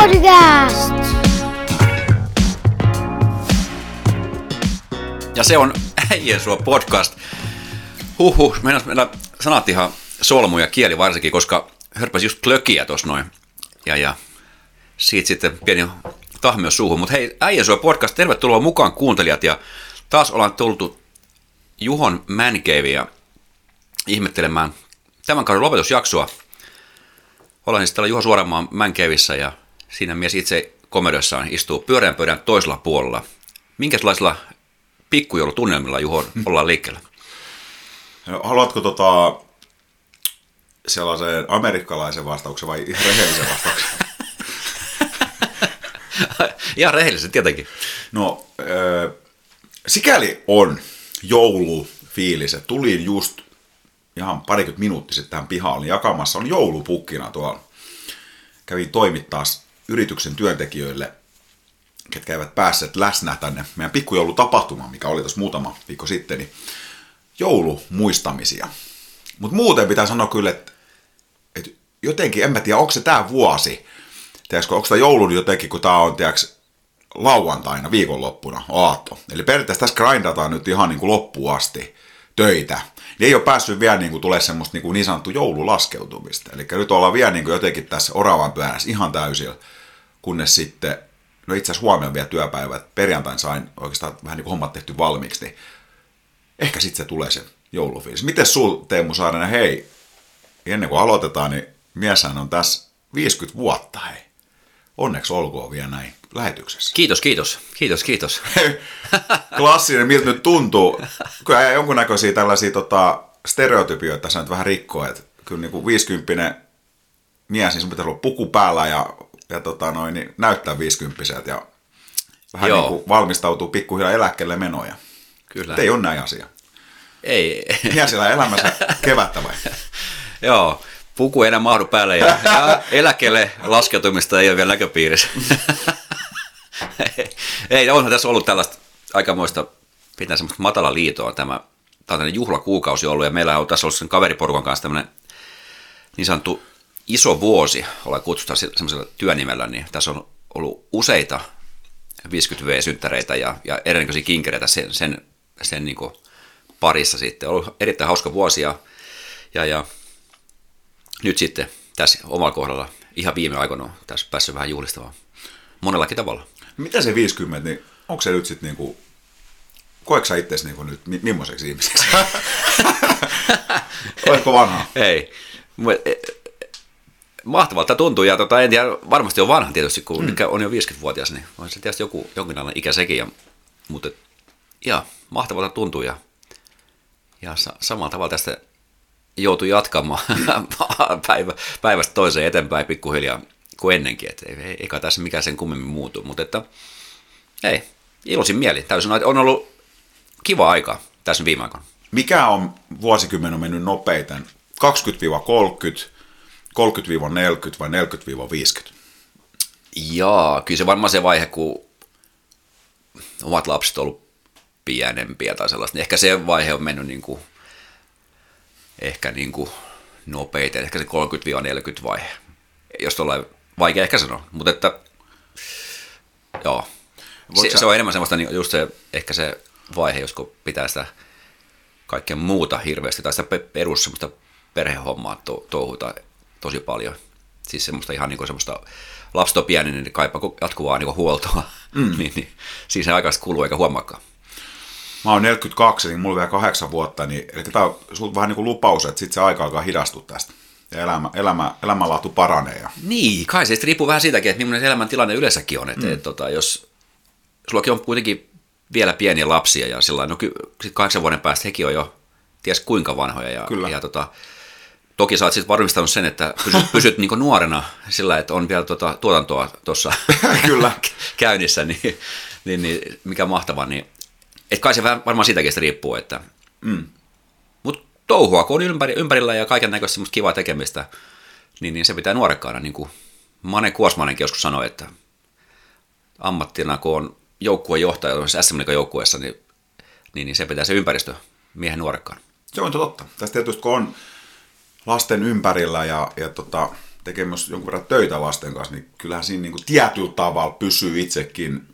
Podcast! Ja se on Äijän sua podcast. Huhhuh, meillä meillä sanat ihan solmu ja kieli varsinkin, koska hörpäs just klökiä tuossa noin. Ja, ja siitä sitten pieni tahmio suuhun. Mutta hei, Äijän sua podcast, tervetuloa mukaan kuuntelijat. Ja taas ollaan tultu Juhon Mancavea ihmettelemään tämän kauden lopetusjaksoa. Ollaan siis täällä Juho Suoramaan Mancaveissa ja siinä mies itse komediossaan istuu pyöreän pöydän toisella puolella. Minkälaisilla pikkujoulutunnelmilla Juho ollaan liikkeellä? No, Haluatko tota, sellaisen amerikkalaisen vastauksen vai ihan rehellisen vastauksen? Ihan rehellisesti tietenkin. No, äh, sikäli on joulufiilis, että tulin just ihan parikymmentä minuuttia sitten tähän pihaan, jakamassa, on joulupukkina tuolla. Kävin toimittaa yrityksen työntekijöille, ketkä eivät päässeet läsnä tänne meidän pikkujoulutapahtumaan, mikä oli tuossa muutama viikko sitten, niin joulumuistamisia. Mutta muuten pitää sanoa kyllä, että, että jotenkin, en mä tiedä, onko se tämä vuosi, tiedätkö, onko tämä joulun jotenkin, kun tämä on, tiedätkö, lauantaina, viikonloppuna, aatto. Eli periaatteessa tässä grindataan nyt ihan niin kuin loppuun asti töitä. Niin ei ole päässyt vielä niin kuin tulee semmoista niin, kuin niin sanottu joululaskeutumista. Eli nyt ollaan vielä niin kuin jotenkin tässä oravan pyörässä ihan täysillä, kunnes sitten, no itse asiassa huomenna vielä työpäivä, että perjantain sain oikeastaan vähän niin kuin hommat tehty valmiiksi, niin ehkä sitten se tulee se joulufiilis. Miten sul, Teemu Saarinen, hei, ennen kuin aloitetaan, niin mieshän on tässä 50 vuotta, hei. Onneksi olkoon vielä näin lähetyksessä. Kiitos, kiitos. Kiitos, kiitos. Klassinen, miltä nyt tuntuu. Kyllä jonkunnäköisiä tällaisia tota, stereotypioita tässä nyt vähän rikkoo, että kyllä niin kuin 50 mies, niin sun pitäisi olla puku päällä ja, ja tota noin, niin näyttää 50 ja vähän Joo. niin kuin valmistautuu pikkuhiljaa eläkkeelle menoja. Kyllä. Ei ole näin asia. Ei. Mies elää elämänsä kevättä vai? Joo, puku ei enää mahdu päälle ja, ja eläkkeelle laskeutumista ei ole vielä näköpiirissä. ei, onhan tässä ollut tällaista aikamoista, pitää semmoista matala liitoa tämä, tämä on juhlakuukausi ollut ja meillä on tässä ollut sen kaveriporukan kanssa tämmöinen niin sanottu iso vuosi, ollaan kutsutaan semmoisella työnimellä, niin tässä on ollut useita 50V-synttäreitä ja, ja erinäköisiä kinkereitä sen, sen, sen niin kuin parissa sitten. On ollut erittäin hauska vuosi ja, ja, ja nyt sitten tässä omalla kohdalla ihan viime aikoina on tässä päässyt vähän juhlistamaan monellakin tavalla. Mitä se 50, niin onko se nyt sitten niinku, koetko sä itsesi niinku nyt mi- millaiseksi ihmiseksi? Oletko vanha? Ei. Mahtavalta tuntuu ja tota, en tiedä, varmasti on vanha tietysti, kun mm. on jo 50-vuotias, niin on se tietysti joku, jonkinlainen ikä sekin. Ja, mutta ja, mahtavalta tuntuu ja, ja sa- samalla tavalla tästä joutui jatkamaan päivä, päivästä toiseen eteenpäin pikkuhiljaa kuin ennenkin. Et ei, ei, ei kai tässä mikään sen kummemmin muutu, mutta että ei, iloisin mieli. Täysin on ollut kiva aika tässä viime aikoina. Mikä on vuosikymmen on mennyt nopeiten? 20-30, 30-40 vai 40-50? Jaa, kyllä se varmaan se vaihe, kun omat lapset on ollut pienempiä tai sellaista, niin ehkä se vaihe on mennyt niin kuin, ehkä niin kuin nopeiten, ehkä se 30-40 vaihe, jos tuolla vaikea ehkä sanoa, mutta että joo, se, sä- se, on enemmän semmoista niin just se, ehkä se vaihe, josko pitää sitä kaikkea muuta hirveästi, tai sitä pe- perus semmoista perhehommaa to- touhuta tosi paljon. Siis semmoista ihan niin kuin semmoista lapset on pieni, niin kaipaa jatkuvaa niin huoltoa. Mm. niin, niin, siinä se aikaista kuluu eikä huomaakaan. Mä oon 42, niin mulla on vielä kahdeksan vuotta, niin eli tämä on sulta vähän niin kuin lupaus, että sitten se aika alkaa hidastua tästä. Ja elämä, elämä, elämänlaatu paranee. Ja... Niin, kai se riippuu vähän siitäkin, että millainen se elämäntilanne yleensäkin on. Että, mm. et, tota, jos sullakin on kuitenkin vielä pieniä lapsia ja sillä no ky- sit kahdeksan vuoden päästä hekin on jo ties kuinka vanhoja. Ja, Kyllä. ja tota, toki sä oot sitten varmistanut sen, että pysyt, pysyt niin nuorena sillä, että on vielä tota, tuotantoa tuossa Kyllä. käynnissä, niin, niin, niin, mikä mahtavaa. Niin, et kai se varmaan siitäkin sitten riippuu, että Mm. mutta touhua, kun on ympäri, ympärillä ja kaiken näköistä semmoista kivaa tekemistä, niin, niin se pitää nuorekkaana, niin kuin Mane Kuosmanenkin joskus sanoi, että ammattina, kun on joukkueen johtaja sm joukkueessa, niin, niin, niin se pitää se ympäristö miehen nuorekkaan. Se on totta. Tästä tietysti kun on lasten ympärillä ja, ja tota, tekee myös jonkun verran töitä lasten kanssa, niin kyllähän siinä niin kuin tietyllä tavalla pysyy itsekin,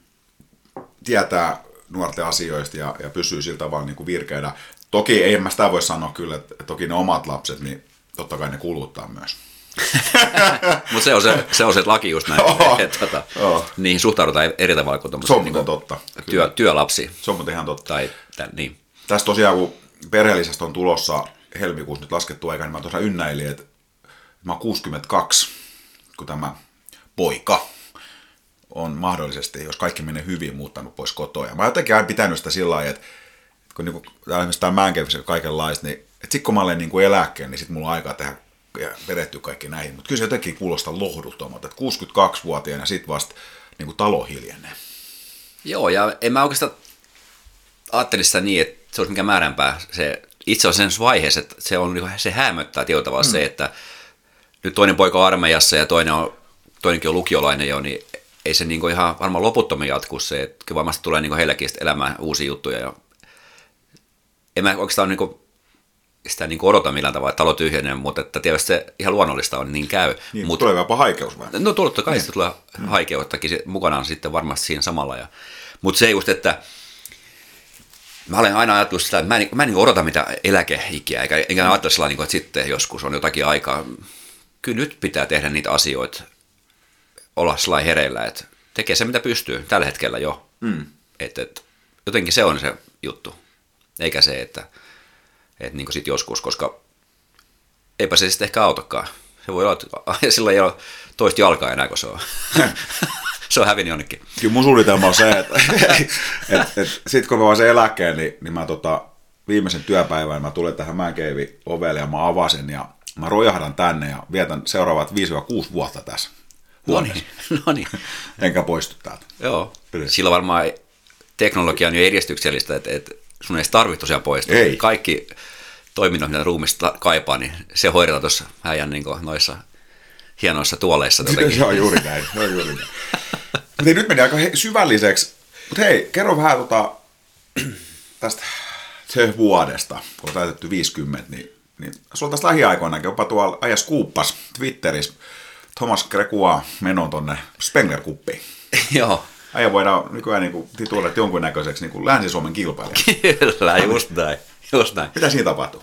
tietää nuorten asioista ja, ja pysyy sillä tavalla niin kuin virkeänä. Toki ei mä sitä voi sanoa kyllä, että toki ne omat lapset, niin totta kai ne kuluttaa myös. Mutta se, on se, se on se laki just näin, Oo. että tota, Oo. niihin suhtaudutaan eri tavalla kuin Se on niin totta. työ, työlapsi. Se on muuten ihan totta. Tai, tämän, niin. Tässä tosiaan, kun perheellisestä on tulossa helmikuussa nyt laskettu aika, niin mä tosiaan ynnäilin, että mä oon 62, kun tämä poika on mahdollisesti, jos kaikki menee hyvin, muuttanut pois kotoa. Ja mä jotenkin aina pitänyt sitä sillä lailla, että kun niinku, esimerkiksi tämä kaikenlaista, niin että sit kun mä olen niinku eläkkeen, niin sit mulla on aikaa tehdä ja perehtyä kaikki näihin. Mutta kyllä se jotenkin kuulostaa lohduttomalta, että 62-vuotiaana sit vasta niinku talo hiljenee. Joo, ja en mä oikeastaan ajattelisi sitä niin, että se olisi mikään määränpää. Se, itse on sen vaiheessa, että se, on, niinku- se hämöttää tietyllä tavalla mm. se, että nyt toinen poika on armeijassa ja toinen on, toinenkin on lukiolainen jo, niin ei se niinku ihan varmaan loputtomiin jatku se, että kyllä varmasti tulee niinku heillekin sitten elämään uusia juttuja. Ja en mä oikeastaan niinku sitä niinku odota millään tavalla, että talo tyhjenee, mutta että tietysti se ihan luonnollista on, niin käy. Niin, Mut- tulee jopa haikeus vai? No totta kai sitten tulee haikeuttakin se- mukanaan sitten varmasti siinä samalla. Ja, mutta se just, että mä olen aina ajatellut sitä, että mä en, mä en niin odota mitä eläkeikiä, eikä, eikä ajattele sillä niin kuin, että sitten joskus on jotakin aikaa. Kyllä nyt pitää tehdä niitä asioita, olla sillä hereillä, että tekee se mitä pystyy tällä hetkellä jo. Mm. Et, et, jotenkin se on se juttu, eikä se, että, että niin sitten joskus, koska eipä se sitten ehkä autakaan. Se voi olla, että sillä ei ole toista jalkaa enää, kun se on, se on hävinnyt jonnekin. Kyllä mun suunnitelma on se, että et, et, sit kun mä vaan sen eläkkeen, niin, niin mä tota, viimeisen työpäivän mä tulen tähän Mänkeivi ovelle ja mä avasen ja mä rojahdan tänne ja vietän seuraavat 5-6 vuotta tässä No niin, no niin. Enkä poistu täältä. Joo. Sillä varmaan teknologia on jo edistyksellistä, että, että sun ei tarvitse tosiaan poistua. Ei. Kaikki toiminnot, mitä ruumista kaipaa, niin se hoidetaan tuossa häijän niin noissa hienoissa tuoleissa. Se on juuri näin. Se on juuri näin. Mutta nyt meni aika syvälliseksi. Mutta hei, kerro vähän tota, tästä vuodesta, kun on täytetty 50, niin, niin sulla tässä lähiaikoinakin jopa tuolla ajas kuuppas Twitterissä Thomas Grekua menon tonne Spengler-kuppiin. Joo, Äijä voidaan nykyään niin tituloida jonkunnäköiseksi niin Länsi-Suomen kilpailija. kyllä, just näin. Just näin. Mitä siinä tapahtuu?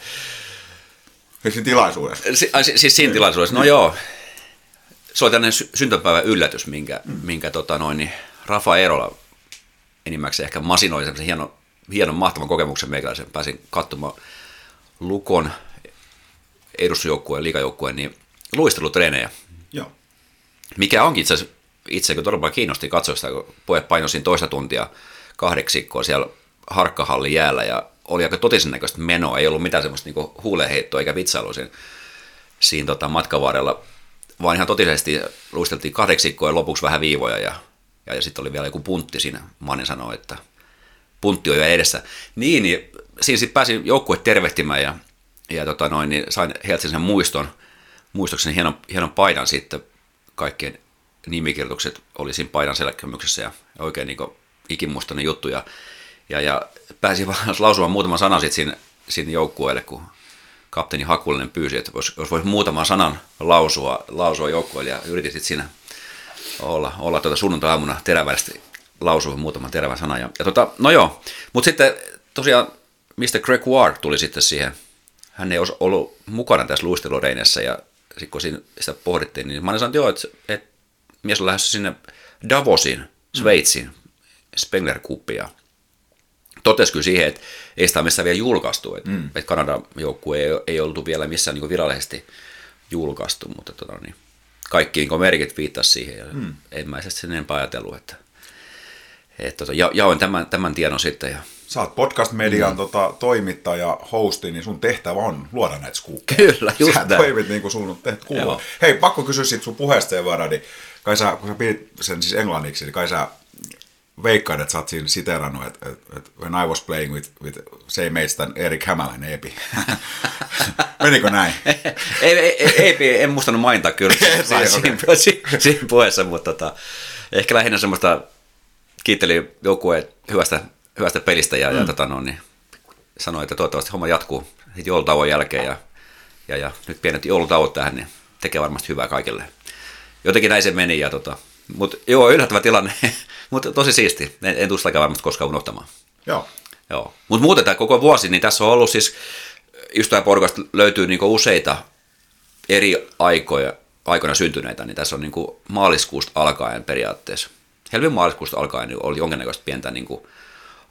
Siis siinä tilaisuudessa. Si- ai, siis siinä tilaisuudessa, no joo, se oli tämmöinen sy- syntymäpäivän yllätys, minkä, mm. minkä tota noin, niin Rafa Erola enimmäkseen ehkä masinoi semmoisen hienon, hienon mahtavan kokemuksen meikäläisen. Pääsin katsomaan Lukon edustusjoukkueen, liikajoukkueen, niin luistelutreenejä, Joo. mikä onkin itse asiassa itse kun todella kiinnosti katsoa sitä, kun pojat painoi siinä toista tuntia kahdeksikkoa siellä harkkahallin jäällä ja oli aika totisen näköistä menoa, ei ollut mitään semmoista niinku huuleheittoa eikä vitsailua siinä, siinä tota matkavarrella, vaan ihan totisesti luisteltiin kahdeksikkoa ja lopuksi vähän viivoja ja, ja, ja sitten oli vielä joku puntti siinä, Mani sanoi, että puntti on jo edessä. Niin, niin siinä sitten pääsin joukkue tervehtimään ja, ja tota noin, niin sain sen muiston, muistoksen hienon, hienon paidan sitten, kaikkien nimikirjoitukset oli siinä paidan selkämyksessä ja oikein niin ikimuistainen juttu ja, ja, ja pääsin vaan lausumaan muutaman sanan sitten siinä, siinä joukkueelle, kun kapteeni Hakulinen pyysi, että jos, jos voisi muutaman sanan lausua, lausua joukkueelle ja yritin sitten siinä olla, olla tuota sunnuntai-aamuna terävästi lausua muutaman terävän sanan. Ja, ja tota, no joo, mutta sitten tosiaan Mr. Greg Ward tuli sitten siihen, hän ei olisi ollut mukana tässä luistelureinessä ja sitten kun siinä sitä pohdittiin, niin mä sanonut, että joo, että, että mies on lähdössä sinne Davosiin, Sveitsiin, mm. Spengler Cupiin ja totesi kyllä siihen, että ei sitä missään vielä julkaistu, että, mm. että Kanadan joukkue ei, ei oltu vielä missään niin virallisesti julkaistu, mutta tota, niin, kaikki niin merkit viittasi siihen ja mm. en mä sitten sen enempää ajatellut, että, että tota, ja, jaoin tämän, tämän tiedon sitten ja Sä oot podcast-median mm. tota, toimittaja, hosti, niin sun tehtävä on luoda näitä skuukkeja. Kyllä, just Sä näin. toimit niin kuin sun kuuluu. Joo. Hei, pakko kysyä siitä sun puheesta sen verran, niin kai sä, kun sä pidit sen siis englanniksi, niin kai sä veikkaat, että sä oot siinä siterannut, että, että, että when I was playing with, with mates than Erik Hämälän Epi. Menikö näin? ei, ei, ei, ei, en muistanut mainita kyllä Ei, siinä, okei. siinä, siinä puheessa, mutta tota, ehkä lähinnä semmoista kiitteli joukkueen hyvästä, hyvästä pelistä ja, mm. ja tota, no, niin, sanoi, että toivottavasti homma jatkuu joulutauon jälkeen ja, ja, ja nyt pienet joulutauot tähän, niin tekee varmasti hyvää kaikille. Jotenkin näin se meni, ja tota, mutta joo, yllättävä tilanne, mutta tosi siisti. En, en tule sitäkään varmasti koskaan unohtamaan. Joo. Joo. Mutta muuten tämä koko vuosi, niin tässä on ollut siis, podcast löytyy niinku useita eri aikoja, aikoina syntyneitä, niin tässä on niinku maaliskuusta alkaen periaatteessa. Helmin maaliskuusta alkaen niin oli jonkinnäköistä pientä niinku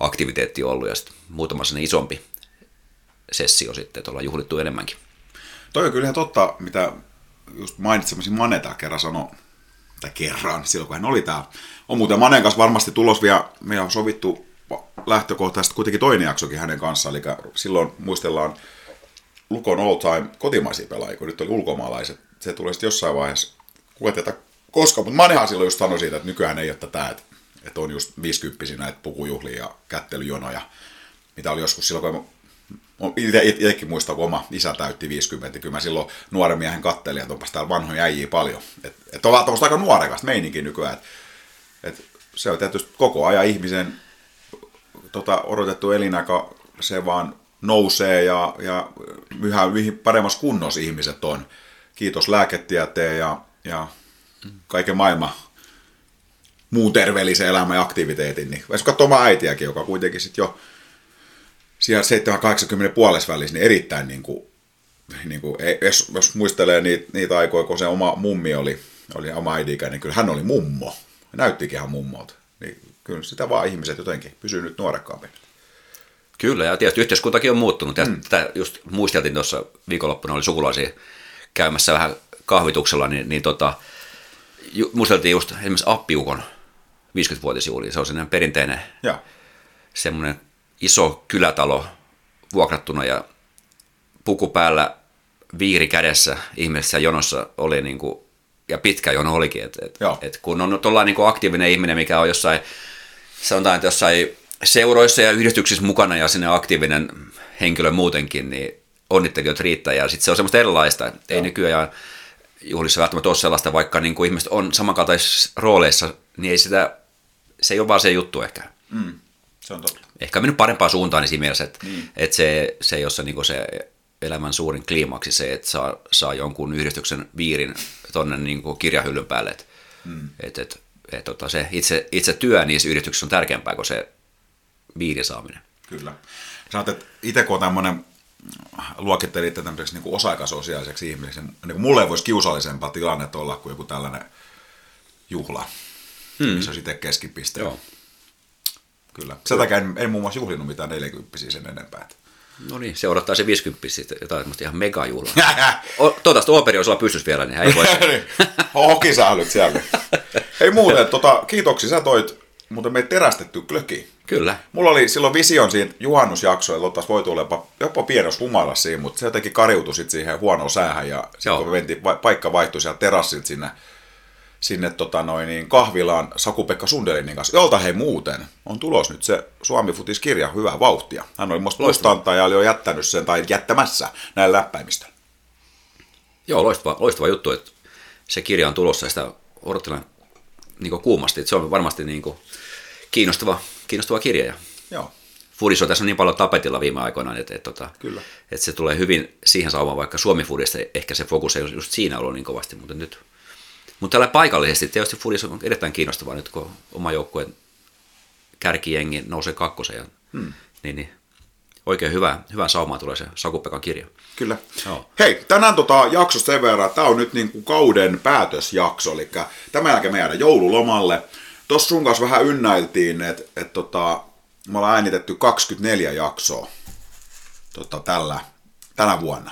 aktiviteettia ollut ja sitten muutama sinne isompi sessio sitten, että ollaan juhlittu enemmänkin. Toi on kyllä ihan totta, mitä just mainitsemasi Maneta kerran sanoi, tai kerran, silloin kun hän oli tää. On muuten Manen kanssa varmasti tulos vielä, me on sovittu lähtökohtaisesti kuitenkin toinen jaksokin hänen kanssaan, eli silloin muistellaan Lukon all time kotimaisia pelaajia, kun nyt oli ulkomaalaiset. Se tulee sitten jossain vaiheessa, kuka tietää koska, mutta Manehan silloin just sanoi siitä, että nykyään ei ole tätä, että, että on just 50 näitä pukujuhlia ja kättelyjonoja, mitä oli joskus silloin, kun itsekin muistan, kun oma isä täytti 50, kyllä mä silloin nuoren miehen kattelin, että onpas täällä vanhoja äijiä paljon. Että et on tuommoista aika nuorekasta meininkin nykyään. Et, et se on tietysti koko ajan ihmisen tota, odotettu elinaika, se vaan nousee ja, ja yhä paremmassa kunnossa ihmiset on. Kiitos lääketieteen ja, ja kaiken maailman muun terveellisen elämän ja aktiviteetin. Niin, jos katsoo äitiäkin, joka kuitenkin sitten jo siellä 7-80 puolessa välissä, niin erittäin niin kuin, niin kuin, jos, jos muistelee niitä, niitä aikoja, kun se oma mummi oli, oli oma äiti niin kyllä hän oli mummo. Näyttikin ihan mummolta. Niin kyllä sitä vaan ihmiset jotenkin pysyy nyt nuorekkaampi. Kyllä, ja tietysti yhteiskuntakin on muuttunut. Ja mm. Tätä just muisteltiin tuossa viikonloppuna, oli sukulaisia käymässä vähän kahvituksella, niin, niin tota, ju, muisteltiin just esimerkiksi Appiukon 50-vuotisjuhli. Se on sellainen perinteinen ja. semmoinen iso kylätalo vuokrattuna ja puku päällä, viiri kädessä, ihmisessä jonossa oli niin kuin, ja pitkä jono olikin. Et, et, et kun on tuolla niin aktiivinen ihminen, mikä on jossain, sanotaan, että jossain seuroissa ja yhdistyksissä mukana ja sinne aktiivinen henkilö muutenkin, niin onnittelijat riittää. Ja sitten se on semmoista erilaista. Joo. Ei nykyään juhlissa välttämättä ole sellaista, vaikka niin kuin ihmiset on samankaltaisissa rooleissa, niin ei sitä, se ei ole vaan se juttu ehkä. Mm, se on totta ehkä mennyt parempaan suuntaan niin siinä mielessä, että, mm. että se, se ei ole se, niin se elämän suurin kliimaksi se, että saa, saa jonkun yhdistyksen viirin tuonne niin kirjahyllyn päälle. Että, mm. että, että, että, tota, se itse, itse työ niissä yrityksissä on tärkeämpää kuin se viirin saaminen. Kyllä. Sanoit, että itse kun on tämmöinen luokittelitte tämmöiseksi niin osa-aikasosiaaliseksi ihmiseksi, niin kuin mulle ei voisi kiusallisempaa tilannetta olla kuin joku tällainen juhla, mm. missä on sitten keskipiste. Joo. Kyllä. Sen takia en, en muun muassa juhlinut mitään 40 sen enempää. No niin, se odottaa se 50 sitten jotain ihan megajuhlaa. Toivottavasti Operi olisi olla pystyssä vielä, niin hän ei voi. Hokisäälyt siellä. Hei muuten, tota, kiitoksia, sä toit muuten meitä terästetty klöki. Kyllä. Mulla oli silloin vision siinä juhannusjakso, että oltaisiin voitu olla jopa, jopa pienos humala siinä, mutta se jotenkin kariutui sitten siihen huonoon säähän ja sitten kun me mentiin, paikka vaihtui sieltä terassilta sinne sinne tota noin, niin kahvilaan Saku-Pekka Sundelinin kanssa, jolta hei muuten on tulos nyt se Suomi Futis-kirja hyvää vauhtia. Hän oli musta mustantaa ja oli jo jättänyt sen tai jättämässä näin läppäimistä. Joo, loistava, loistava juttu, että se kirja on tulossa ja sitä odottelen niin kuumasti, että se on varmasti niin kuin kiinnostava, kiinnostava kirja. Joo. Fudis on tässä niin paljon tapetilla viime aikoina, että, että, että, Kyllä. että se tulee hyvin siihen saumaan, vaikka Suomi Fudista ehkä se fokus ei just siinä ollut niin kovasti, mutta nyt mutta tällä paikallisesti tietysti Fudis on erittäin kiinnostavaa nyt, kun oma joukkueen kärkijengi nousee kakkoseen. Hmm. Niin, niin oikein hyvä, hyvä saumaa tulee se Sakupekan kirja. Kyllä. Joo. Hei, tänään tota jaksosta sen verran, tämä on nyt niin kuin kauden päätösjakso, eli tämän jälkeen me jäädään joululomalle. Tuossa sun kanssa vähän ynnäiltiin, että et tota, me ollaan äänitetty 24 jaksoa tota, tällä, tänä vuonna.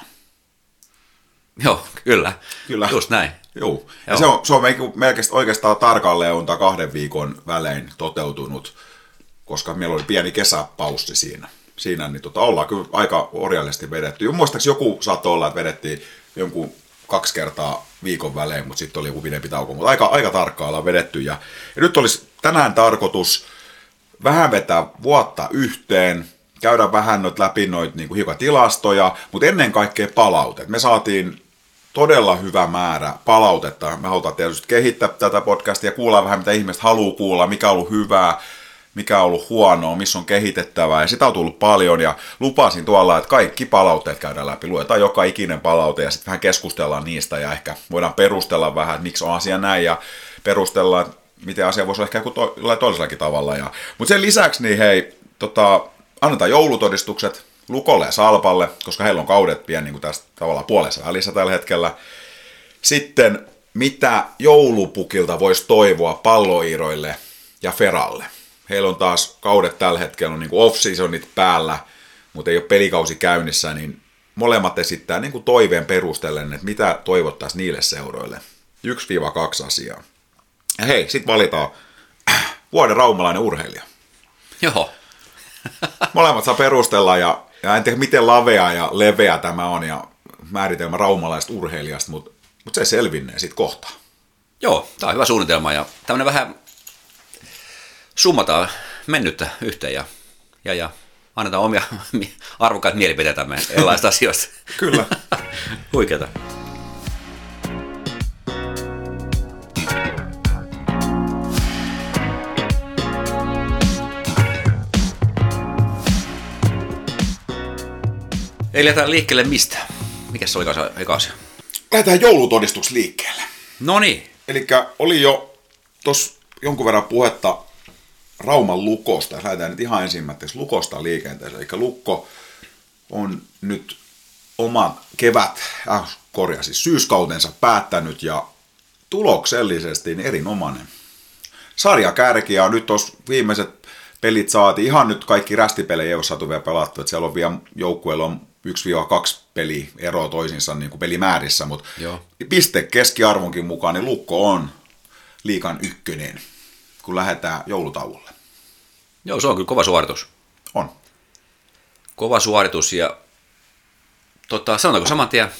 Joo, kyllä. Kyllä. Just näin. Joo. Ja Joo. se on, se on melkein oikeastaan tarkalleen on kahden viikon välein toteutunut, koska meillä oli pieni kesäpaussi siinä. Siinä niin tota, ollaan kyllä aika orjallisesti vedetty. Muistaakseni joku saattoi olla, että vedettiin jonkun kaksi kertaa viikon välein, mutta sitten oli joku pidempi tauko. Mutta aika, aika tarkkaan ollaan vedetty. Ja, ja nyt olisi tänään tarkoitus vähän vetää vuotta yhteen, käydä vähän noit läpi noit niin kuin tilastoja, mutta ennen kaikkea palautet. Me saatiin todella hyvä määrä palautetta. Me halutaan tietysti kehittää tätä podcastia kuulla vähän, mitä ihmiset haluaa kuulla, mikä on ollut hyvää, mikä on ollut huonoa, missä on kehitettävää, ja sitä on tullut paljon, ja lupasin tuolla, että kaikki palautteet käydään läpi, luetaan joka ikinen palaute, ja sitten vähän keskustellaan niistä, ja ehkä voidaan perustella vähän, että miksi on asia näin, ja perustellaan, miten asia voisi olla ehkä joku to- toisellakin tavalla. Ja... Mutta sen lisäksi, niin hei, tota, annetaan joulutodistukset Lukolle ja Salpalle, koska heillä on kaudet pieni niin kuin tästä tavallaan puolessa välissä tällä hetkellä. Sitten mitä joulupukilta voisi toivoa palloiroille ja Feralle. Heillä on taas kaudet tällä hetkellä on niin kuin off-seasonit päällä, mutta ei ole pelikausi käynnissä, niin molemmat esittää niin kuin toiveen perustellen, että mitä toivottaisiin niille seuroille. 1-2 asiaa. Ja hei, sitten valitaan vuoden raumalainen urheilija. Joo. Molemmat saa perustella ja, ja en tiedä miten lavea ja leveä tämä on ja määritelmä raumalaista urheilijasta, mutta, mutta se selvinnee sitten kohta. Joo, tämä on hyvä suunnitelma ja tämmöinen vähän summataan mennyttä yhteen ja, ja, ja annetaan omia arvokkaita mielipiteitämme erilaisista asioista. Kyllä. Huikeeta. Eli lähdetään liikkeelle mistä? Mikä se oli eka asia? Lähdetään joulutodistuksi liikkeelle. No niin. Eli oli jo tuossa jonkun verran puhetta Rauman lukosta. Lähdetään nyt ihan ensimmäiseksi lukosta liikenteeseen. Eli lukko on nyt oman kevät, äh, korjaa siis syyskautensa päättänyt ja tuloksellisesti niin erinomainen. Sarja kärkiä on nyt tuossa viimeiset pelit saatiin. Ihan nyt kaikki rästipelejä ei ole saatu vielä pelattu. Että siellä on vielä joukkueella on 1-2 peli eroa toisinsa niin kuin pelimäärissä, mutta Joo. piste keskiarvonkin mukaan, niin Lukko on liikan ykkönen, kun lähdetään joulutauolle. Joo, se on kyllä kova suoritus. On. Kova suoritus ja tota, sanotaanko saman tien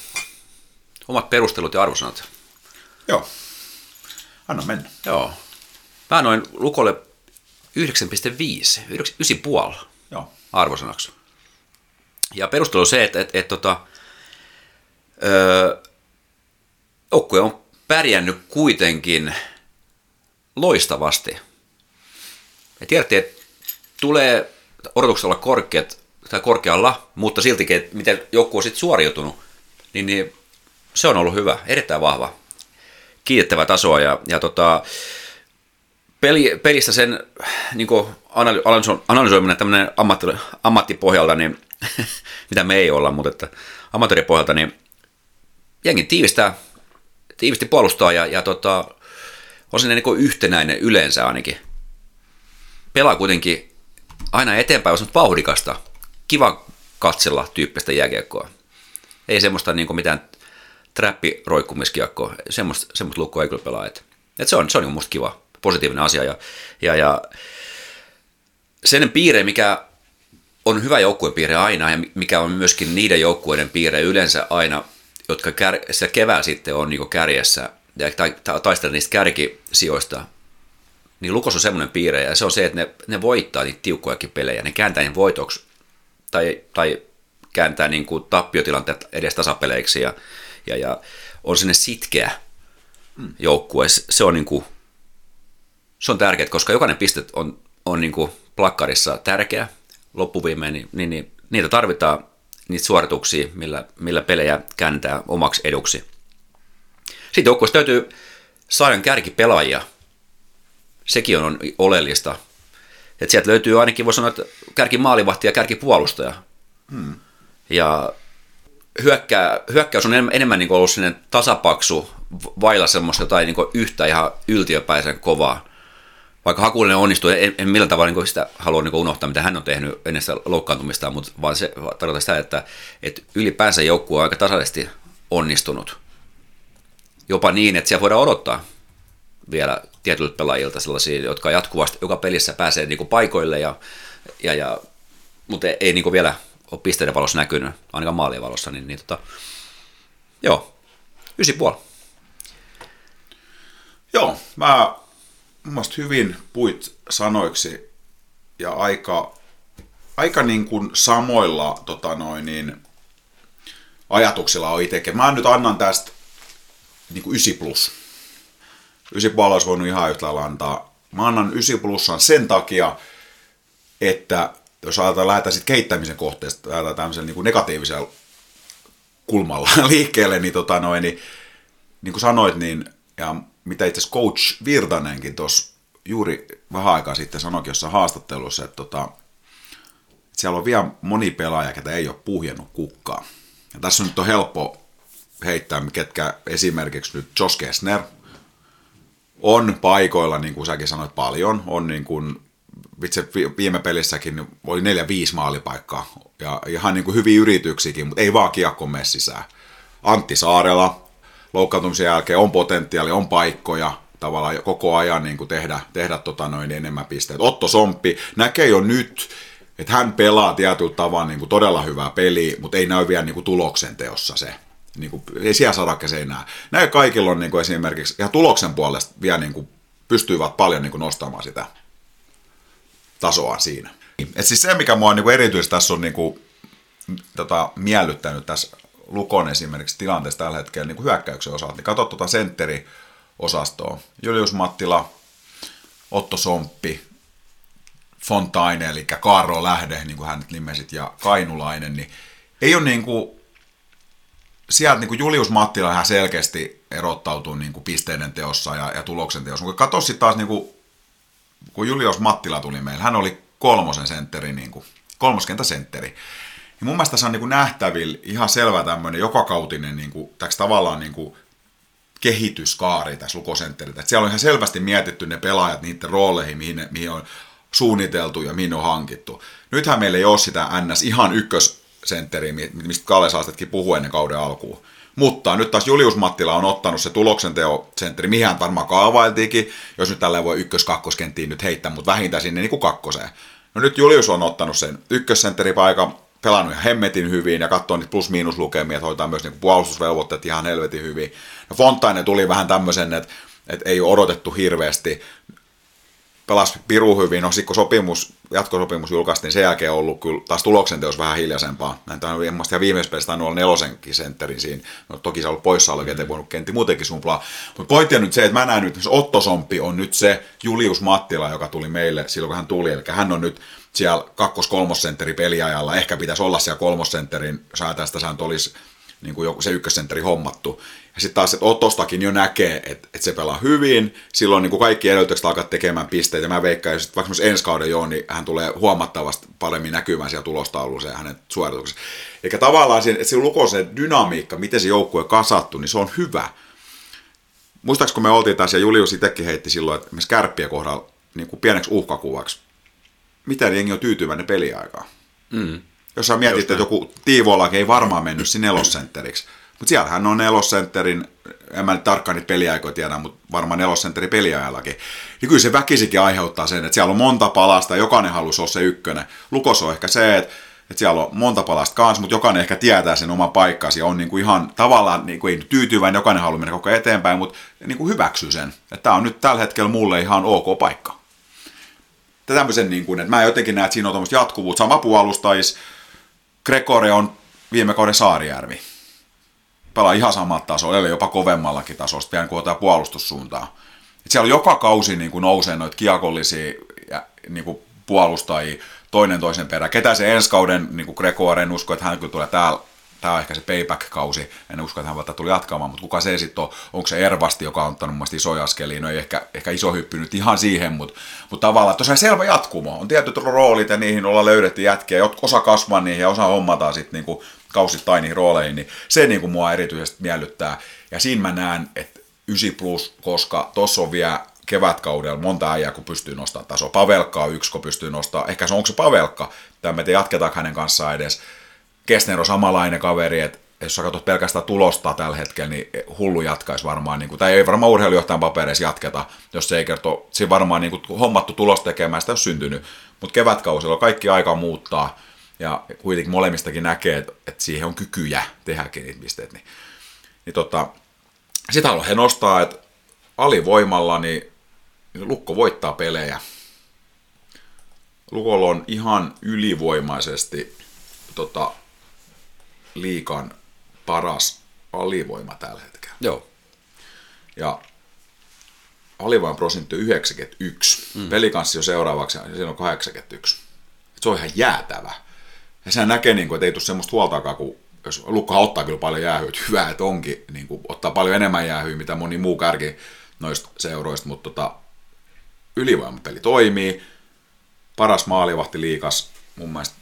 omat perustelut ja arvosanat. Joo. Anna mennä. Joo. Mä noin Lukolle 9,5, 9,5 Joo. arvosanaksi. Ja perustelu on se, että, että, että, että öö, on pärjännyt kuitenkin loistavasti. Ja tiedätte, että tulee odotukset olla korkeat, tai korkealla, mutta siltikin, että miten joku on sitten suoriutunut, niin, niin se on ollut hyvä, erittäin vahva, kiitettävä tasoa. Ja, ja tota, peli, pelistä sen niin analy- analysoiminen tämmöinen ammatti, ammattipohjalta, niin mitä me ei olla, mutta että amatööripohjalta, niin jengi tiivistää, tiivisti puolustaa ja, ja tota, on sinne niin yhtenäinen yleensä ainakin. Pelaa kuitenkin aina eteenpäin, on vauhdikasta, kiva katsella tyyppistä jääkiekkoa. Ei semmoista niin mitään trappiroikkumiskiekkoa, semmoista, semmoista lukkoa ei kyllä pelaa. Et, et se on, se on niin musta kiva, positiivinen asia. Ja, ja, ja sen piirre, mikä on hyvä joukkuepiirre aina ja mikä on myöskin niiden joukkueiden piirre yleensä aina, jotka kär, se kevää sitten on niin kärjessä ja ta, taistella niistä kärkisijoista, niin Lukos on semmoinen piirre ja se on se, että ne, ne voittaa niitä tiukkojakin pelejä, ne kääntää ne voitoksi tai, tai kääntää niin kuin tappiotilanteet edes tasapeleiksi ja, ja, ja on sinne sitkeä joukkue. Se on, niin kuin, se on tärkeää, koska jokainen piste on, on niin kuin plakkarissa tärkeä loppuviimein, niin, niin, niin niitä tarvitaan, niitä suorituksia, millä, millä pelejä kääntää omaksi eduksi. Sitten joukkueessa täytyy saada kärkipelaajia. Sekin on oleellista. Että sieltä löytyy ainakin, voi sanoa, että kärkimaalivahti ja kärkipuolustaja. Hmm. Ja hyökkää, hyökkäys on enemmän, enemmän niin ollut sinne tasapaksu, vailla semmoista jotain niin yhtä ihan yltiöpäisen kovaa. Vaikka Hakulinen onnistuu, en, en millään tavalla niin sitä halua niin unohtaa, mitä hän on tehnyt ennen sitä loukkaantumista, mutta vaan se tarkoittaa sitä, että, että ylipäänsä joukkue on aika tasaisesti onnistunut. Jopa niin, että siellä voidaan odottaa vielä tietyiltä pelaajilta sellaisia, jotka jatkuvasti joka pelissä pääsee niin kuin paikoille, ja, ja, ja, mutta ei, ei niin kuin vielä ole pisteiden valossa näkynyt, ainakaan maalien valossa, niin, niin tota, joo, ysi puoli. Joo, mä mun hyvin puit sanoiksi ja aika, aika niin kuin samoilla tota noin, niin, ajatuksilla on itsekin. Mä nyt annan tästä niin kuin 9 plus. 9 puolella olisi voinut ihan yhtä lailla antaa. Mä annan 9 plussan sen takia, että jos ajatellaan, lähdetään sitten kehittämisen kohteesta, lähdetään tämmöisen niin kuin negatiivisella kulmalla liikkeelle, niin, tota noin, niin, niin kuin sanoit, niin, ja mitä itse asiassa coach Virtanenkin tuossa juuri vähän aikaa sitten sanoikin jossain haastattelussa, että, tota, että siellä on vielä moni pelaaja, ketä ei ole puhjennut kukkaa. Ja tässä nyt on helppo heittää, ketkä esimerkiksi nyt Josh Kessner on paikoilla, niin kuin säkin sanoit, paljon. On niin kuin, vitsi, viime pelissäkin oli neljä viisi maalipaikkaa. Ja ihan niin kuin hyviä yrityksiäkin, mutta ei vaan kiekko mene sisään. Antti Saarela, loukkaantumisen jälkeen on potentiaali, on paikkoja, tavallaan koko ajan niin kuin tehdä, tehdä tota noin enemmän pisteitä. Otto Somppi näkee jo nyt, että hän pelaa tietyllä tavalla niin kuin todella hyvää peliä, mutta ei näy vielä niin kuin tuloksen teossa se. Niin kuin, ei siellä se enää. Näillä kaikilla on niin kuin esimerkiksi ihan tuloksen puolesta vielä niin kuin pystyvät paljon niin kuin nostamaan sitä tasoa siinä. Et siis se, mikä mua niin kuin erityisesti tässä on niin kuin, tota, miellyttänyt tässä Lukon esimerkiksi tilanteessa tällä hetkellä niin kuin hyökkäyksen osalta, niin katso tuota sentteri-osastoa. Julius Mattila, Otto Somppi, Fontaine, eli Kaaro Lähde, niin kuin hän nimesit, ja Kainulainen, niin ei ole niin kuin, sieltä niin kuin Julius Mattila ihan selkeästi erottautuu niin kuin pisteiden teossa ja, ja tuloksen teossa. Mutta katso sitten taas, niin kuin, kun Julius Mattila tuli meille, hän oli kolmosen sentteri, niin kuin, kolmoskentäsentteri. Ja mun mielestä se on niin kuin nähtävillä ihan selvä tämmöinen jokakautinen niin kuin, tavallaan niin kuin kehityskaari tässä lukosentteriltä. Siellä on ihan selvästi mietitty ne pelaajat niiden rooleihin, mihin, ne, mihin on suunniteltu ja mihin on hankittu. Nythän meillä ei ole sitä NS ihan ykkössentteri, mistä Kalle Saastetkin puhui ennen kauden alkuun. Mutta nyt taas Julius Mattila on ottanut se tuloksenteosentteri, mihin varmaan kaavailtiinkin, jos nyt tällä voi ykkös-kakkoskenttiin nyt heittää, mutta vähintään sinne niin kuin kakkoseen. No nyt Julius on ottanut sen ykkössentteripaikan, pelannut ihan hemmetin hyvin ja katsoo niitä plus-miinus lukemia, että hoitaa myös niin puolustusvelvoitteet ihan helvetin hyvin. No Fontaine tuli vähän tämmöisen, että, että ei ole odotettu hirveästi pelasi piru hyvin, no sitten kun sopimus, jatkosopimus julkaistiin, sen jälkeen on ollut kyllä taas tuloksen teos vähän hiljaisempaa. Näin on ihan viimeisessä pelissä tainnut olla nelosenkin sentterin siinä. No, toki se on ollut poissaolo, ettei voinut kentti muutenkin sumplaa. Mutta pointti on nyt se, että mä näen nyt, että Otto Sompi on nyt se Julius Mattila, joka tuli meille silloin, kun hän tuli. Eli hän on nyt siellä kakkos-kolmosentteri peliajalla. Ehkä pitäisi olla siellä kolmosentterin, ajatellaan, että olisi niin kuin se ykkössentteri hommattu. Ja sitten taas, että Otostakin jo näkee, että, että se pelaa hyvin, silloin niin kuin kaikki edellytykset alkaa tekemään pisteitä. Mä veikkaan, että vaikka myös ensi kauden joo, niin hän tulee huomattavasti paremmin näkymään siellä tulostaulussa ja hänen suorituksessa. Eli tavallaan se, että se se dynamiikka, miten se joukkue kasattu, niin se on hyvä. Muistaakseni kun me oltiin taas, ja Julius itsekin heitti silloin, että me kärppiä kohdalla niin kuin pieneksi uhkakuvaksi. Miten jengi on tyytyväinen peliaikaa? Mm. Jos sä mietit, että joku Tiivolakin ei varmaan mennyt sinne nelosentteriksi. Mutta siellähän on nelosentterin, en mä nyt tarkkaan niitä peliaikoja tiedä, mutta varmaan nelosentteri peliajallakin. Niin kyllä se väkisikin aiheuttaa sen, että siellä on monta palasta, jokainen halusi olla se ykkönen. Lukos on ehkä se, että että siellä on monta palasta kanssa, mutta jokainen ehkä tietää sen oma paikkansa ja on niin kuin ihan tavallaan niin kuin ei tyytyväinen, jokainen haluaa mennä koko eteenpäin, mutta niin kuin hyväksyy sen, että tämä on nyt tällä hetkellä mulle ihan ok paikka. Tämmöisen, niin kuin, että mä jotenkin näen, että siinä on tuommoista jatkuvuutta. Sama puolustais, Gregore on viime kauden Saarijärvi. Pelaa ihan samat tasoa, eli jopa kovemmallakin tasosta, vielä kun puolustussuuntaa. Et siellä joka kausi niin kuin nousee noita kiekollisia ja, niin kuin puolustajia toinen toisen perään. Ketä se ensi kauden, niin kuin Gregore, en usko, että hän kyllä tulee täällä tämä on ehkä se payback-kausi, en usko, että hän välttämättä tuli jatkamaan, mutta kuka se sitten on, onko se Ervasti, joka on ottanut mun isoja askelia, no ei ehkä, ehkä iso hyppy nyt ihan siihen, mutta, mutta tavallaan, että on selvä jatkumo, on tietyt roolit ja niihin ollaan löydetty jätkiä, osa kasvaa niihin ja osa hommataan sitten niinku kausittain niihin rooleihin, niin se niinku mua erityisesti miellyttää, ja siinä mä näen, että 9 plus, koska tuossa on vielä kevätkaudella monta äijää, kun pystyy nostamaan tasoa. Pavelkkaa yksi, kun pystyy nostamaan. Ehkä se onko se Pavelkka, tämä me jatketaan hänen kanssaan edes. Kestner on samanlainen kaveri, että jos sä katsot pelkästään tulosta tällä hetkellä, niin hullu jatkaisi varmaan, niin kuin, tai ei varmaan urheilujohtajan papereissa jatketa, jos se ei kerto, siinä varmaan niin kuin, hommattu tulos tekemään, sitä on syntynyt, mutta kevätkausilla kaikki aika muuttaa, ja kuitenkin molemmistakin näkee, että, että siihen on kykyjä tehdäkin niitä pisteet, niin, niin tota, sitä haluan he nostaa, että alivoimalla niin, niin Lukko voittaa pelejä. Lukolla on ihan ylivoimaisesti tota, liikan paras alivoima tällä hetkellä. Joo. Ja alivoiman prosentti on 91. Mm. Pelikanssi on seuraavaksi, siinä on 81. Se on ihan jäätävä. Ja sehän näkee, niin kuin, että ei tule semmoista huoltaakaan, kun jos Lukkohan ottaa kyllä paljon jäähyä, että hyvä, että onkin, niin kuin, ottaa paljon enemmän jäähyä, mitä moni muu kärki noista seuroista, mutta tota, ylivoimapeli toimii, paras maalivahti liikas, mun mielestä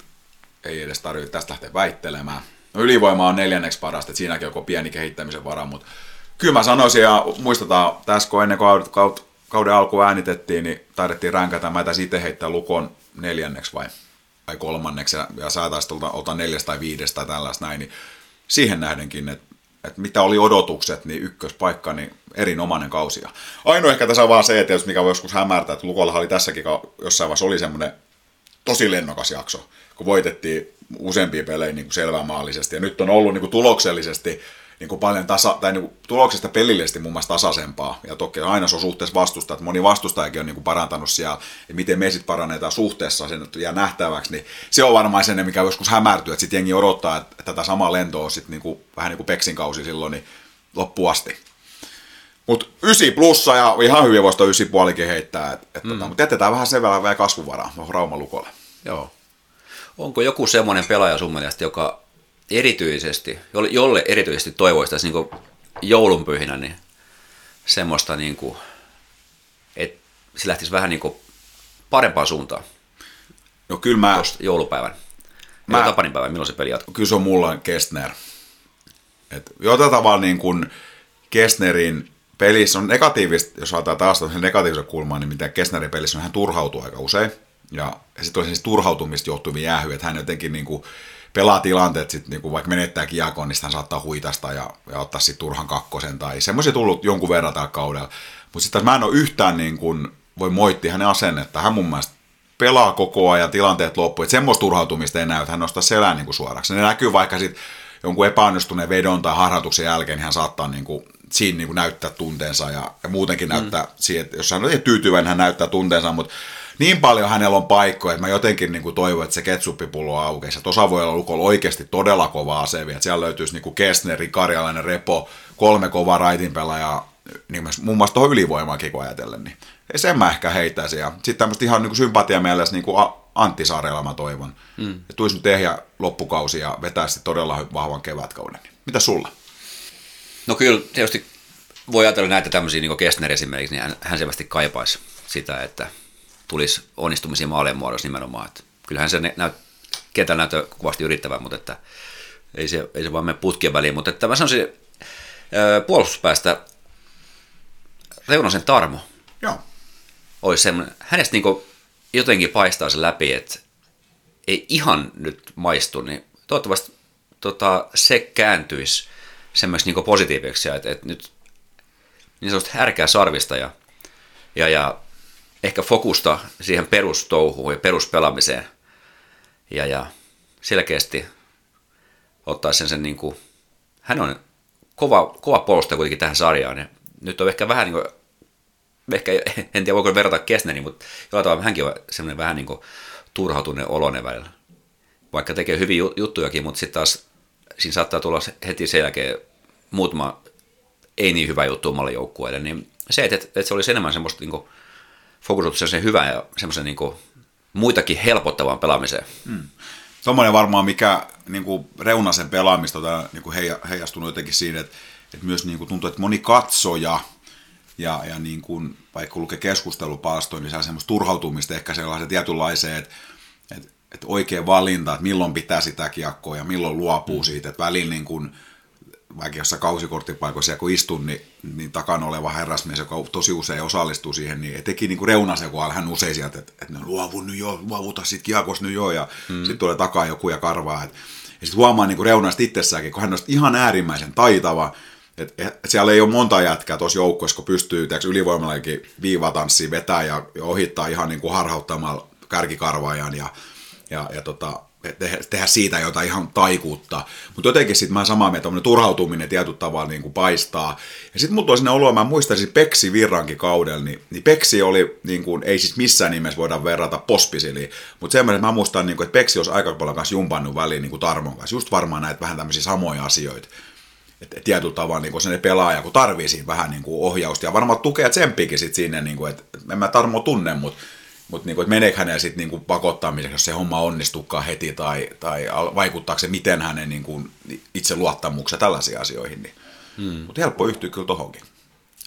ei edes tarvitse tästä lähteä väittelemään. No ylivoima on neljänneksi parasta, että siinäkin on pieni kehittämisen vara, mutta kyllä mä sanoisin, ja muistetaan, tässä kun ennen kuin kauden alku äänitettiin, niin taidettiin ränkätä, mä tässä itse heittää lukon neljänneksi vai, vai kolmanneksi, ja, ja saataisiin ota, ota neljäs tai viides tai tällaista näin, niin siihen nähdenkin, että että mitä oli odotukset, niin ykköspaikka, niin erinomainen kausi. Ainoa ehkä tässä on vaan se, että jos mikä voi joskus hämärtää, että Lukolla oli tässäkin jossain vaiheessa oli semmoinen tosi lennokas jakso, kun voitettiin useampia pelejä niin kuin selvämaallisesti, ja nyt on ollut niin kuin tuloksellisesti niin kuin paljon tasa, tai niin kuin tuloksesta pelillisesti mun mielestä tasaisempaa. Ja toki aina se on suhteessa vastusta, että moni vastustajakin on niin kuin parantanut siellä, ja miten me sitten parannetaan suhteessa, sen jää nähtäväksi, niin se on varmaan sen, mikä joskus hämärtyy, että sitten jengi odottaa, että tätä samaa lentoa on sitten niin kuin, vähän niin kuin Peksin kausi silloin, niin loppuasti. Mutta ysi plussa ja ihan hyvin voisi ysi puolikin heittää, et, et, tota, mm. tota, mutta jätetään vähän sen verran vielä kasvuvaraa Raumalukolle. Joo. Onko joku semmoinen pelaaja sun mielestä, joka erityisesti, jolle, jolle erityisesti toivoisi niin joulunpyhinä, niin semmoista, niin kuin, että se lähtisi vähän niin kuin parempaan suuntaan. No kyllä mä... joulupäivän. Mä, Tapanin päivän, milloin se peli jatkuu? Kyllä se on mulla Kestner. Et jotain tavalla niin kuin Kestnerin pelissä on negatiivista, jos ajatellaan taas negatiivisen kulmaa, niin mitä Kestnerin pelissä on, hän turhautuu aika usein. Ja sitten on siis turhautumista johtuvia jäähyjä, että hän jotenkin niin kuin, pelaa tilanteet, sit, niin kuin vaikka menettää kiekon, niin hän saattaa huitasta ja, ja ottaa sitten turhan kakkosen tai semmoisia tullut jonkun verran tällä kaudella. Mutta sitten mä en ole yhtään niin kuin, voi moittia hänen asennetta. Hän mun mielestä pelaa koko ajan, tilanteet loppuu. Että semmoista turhautumista ei näy, että hän nostaa selän niin suoraksi. Ne näkyy vaikka sitten jonkun epäonnistuneen vedon tai harjoituksen jälkeen, niin hän saattaa niin kuin, siinä niin kuin näyttää tunteensa ja, ja muutenkin mm. näyttää siihen, että jos hän on tyytyväinen, hän näyttää tunteensa, mutta niin paljon hänellä on paikkoja, että mä jotenkin niin kuin toivon, että se ketsuppipullo aukeisi. Tuossa voi olla Lukolla oikeasti todella kova asevi, että siellä löytyisi niin kuin Kestneri, Karjalainen, Repo, kolme kovaa raitin pelaajaa, niin muun muassa tuohon ylivoimaakin kun ajatellen, niin sen mä ehkä heittäisin. Ja sitten tämmöistä ihan niin sympatia mielessä niin kuin Antti Saarella mä toivon. Mm. Että tulisi nyt ehjä loppukausi ja vetäisi todella vahvan kevätkauden. Mitä sulla? No kyllä tietysti voi ajatella näitä tämmöisiä, niin kuin Kestner esimerkiksi, niin hän, hän selvästi kaipaisi sitä, että tulisi onnistumisia maalien muodossa nimenomaan. Että kyllähän se näyt, kentällä näyttää kovasti yrittävän, mutta että ei se, ei se vaan mene putkien väliin. Mutta että mä sanoisin puolustuspäästä Reunasen Tarmo. Joo. Olisi semmoinen, hänestä niin jotenkin paistaa se läpi, että ei ihan nyt maistu, niin toivottavasti tota, se kääntyisi semmoiksi niin positiiviseksi, että, että nyt niin sanotusti härkää sarvista ja, ja, ja ehkä fokusta siihen perustouhuun ja peruspelaamiseen. Ja, ja selkeästi ottaa sen, sen niin kuin, hän on kova, kova puolustaja kuitenkin tähän sarjaan. Ja nyt on ehkä vähän niin kuin, ehkä, en tiedä voiko verrata Kesneriin, mutta jollain tavalla hänkin on semmoinen vähän niin kuin turhautuneen oloinen välillä. Vaikka tekee hyviä juttujakin, mutta sitten taas siinä saattaa tulla heti sen jälkeen muutama ei niin hyvä juttu omalle joukkueelle, niin se, että, että se olisi enemmän semmoista niin kuin, fokusoitu sen hyvään ja semmoisen niin kuin, muitakin helpottavaan pelaamiseen. Hmm. Tuommoinen varmaan, mikä niin kuin Reunasen pelaamista tota, niin kuin heijastunut jotenkin siinä, että, että myös niin kuin tuntuu, että moni katsoja ja, ja niin kuin, vaikka lukee keskustelupaastoja, niin saa semmoista turhautumista ehkä sellaisen tietynlaiseen, että, että, että oikea valinta, että milloin pitää sitä kiekkoa ja milloin luopuu hmm. siitä, että välillä niin kuin, vaikka jossain kausikorttipaikoissa, kun istun, niin, niin takana oleva herrasmies, joka tosi usein osallistuu siihen, niin teki niin kuin reunase, kun hän usein sieltä, että, että ne luovu nyt jo, luovuta siitä kiekos nyt jo, ja mm. sitten tulee takaa joku ja karvaa. Et, ja sitten huomaa niin reunasta itsessäänkin, kun hän on ihan äärimmäisen taitava, että et siellä ei ole monta jätkää tuossa joukkueessa, kun pystyy ylivoimallakin viivatanssiin vetää ja, ja ohittaa ihan niin kuin harhauttamalla kärkikarvaajan ja, ja, ja tota, tehdä, siitä jotain ihan taikuutta. Mutta jotenkin sitten mä samaa mieltä, turhautuminen tietyllä tavalla niin kuin paistaa. Ja sitten mulla sinne oloa, mä muistaisin Peksi Virrankin kaudella, niin, niin Peksi oli, niin kuin, ei siis missään nimessä voida verrata pospisiliin, mutta semmoinen, mä muistan, niin kuin, että Peksi olisi aika paljon kanssa jumpannut väliin niin kuin Tarmon kanssa. Just varmaan näitä vähän tämmöisiä samoja asioita. Että tietyllä tavalla niin se pelaaja, kun tarvii siinä vähän niin kuin ohjausta ja varmaan tukea tsemppiäkin sitten sinne, niin kuin, että en mä Tarmo tunne, mutta Mutta niinku, meneekö hänellä sitten niinku pakottamiseksi, jos se homma onnistukaan heti, tai, tai vaikuttaako se miten hänen niinku itse luottamuksen tällaisiin asioihin. Niin. Hmm. Mutta helppo yhtyä kyllä tohonkin.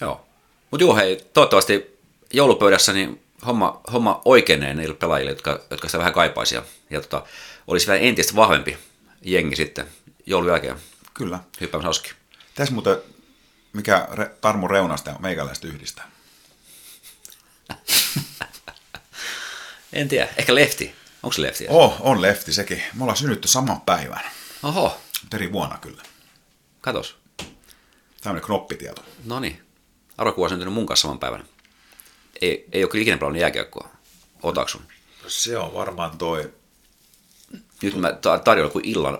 Joo. Mutta joo, hei, toivottavasti joulupöydässä niin homma, homma oikeenee niille pelaajille, jotka, jotka sitä vähän kaipaisi. Ja, ja tota, olisi vielä entistä vahvempi jengi sitten joulun jälkeen Kyllä. hyppäämässä oski. Tässä muuten, mikä Re- Tarmo Reunasta meikäläistä yhdistää? En tiedä, ehkä lefti. Onko se lefti? Oh, on lefti sekin. Me ollaan synnytty saman päivän. Oho, eri vuonna kyllä. katos. Tämmöinen knoppitieto. No niin. Arvokuva on syntynyt mun kanssa saman päivänä. Ei, ei ole kyllä ikinä pelannut jääkiekkoa. Otaksun. Se on varmaan toi. Nyt mä ta- tarjoan kuin illan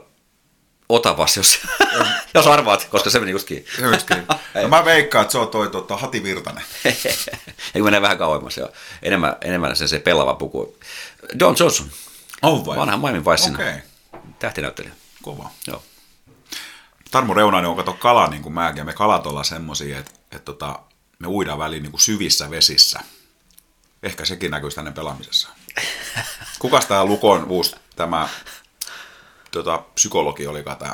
otavas, jos, jos arvaat, koska se meni justkin. Justkin. No mä veikkaan, että se on toi tota, Hati Virtanen. Eikö menee vähän kauemmas jo. Enemmän, enemmän se, se pelava puku. Don Johnson, On vai? vanha Miami Vicein Okei, tähtinäyttelijä. kova. Joo. Tarmo Reunainen on kato kala niin kuin mäkin, me kalat ollaan semmosia, että, että tota, me uidaan väliin niin kuin syvissä vesissä. Ehkä sekin näkyy tänne pelaamisessa. Kukas tämä Lukon uusi, tämä tota, psykologi olikaan tämä?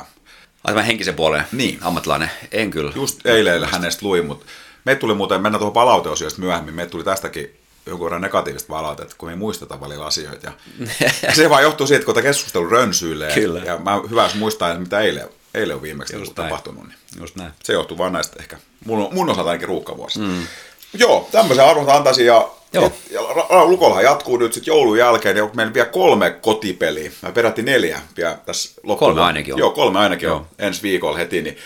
Ai tämän henkisen puolen Niin. ammattilainen. En kyllä. Just eilen hänestä luin, mutta me tuli muuten, mennään tuohon palauteosiosta myöhemmin, me tuli tästäkin jonkun verran negatiivista palautetta, kun me ei muisteta välillä asioita. Ja, ja se vaan johtuu siitä, kun tämä keskustelu rönsyilee. Kyllä. Ja mä hyvä, muistaa, että mitä eilen, eilen on viimeksi Just näin. tapahtunut. Niin Just näin. se johtuu vaan näistä ehkä, mun, mun osalta ainakin ruuhkavuosista. Mm. Joo, tämmöisen arvon antaisin ja, Joo. Ra- Lukollahan jatkuu nyt sitten joulun jälkeen, ja meillä vielä kolme kotipeliä, mä peräti neljä vielä tässä loppuun. Kolme ainakin on. Joo, kolme ainakin Joo. on ensi viikolla heti, niin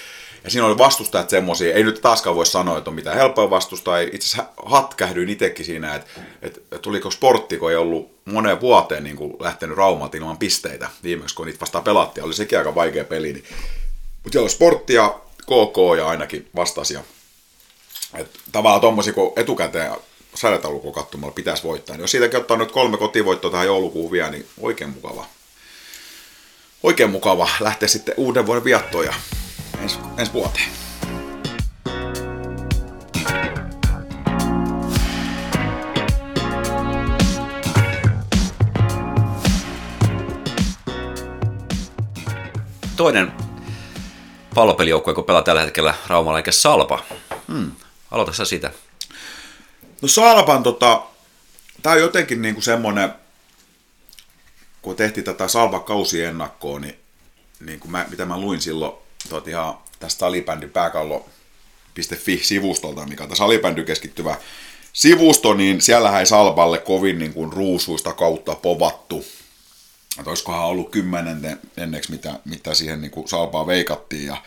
ja siinä oli vastustajat semmoisia, ei nyt taaskaan voi sanoa, että on mitään helppoa vastustaa. Itse asiassa hatkähdyin itsekin siinä, että, että tuliko sportti, kun ei ollut moneen vuoteen niin kuin lähtenyt Raumalta ilman pisteitä viimeksi, kun niitä vastaan pelattiin. Oli sekin aika vaikea peli. Niin. Mutta siellä oli sportti ja KK ja ainakin vastasi. Ja, että tavallaan tuommoisia, kun etukäteen sarjataulukon katsomalla pitäisi voittaa. Niin jos siitäkin ottaa nyt kolme kotivoittoa tähän joulukuun vielä, niin oikein mukava. Oikein mukava lähteä sitten uuden vuoden viettoon ja ensi, ensi vuoteen. Toinen pallopelijoukkue, kun pelaa tällä hetkellä Raumalla, eikä Salpa. Hmm. Aloita sä sitä. No Salpan tota, tää on jotenkin niinku semmonen, kun tehtiin tätä Salpa kausiennakkoa, niin, niin kuin mä, mitä mä luin silloin tot ihan tästä salibändin pääkallo.fi-sivustolta, mikä on tämä salibändy keskittyvä sivusto, niin siellähän ei Salpalle kovin niin kuin ruusuista kautta povattu. Että olisikohan ollut kymmenen enneksi, mitä, mitä siihen niin kuin Salpaa veikattiin. Ja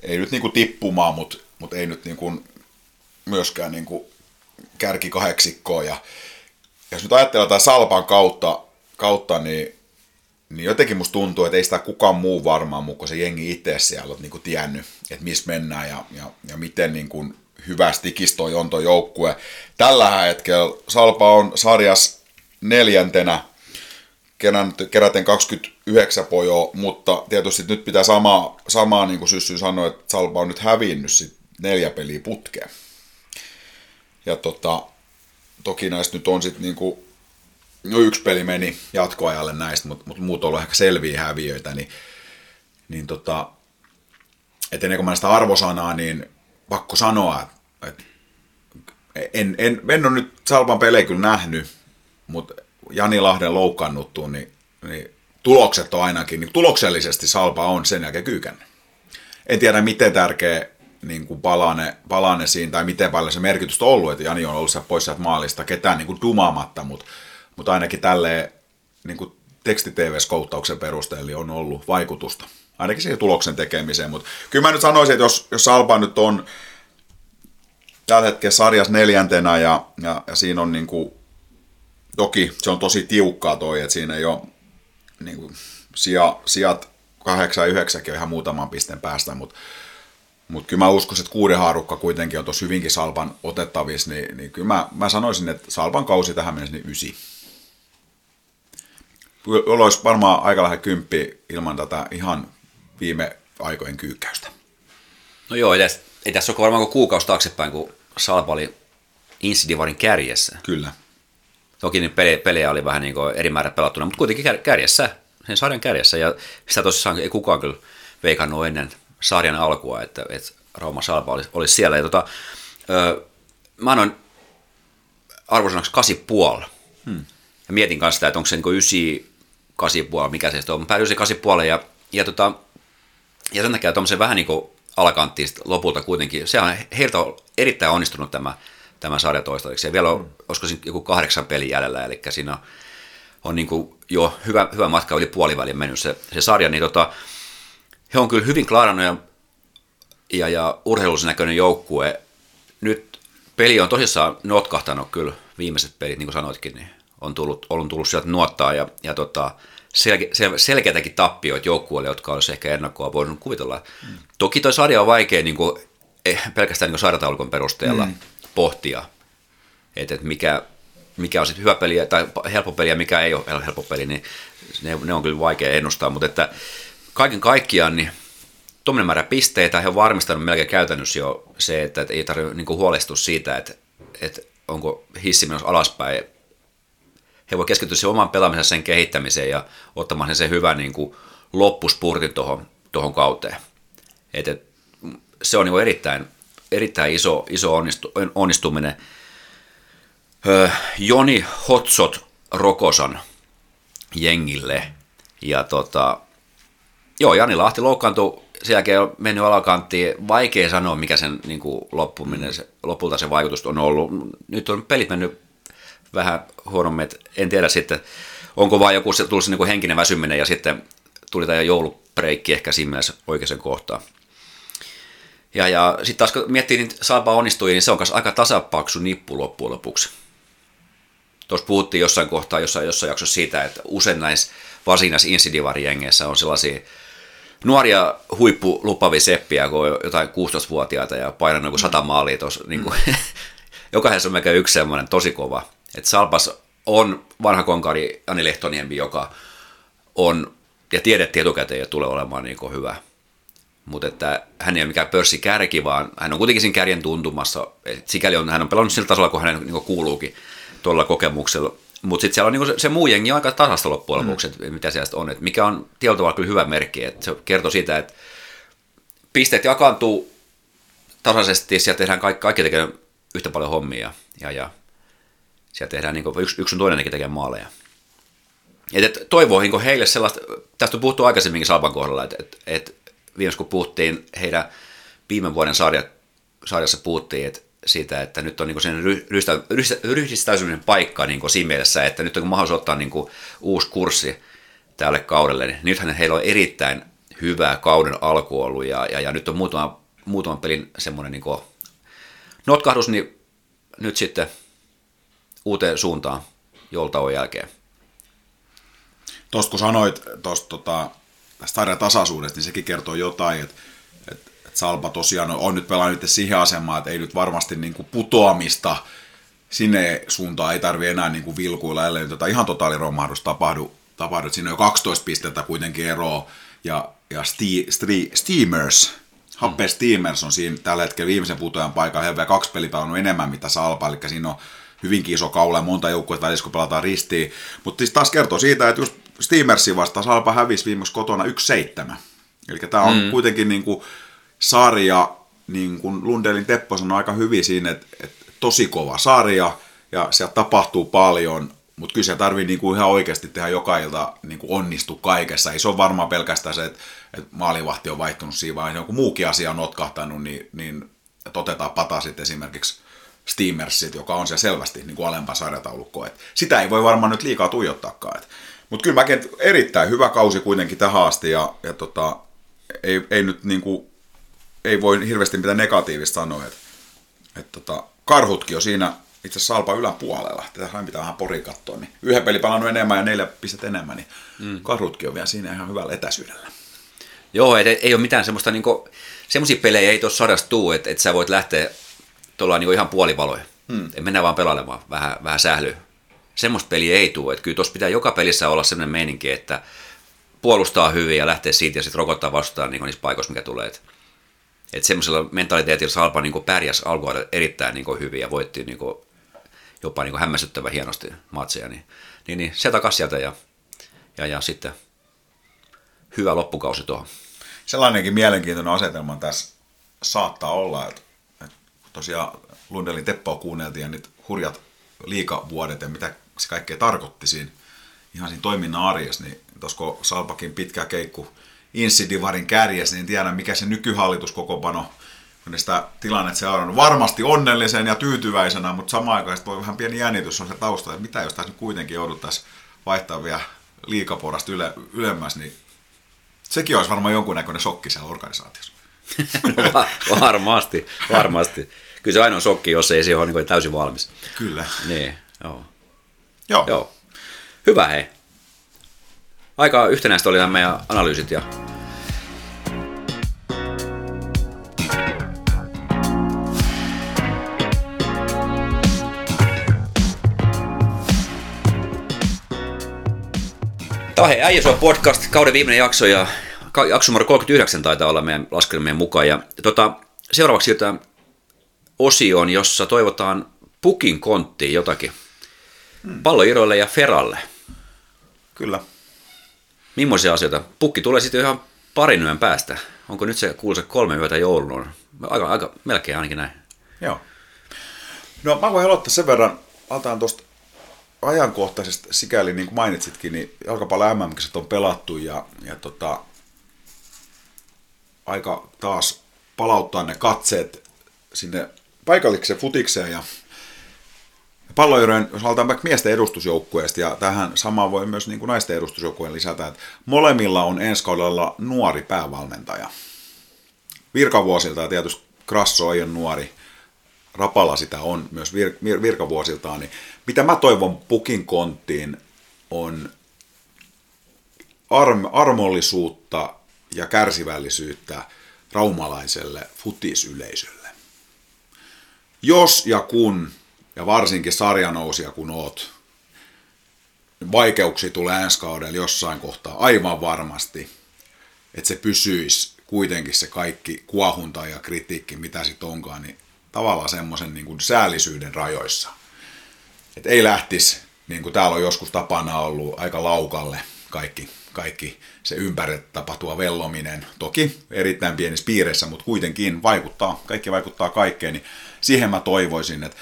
ei nyt niin kuin tippumaan, mutta, mutta ei nyt niin kuin myöskään niin kuin kärki kahdeksikkoa. Ja jos nyt ajatellaan tämän Salpan kautta, kautta niin, niin jotenkin musta tuntuu, että ei sitä kukaan muu varmaan muu kuin se jengi itse siellä on niin kuin tiennyt, että missä mennään ja, ja, ja miten niin kuin hyvästi tikistoi on tuo joukkue. Tällä hetkellä Salpa on sarjas neljäntenä, keräten 29 pojoa, mutta tietysti nyt pitää samaa, samaa niin kuin Syssy sanoi, että Salpa on nyt hävinnyt sit neljä peliä putkeen. Ja tota, toki näistä nyt on sitten niinku, no yksi peli meni jatkoajalle näistä, mutta mut muut on ollut ehkä selviä häviöitä, niin, niin tota, et ennen kuin mä sitä arvosanaa, niin pakko sanoa, että en, en, en ole nyt Salpan pelejä kyllä nähnyt, mutta Jani Lahden loukkaannuttu, niin, niin tulokset on ainakin, niin tuloksellisesti Salpa on sen jälkeen kyykännyt. En tiedä, miten tärkeä niin kuin palane, palane siinä, tai miten paljon se merkitystä on ollut, että Jani on ollut siellä pois sieltä maalista, ketään niin kuin dumaamatta, mutta, mutta ainakin tälleen niin kuin teksti-tv-skouttauksen perusteella on ollut vaikutusta. Ainakin siihen tuloksen tekemiseen, mutta kyllä mä nyt sanoisin, että jos, jos Salpa nyt on tällä hetkellä sarjas neljäntenä ja, ja, ja siinä on niin kuin, toki se on tosi tiukkaa toi, että siinä ei ole niin kuin, sija, sijat 8 ja 9 on ihan muutaman pisteen päästä, mutta mutta kyllä mä uskoisin, että kuuden haarukka kuitenkin on tuossa hyvinkin Salpan otettavissa, niin, niin kyllä mä, mä sanoisin, että Salpan kausi tähän mennessä niin ysi. Jolla olisi varmaan aika lähde kymppi ilman tätä ihan viime aikojen kyykkäystä. No joo, tässä, ei tässä ole varmaan kuukausi taaksepäin, kun Salpa oli Insidivarin kärjessä. Kyllä. Toki niin pelejä, pelejä oli vähän niin eri määrä pelattuna, mutta kuitenkin kärjessä, sen sarjan kärjessä. Ja sitä tosissaan ei kukaan kyllä veikannut ennen sarjan alkua, että, että Rauma Salpa olisi, olisi siellä. Ja tota, ö, mä annoin arvosanaksi 8,5. Hmm. Ja mietin kanssa sitä, että onko se niin 9, 8,5, mikä se on. Mä päädyin 8,5 ja, ja, tota, ja sen takia tuommoisen vähän niin kuin alakanttiin lopulta kuitenkin. Se on heiltä on erittäin onnistunut tämä, tämä sarja toistaiseksi. Ja vielä on, mm. olisiko siinä joku kahdeksan pelin jäljellä, eli siinä on, on niin kuin jo hyvä, hyvä matka yli puolivälin mennyt se, se sarja, niin tota, he on kyllä hyvin klaarannut ja, ja, ja urheilullisen näköinen joukkue. Nyt peli on tosissaan notkahtanut kyllä viimeiset pelit, niin kuin sanoitkin, niin on tullut, on tullut sieltä nuottaa ja, ja tota, selke, sel, selkeätäkin tappioita joukkueille, jotka olisi ehkä ennakkoa voinut kuvitella. Mm. Toki tuo sarja on vaikea niin kuin, eh, pelkästään niin sarjataulukon perusteella mm. pohtia, että et mikä, mikä on sitten hyvä peli tai helppo peli ja mikä ei ole helppo peli, niin ne, ne on kyllä vaikea ennustaa, mutta että kaiken kaikkiaan niin tuommoinen määrä pisteitä, he on varmistanut melkein käytännössä jo se, että, että ei tarvitse niin huolestua siitä, että, että onko hissi menossa alaspäin he voi keskittyä siihen oman pelaamisen sen kehittämiseen ja ottamaan sen, sen hyvän niin kuin loppuspurtin tuohon, tuohon kauteen. Et, et, se on niin erittäin, erittäin iso, iso onnistu, onnistuminen. Öö, Joni Hotsot Rokosan jengille. Ja tota, joo, Jani Lahti loukkaantui, sen jälkeen on mennyt alakanttiin. Vaikea sanoa, mikä sen niin kuin loppuminen, se, lopulta se vaikutus on ollut. Nyt on pelit mennyt vähän huonommin, en tiedä sitten, onko vain joku se tullut se niin henkinen väsyminen ja sitten tuli tämä joulupreikki ehkä siinä mielessä oikeaan kohtaan. Ja, ja sitten taas kun miettii, niin Salpa onnistui, niin se on myös aika tasapaksu nippu loppujen lopuksi. Tuossa puhuttiin jossain kohtaa, jossain, jossain jaksossa siitä, että usein näissä varsinkin näissä insidivari on sellaisia nuoria huippulupavia seppiä, kun on jotain 16-vuotiaita ja painanut joku sata maalia tuossa. Niin kuin, mm. jokaisessa on melkein yksi semmoinen tosi kova et Salpas on vanha konkari Ani Lehtoniempi, joka on, ja tiedettiin etukäteen, että tulee olemaan niin hyvä. Mutta että hän ei ole mikään pörssikärki, vaan hän on kuitenkin siinä kärjen tuntumassa. Et sikäli on, hän on pelannut sillä tasolla, kun hänen niin kuuluukin tuolla kokemuksella. Mutta sitten siellä on niin se, se muu jengi on aika tasasta loppujen lopuksi, mm. mitä siellä on. Et mikä on tietyllä tavalla kyllä hyvä merkki. Et se kertoo siitä, että pisteet jakaantuu tasaisesti, siellä tehdään kaikki, kaikki tekee yhtä paljon hommia. Ja, ja siellä tehdään niin yksi, yksi on toinenkin tekee maaleja. Et, et toivoo niin heille sellaista, tästä on puhuttu aikaisemminkin Salpan kohdalla, että et, et viimeksi kun puhuttiin heidän viime vuoden sarja, sarjassa puhuttiin että siitä, että nyt on niin sen ryhdistäytymisen paikka niin siinä mielessä, että nyt on mahdollisuus ottaa niin uusi kurssi tälle kaudelle, niin nythän heillä on erittäin hyvä kauden alku ollut ja, ja, ja nyt on muutama, muutaman pelin semmoinen niin notkahdus, niin nyt sitten uuteen suuntaan joltauon jälkeen. Tuosta kun sanoit tuosta tota, tästä tasaisuudesta, niin sekin kertoo jotain, että Salpa tosiaan on, nyt pelannut siihen asemaan, että ei nyt varmasti niin kuin putoamista sinne suuntaan ei tarvi enää niin kuin vilkuilla, ellei tota ihan totaaliromahdus tapahdu, tapahdu. Siinä on jo 12 pistettä kuitenkin eroa, ja, ja sti, sti, Steamers, Happe mm. Steamers on siinä tällä hetkellä viimeisen putoajan paikalla, he on vielä kaksi pelipelannut enemmän mitä Salpa, eli siinä on hyvinkin iso kaula ja monta joukkuetta välissä, kun pelataan ristiin. Mutta siis taas kertoo siitä, että just Steamersin vastaan Salpa hävisi viimeksi kotona 1-7. Eli tämä on mm. kuitenkin niin kuin sarja, niin kuin Lundelin Teppo sanoi aika hyvin siinä, että, että tosi kova sarja ja siellä tapahtuu paljon, mutta kyllä se tarvii niinku ihan oikeasti tehdä joka ilta niinku onnistu kaikessa. Ei se ole varmaan pelkästään se, että, että maalivahti on vaihtunut siinä, vaan joku muukin asia on notkahtanut, niin, niin otetaan patasit esimerkiksi Steamersit, joka on se selvästi niin kuin alempaa sarjataulukko. Et sitä ei voi varmaan nyt liikaa tuijottaakaan. Mutta kyllä mäkin erittäin hyvä kausi kuitenkin tähän asti ja, ja tota, ei, ei nyt niin kuin, ei voi hirveästi mitään negatiivista sanoa. Et, et tota, karhutkin on siinä itse asiassa Salpa yläpuolella. Tähän pitää vähän pori katsoa. Niin yhden peli palannut enemmän ja neljä pistettä enemmän, niin mm. karhutkin on vielä siinä ihan hyvällä etäisyydellä. Joo, ei, ei ole mitään semmoista, niinku, semmoisia pelejä ei tuossa sarjassa tuu, että, että sä voit lähteä tuolla niin ihan puolivaloja. Hmm. Mennään vaan pelailemaan, vähän, vähän sählyä. Semmoista peliä ei tule. Että kyllä tuossa pitää joka pelissä olla sellainen meininki, että puolustaa hyvin ja lähtee siitä ja sitten rokottaa vastaan niin niissä paikoissa, mikä tulee. Että et semmoisella mentaliteetilla Salpa niin pärjäs alkuajan erittäin niin hyvin ja voitti niin jopa niin hämmästyttävä hienosti matseja, niin, niin, niin se takas sieltä ja, ja, ja sitten hyvä loppukausi tuohon. Sellainenkin mielenkiintoinen asetelma tässä saattaa olla, että, että tosiaan Lundelin Teppoa kuunneltiin ja nyt hurjat liikavuodet ja mitä se kaikkea tarkoitti siinä ihan siinä toiminnan arjessa, niin tuossa Salpakin pitkä keikku Insidivarin kärjes, niin tiedän mikä se nykyhallitus kokopano kun sitä tilannetta seurannut. Varmasti onnellisen ja tyytyväisenä, mutta samaan aikaan voi vähän pieni jännitys on se tausta, että mitä jos tässä kuitenkin jouduttaisiin vaihtaa vielä liikaporasta yle, ylemmäs, niin sekin olisi varmaan jonkunnäköinen shokki siellä organisaatiossa. varmasti, varmasti. Kyllä se ainoa shokki, jos ei se ole niin täysin valmis. Kyllä. Niin, joo. Joo. joo. Hyvä hei. Aika yhtenäistä oli nämä meidän analyysit ja Tämä on hei, podcast, kauden viimeinen jakso ja jakso numero 39 taitaa olla meidän laskelmien mukaan. Ja, tota, seuraavaksi siirrytään osioon, jossa toivotaan pukin konttiin jotakin. Hmm. Palloiroille ja Feralle. Kyllä. Millaisia asioita? Pukki tulee sitten ihan parin yön päästä. Onko nyt se kuuluisa kolme yötä joulun? Aika, aika melkein ainakin näin. Joo. No mä voin aloittaa sen verran, aloitetaan tuosta ajankohtaisesti, sikäli niin kuin mainitsitkin, niin jalkapallon mm on pelattu ja, ja tota, aika taas palauttaa ne katseet sinne paikalliseen futikseen ja palloirojen, jos aletaan vaikka miesten edustusjoukkueesta, ja tähän samaan voi myös niin kuin naisten edustusjoukkueen lisätä, että molemmilla on ensi kaudella nuori päävalmentaja. Virkavuosilta ja tietysti Krasso ei ole nuori, Rapala sitä on myös vir- virkavuosiltaan, niin mitä mä toivon pukin konttiin on arm- armollisuutta ja kärsivällisyyttä raumalaiselle futisyleisölle. Jos ja kun, varsinkin sarjanousia kun oot, vaikeuksia tulee ensi kaudella jossain kohtaa aivan varmasti, että se pysyisi kuitenkin se kaikki kuohunta ja kritiikki, mitä sitten onkaan, niin tavallaan semmoisen niin säällisyyden rajoissa. Että ei lähtisi, niin kuin täällä on joskus tapana ollut, aika laukalle kaikki, kaikki se ympärillä tapahtuva vellominen. Toki erittäin pienissä piirissä, mutta kuitenkin vaikuttaa, kaikki vaikuttaa kaikkeen, niin siihen mä toivoisin, että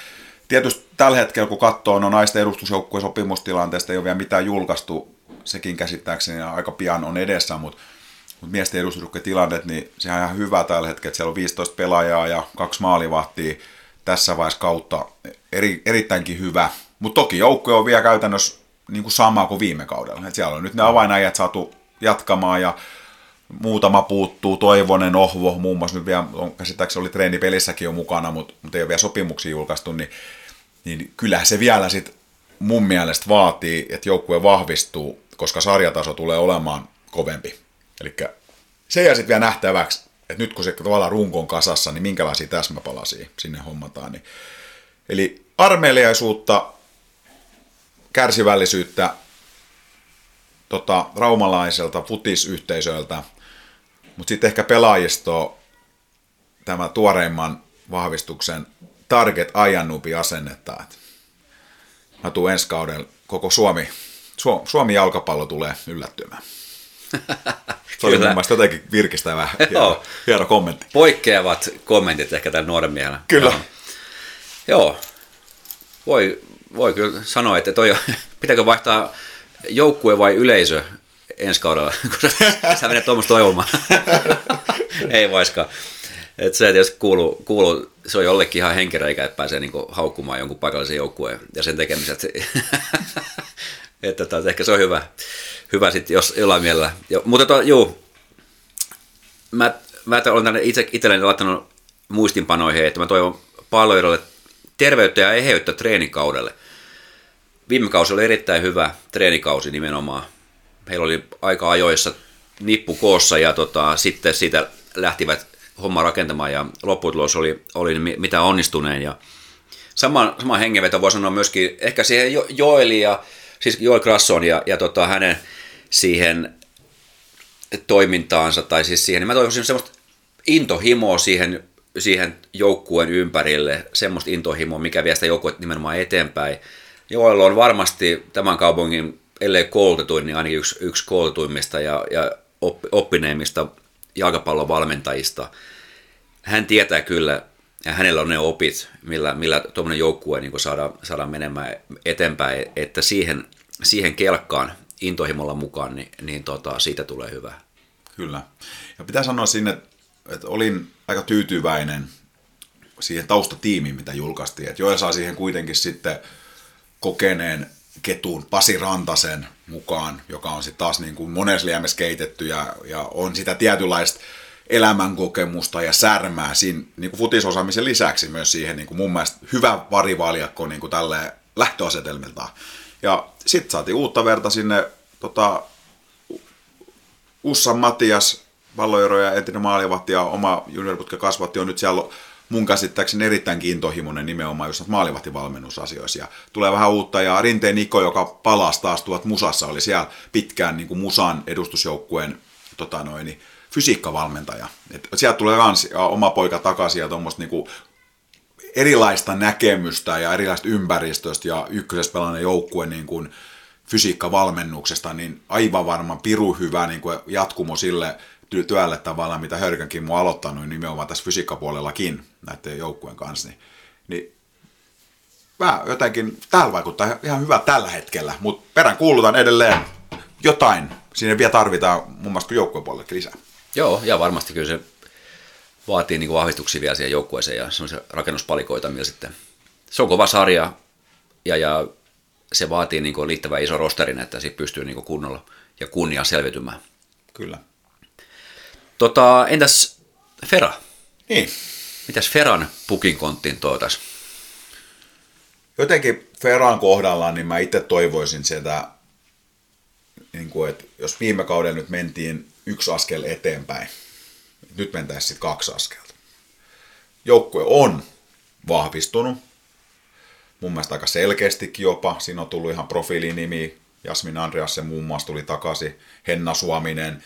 tietysti tällä hetkellä, kun katsoo no naisten edustusjoukkueen sopimustilanteesta, ei ole vielä mitään julkaistu, sekin käsittääkseni aika pian on edessä, mutta mutta miesten tilanteet, niin sehän on ihan hyvä tällä hetkellä, että siellä on 15 pelaajaa ja kaksi maalivahtia tässä vaiheessa kautta. Eri, erittäinkin hyvä, mutta toki joukko on vielä käytännössä niin kuin sama kuin viime kaudella. Et siellä on nyt ne avainajat saatu jatkamaan ja muutama puuttuu, Toivonen, Ohvo, muun muassa nyt vielä, on, käsittääkseni oli treenipelissäkin jo mukana, mutta, mutta ei ole vielä sopimuksia julkaistu, niin, niin kyllähän se vielä sit mun mielestä vaatii, että joukkue vahvistuu, koska sarjataso tulee olemaan kovempi. Eli se jää sitten vielä nähtäväksi, että nyt kun se tavallaan runkon kasassa, niin minkälaisia täsmäpalasia sinne hommataan. Niin. Eli armeliaisuutta, kärsivällisyyttä tota, raumalaiselta futisyhteisöiltä, mutta sitten ehkä pelaajisto tämä tuoreimman vahvistuksen target ajannupi asennetta. Et mä tuun ensi kaudella, koko Suomi, Suomi jalkapallo tulee yllättymään. Se oli mun mielestä jotenkin virkistävä hieno, hieno kommentti. Poikkeavat kommentit ehkä tämän nuoren miehellä. Kyllä. Joo. Joo. Voi, voi kyllä sanoa, että toi, pitääkö vaihtaa joukkue vai yleisö ensi kaudella, kun sä menet tuommoista toivomaan. Ei vaiskaan. Et se tietysti kuuluu, kuuluu, se on jollekin ihan henkireikä, että pääsee niinku haukkumaan jonkun paikallisen joukkueen ja sen tekemiset. että taas, ehkä se on hyvä, hyvä sitten, jos jollain mielellä. Jo, mutta to, juu, mä, mä olen tänne itse itselleni laittanut muistinpanoihin, että mä toivon palloidolle terveyttä ja eheyttä treenikaudelle. Viime kausi oli erittäin hyvä treenikausi nimenomaan. Heillä oli aika ajoissa nippu koossa ja tota, sitten siitä lähtivät homma rakentamaan ja lopputulos oli, oli mitä onnistuneen. Ja sama, sama hengenveto voi sanoa myöskin ehkä siihen jo, Joeli ja siis Joel Grasson ja, ja tota, hänen siihen toimintaansa tai siis siihen, niin mä toivoisin semmoista intohimoa siihen siihen joukkueen ympärille semmoista intohimoa, mikä vie sitä joukkuetta nimenomaan eteenpäin. Joella on varmasti tämän kaupungin, ellei koulutetuin, niin ainakin yksi, yksi koulutuimmista ja, ja oppineimmista jalkapallon valmentajista. Hän tietää kyllä, ja hänellä on ne opit, millä, millä tuommoinen joukkue niin saadaan, saadaan menemään eteenpäin, että siihen, siihen kelkkaan intohimolla mukaan, niin, niin tota, siitä tulee hyvä. Kyllä. Ja pitää sanoa sinne, että olin aika tyytyväinen siihen taustatiimiin, mitä julkaistiin. Että Joel saa siihen kuitenkin sitten kokeneen ketun Pasi Rantasen mukaan, joka on sitten taas niin kuin monessa liemessä keitetty ja, ja on sitä tietynlaista elämänkokemusta ja särmää siinä niin kuin futisosaamisen lisäksi myös siihen niin kuin mun mielestä hyvä varivaljakko niin kuin tälle lähtöasetelmiltaan. Ja sitten saatiin uutta verta sinne tota, Ussan Matias, palloeroja entinen maalivahti ja oma junioriputke kasvatti on nyt siellä mun käsittääkseni erittäin kiintohimoinen nimenomaan just maalivahtivalmennusasioissa. Ja tulee vähän uutta ja Rinteen Niko, joka palasi taas tuot Musassa, oli siellä pitkään niin kuin Musan edustusjoukkueen tota noin, niin fysiikkavalmentaja. Et sieltä tulee kans oma poika takaisin ja tuommoista niinku erilaista näkemystä ja erilaista ympäristöstä ja ykkösessä pelannut joukkue niin kuin fysiikkavalmennuksesta, niin aivan varmaan piru hyvä niin kuin jatkumo sille työlle tavallaan, mitä Hörkänkin mun aloittanut niin nimenomaan tässä fysiikkapuolellakin näiden joukkueen kanssa. Niin, niin mä jotenkin, täällä vaikuttaa ihan hyvä tällä hetkellä, mutta perään kuulutan edelleen jotain. Sinne vielä tarvitaan muun muassa joukkueen puolelle lisää. Joo, ja varmasti kyllä se vaatii niin vahvistuksia vielä siihen joukkueeseen ja semmoisia rakennuspalikoita, millä sitten se on kova sarja ja, ja se vaatii niin liittävän iso rosterin, että siitä pystyy niin kunnolla ja kunnia selvitymään. Kyllä. Tota, entäs Fera? Niin. Mitäs Feran pukinkonttiin toitas? Jotenkin Feran kohdalla, niin mä itse toivoisin sitä, niin kuin, että jos viime kauden nyt mentiin yksi askel eteenpäin. Nyt mentäisiin sitten kaksi askelta. Joukkue on vahvistunut. Mun mielestä aika selkeästikin jopa. Siinä on tullut ihan profiilinimi. Jasmin Andreasen muun muassa tuli takaisin. Henna Suominen.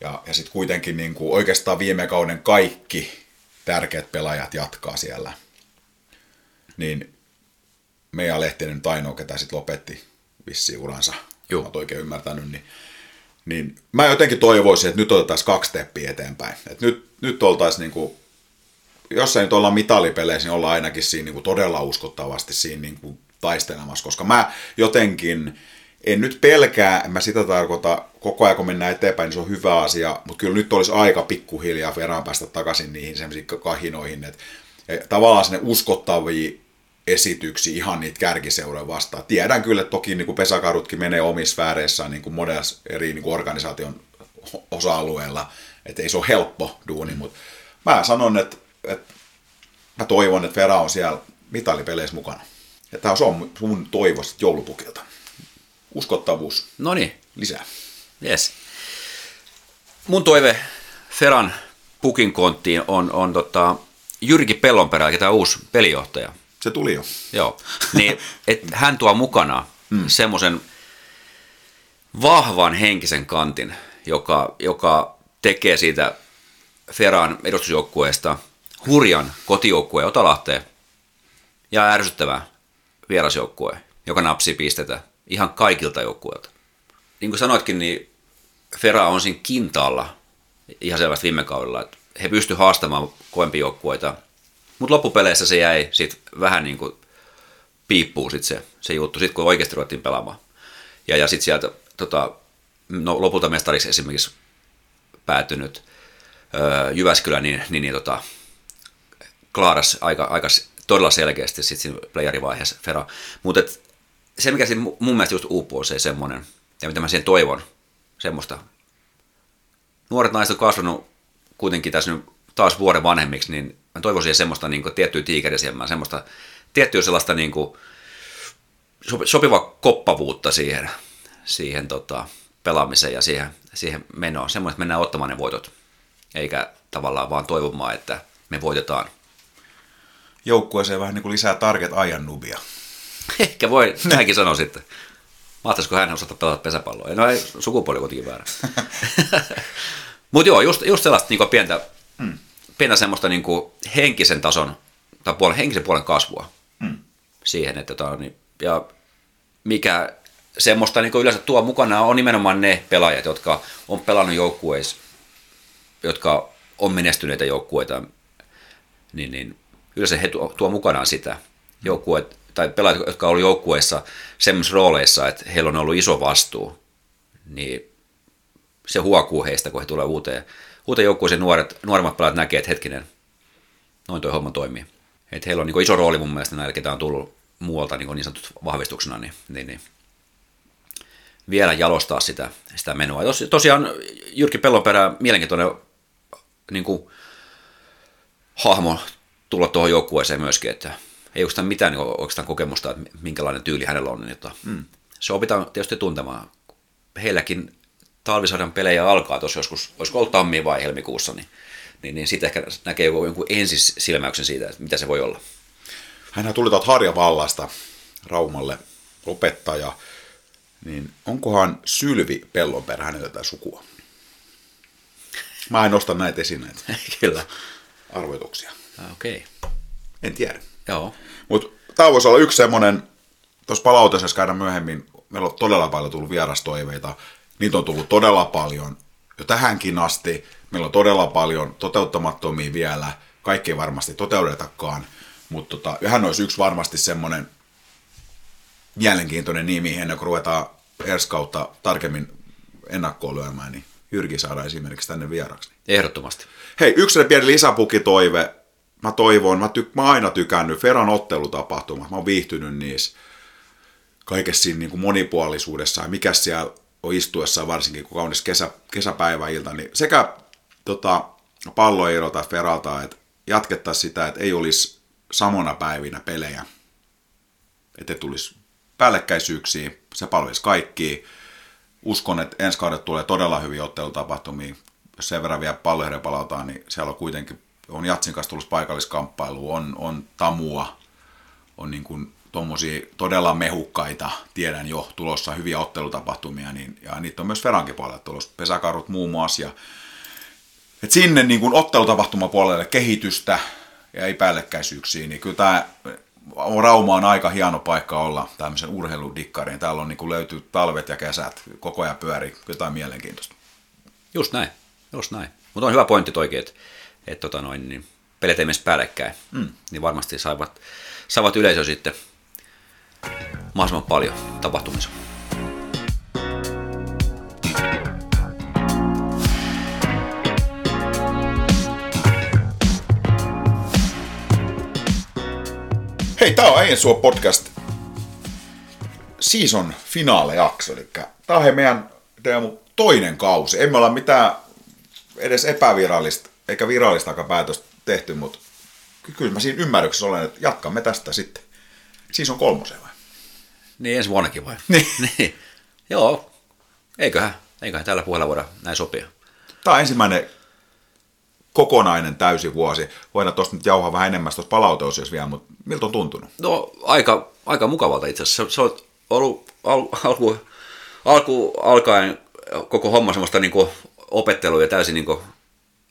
Ja, ja sitten kuitenkin niin kuin oikeastaan viime kauden kaikki tärkeät pelaajat jatkaa siellä. Niin Meija Lehtinen nyt ainoa, ketä sitten lopetti vissiin uransa. Joo. Mä oikein ymmärtänyt, niin niin mä jotenkin toivoisin, että nyt otettaisiin kaksi steppiä eteenpäin. Että nyt, nyt oltaisiin niin kuin, jos ei nyt olla mitalipeleissä, niin ollaan ainakin siinä niin kuin todella uskottavasti siinä niin kuin taistelemassa, koska mä jotenkin en nyt pelkää, en mä sitä tarkoita, koko ajan kun mennään eteenpäin, niin se on hyvä asia, mutta kyllä nyt olisi aika pikkuhiljaa verran päästä takaisin niihin semmoisiin kahinoihin, että tavallaan sinne uskottavia esityksiä ihan niitä kärkiseuroja vastaan. Tiedän kyllä, että toki niin kuin pesakarutkin menee omissa sfääreissään niin kuin monessa eri niin kuin organisaation osa-alueella, että ei se ole helppo duuni, mutta mä sanon, että, että mä toivon, että Fera on siellä mitalipeleissä mukana. Ja tämä on mun toivo joulupukilta. Uskottavuus. No niin. Lisää. Yes. Mun toive Feran pukin konttiin on, on tota, Jyrki Pellonperä, tämä uusi pelijohtaja. Se tuli jo. Joo, niin et hän tuo mukana mm. semmoisen vahvan henkisen kantin, joka, joka tekee siitä Feran edustusjoukkueesta hurjan kotijoukkueen Otalahteen ja ärsyttävää vierasjoukkue, joka napsii pistetä ihan kaikilta joukkueilta. Niin kuin sanoitkin, niin Fera on siinä kintaalla ihan selvästi viime kaudella, että he pystyvät haastamaan kovempia joukkueita – mutta loppupeleissä se jäi sit vähän niin kuin piippuu sit se, se juttu, sit kun oikeasti ruvettiin pelaamaan. Ja, ja sitten sieltä tota, no, lopulta mestariksi esimerkiksi päätynyt öö, Jyväskylä, niin, niin, niin tota, klaaras aika, aika todella selkeästi sitten siinä playerivaiheessa Fera. Mutta se, mikä siinä mun mielestä just uupuu, se semmoinen, ja mitä mä siihen toivon, semmoista. Nuoret naiset on kasvanut kuitenkin tässä nyt taas vuoden vanhemmiksi, niin mä toivoisin semmoista niin kuin, tiettyä tiikerisilmää, semmoista tiettyä sellaista niin kuin, sopivaa koppavuutta siihen, siihen tota, pelaamiseen ja siihen, siihen menoon. Semmoinen, että mennään ottamaan ne voitot, eikä tavallaan vaan toivomaan, että me voitetaan. Joukkueeseen vähän niin kuin lisää target ajan nubia. Ehkä voi, näinkin sanoa sitten. Mahtaisiko hän osata pelata pesäpalloa? No ei, sukupuoli kuitenkin väärä. Mutta joo, just, just sellaista niin pientä, mm pientä semmoista niin henkisen tason, tai puolen, henkisen puolen kasvua hmm. siihen, että tota, niin, ja mikä semmoista niin yleensä tuo mukana on nimenomaan ne pelaajat, jotka on pelannut joukkueissa, jotka on menestyneitä joukkueita, niin, niin yleensä he tuo, tuo mukanaan sitä joukkueet, tai pelaajat, jotka on ollut joukkueissa semmoisissa rooleissa, että heillä on ollut iso vastuu, niin se huokuu heistä, kun he tulee uuteen, uuteen joukkueeseen nuoret, nuoremmat pelaajat näkee, että hetkinen, noin tuo homma toimii. Että heillä on niin iso rooli mun mielestä näillä, ketä on tullut muualta niin, niin sanotut vahvistuksena, niin, niin, niin vielä jalostaa sitä, sitä menoa. Tos, tosiaan Jyrki Pellonperä, mielenkiintoinen niin kuin, hahmo tulla tuohon joukkueeseen myöskin, että ei oikeastaan mitään niin oikeastaan kokemusta, että minkälainen tyyli hänellä on, niin että mm. se opitaan tietysti tuntemaan. Heilläkin talvisarjan pelejä alkaa tuossa joskus, olisiko ollut tammi vai helmikuussa, niin, niin, niin sitten ehkä näkee joku, jonkun ensisilmäyksen siitä, että mitä se voi olla. Hänhän tuli tuolta Harjavallasta Raumalle opettaja, niin onkohan Sylvi Pellonperä hänellä tätä sukua? Mä en nosta näitä esineitä. Kyllä. Arvoituksia. Okei. Okay. En tiedä. Joo. Mutta tämä voisi olla yksi semmoinen, tuossa palautteessa käydään myöhemmin, meillä on todella paljon tullut vierastoiveita, niitä on tullut todella paljon jo tähänkin asti, meillä on todella paljon toteuttamattomia vielä, kaikki ei varmasti toteudetakaan, mutta tota, hän olisi yksi varmasti semmoinen mielenkiintoinen nimi ennen kuin ruvetaan Erskautta tarkemmin ennakkoon lyömään, niin Jyrki saadaan esimerkiksi tänne vieraksi. Ehdottomasti. Hei, yksi pieni lisäpukitoive. Mä toivon, mä, ty- mä aina tykännyt Feran ottelutapahtumat, mä oon viihtynyt niissä kaikessa siinä niin kuin monipuolisuudessa ja mikä siellä on istuessa varsinkin kun kaunis kesä, kesäpäiväilta, niin sekä tota, palloeirolta Feralta, että jatkettaisiin sitä, että ei olisi samana päivinä pelejä, että tulisi päällekkäisyyksiä, se palvelisi kaikki. Uskon, että ensi kaudet tulee todella hyvin ottelutapahtumia. Jos sen verran vielä palataan, niin siellä on kuitenkin, on Jatsin kanssa tullut paikalliskamppailu, on, on Tamua, on niin kuin tuommoisia todella mehukkaita, tiedän jo, tulossa hyviä ottelutapahtumia, niin, ja niitä on myös Ferankin puolella tulossa, pesäkarut muun muassa, ja, et sinne niin kuin ottelutapahtumapuolelle kehitystä ja ei päällekkäisyyksiä, niin kyllä tämä Rauma on aika hieno paikka olla tämmöisen urheiludikkariin. Täällä on niin kuin löytyy talvet ja kesät, koko ajan pyöri, jotain mielenkiintoista. Just näin, just näin. Mutta on hyvä pointti toikin, että, että tota noin, niin pelit ei päällekkäin, mm. niin varmasti saivat, saavat yleisö sitten mahdollisimman paljon tapahtumissa. Hei, tää on Sua podcast season finale jakso, eli tää on meidän Teemu toinen kausi. Emme olla mitään edes epävirallista eikä virallistakaan päätöstä tehty, mutta kyllä mä siinä ymmärryksessä olen, että jatkamme tästä sitten. Siis on kolmosen vai? Niin, ensi vuonnakin vai? Niin. niin. Joo, eiköhän, eiköhän tällä puolella voida näin sopia. Tämä on ensimmäinen kokonainen täysi vuosi. Voidaan tuosta nyt jauhaa vähän enemmän tuosta palauteosiossa vielä, mutta miltä on tuntunut? No aika, aika mukavalta itse asiassa. Se, se on ollut al, alku, alku alkaen koko homma semmoista niin opettelua ja täysin niin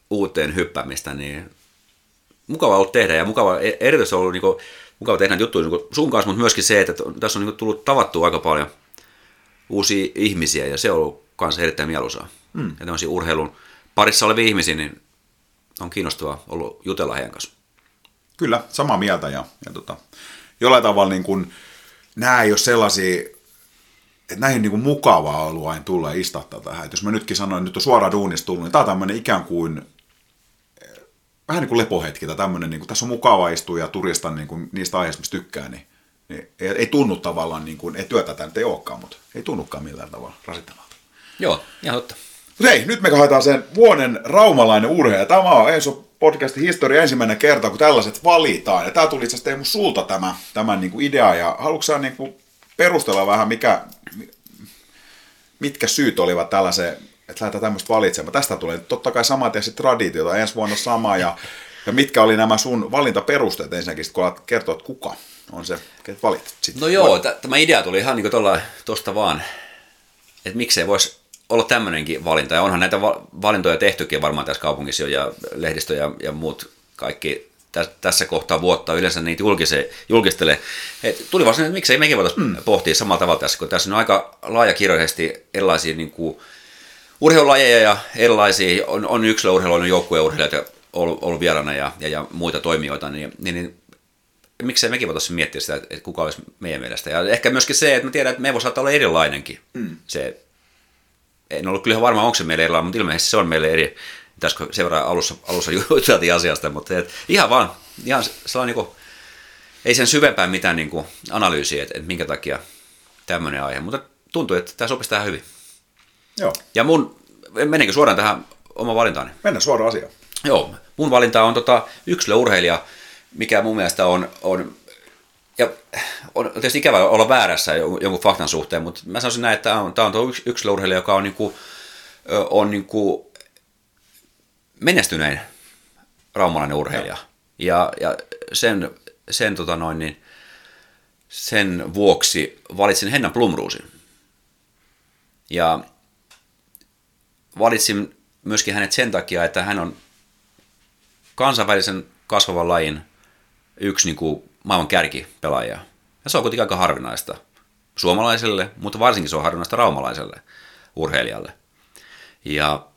uuteen hyppäämistä, niin mukava ollut tehdä ja mukava, e- erityisesti ollut niin kuin, mukava tehdä juttuja niin sun kanssa, mutta myöskin se, että tässä on niin tullut tavattua aika paljon uusia ihmisiä ja se on ollut kanssa erittäin mieluisaa. Mm. Ja tämmöisiä urheilun parissa olevia ihmisiä, niin on kiinnostavaa ollut jutella heidän kanssa. Kyllä, samaa mieltä ja, ja tota, jollain tavalla niin kuin, nämä ei ole sellaisia, että näihin niin kuin mukavaa ollut aina tulla ja istahtaa tähän. Et jos mä nytkin sanoin, että nyt on suoraan duunista tullut, niin tämä on tämmöinen ikään kuin vähän niin kuin lepohetki tai tämmöinen, niin kuin, tässä on mukava istua ja turistan niin kuin, niistä aiheista, mistä tykkää, niin, niin ei, ei, tunnu tavallaan, niin kuin, ei työtä tämä nyt ei olekaan, mutta ei tunnukaan millään tavalla rasittavalta. Joo, ihan totta. Hei, nyt me haetaan sen vuoden raumalainen urheilija. Tämä on Enso podcastin historia ensimmäinen kerta, kun tällaiset valitaan. Ja tämä tuli itse asiassa Teemu sulta tämä, tämän niin kuin idea. Ja haluatko niin kuin perustella vähän, mikä, mitkä syyt olivat tällaiseen, että lähdetään tämmöistä valitsemaan. Tästä tulee totta kai samat ja sitten traditiota, ensi vuonna sama. Ja, ja mitkä oli nämä sun valintaperusteet ensinnäkin, kun alat kertoa, että kuka on se, ketä valitset. No joo, t- tämä idea tuli ihan niin kuin tuosta vaan, että miksei voisi olla tämmöinenkin valinta. Ja onhan näitä va- valintoja tehtykin varmaan tässä kaupungissa jo, ja lehdistö ja, ja muut kaikki tä- tässä kohtaa vuotta yleensä niitä julkise, julkistelee. Et tuli vaan että miksei mekin voitaisiin mm. pohtia samalla tavalla tässä, kun tässä on aika laajakirjoisesti erilaisia niin kuin, urheilulajeja ja erilaisia, on, on yksilöurheilu, on joukkueurheilijoita ollut, ollut vieraana ja, ja, ja, muita toimijoita, niin, niin, niin miksei mekin voitaisiin miettiä sitä, että kuka olisi meidän mielestä. Ja ehkä myöskin se, että me tiedän, että me voi saattaa olla erilainenkin. Mm. Se, en ollut kyllä varma, onko se meille erilainen, mutta ilmeisesti se on meille eri. Pitäisikö seuraa alussa, alussa juteltiin asiasta, mutta et, ihan vaan, ihan sellainen niin kuin, ei sen syvempään mitään niin kuin, analyysiä, että, että minkä takia tämmöinen aihe, mutta tuntuu, että tämä sopisi tähän hyvin. Joo. Ja mun, menenkö suoraan tähän oma valintaani? Mennään suoraan asiaan. Joo, mun valinta on tota, yksilöurheilija, mikä mun mielestä on, on ja on tietysti ikävä olla väärässä jonkun faktan suhteen, mutta mä sanoisin näin, että tämä on, tuo yksilöurheilija, joka on, niin kuin, on niin kuin menestynein raumalainen urheilija. Ja, ja sen, sen, tota noin, niin, sen vuoksi valitsin Henna Plumruusin. Ja valitsin myöskin hänet sen takia, että hän on kansainvälisen kasvavan lajin yksi niin kuin maailman kärkipelaaja. Ja se on kuitenkin aika harvinaista suomalaiselle, mutta varsinkin se on harvinaista raumalaiselle urheilijalle. Ja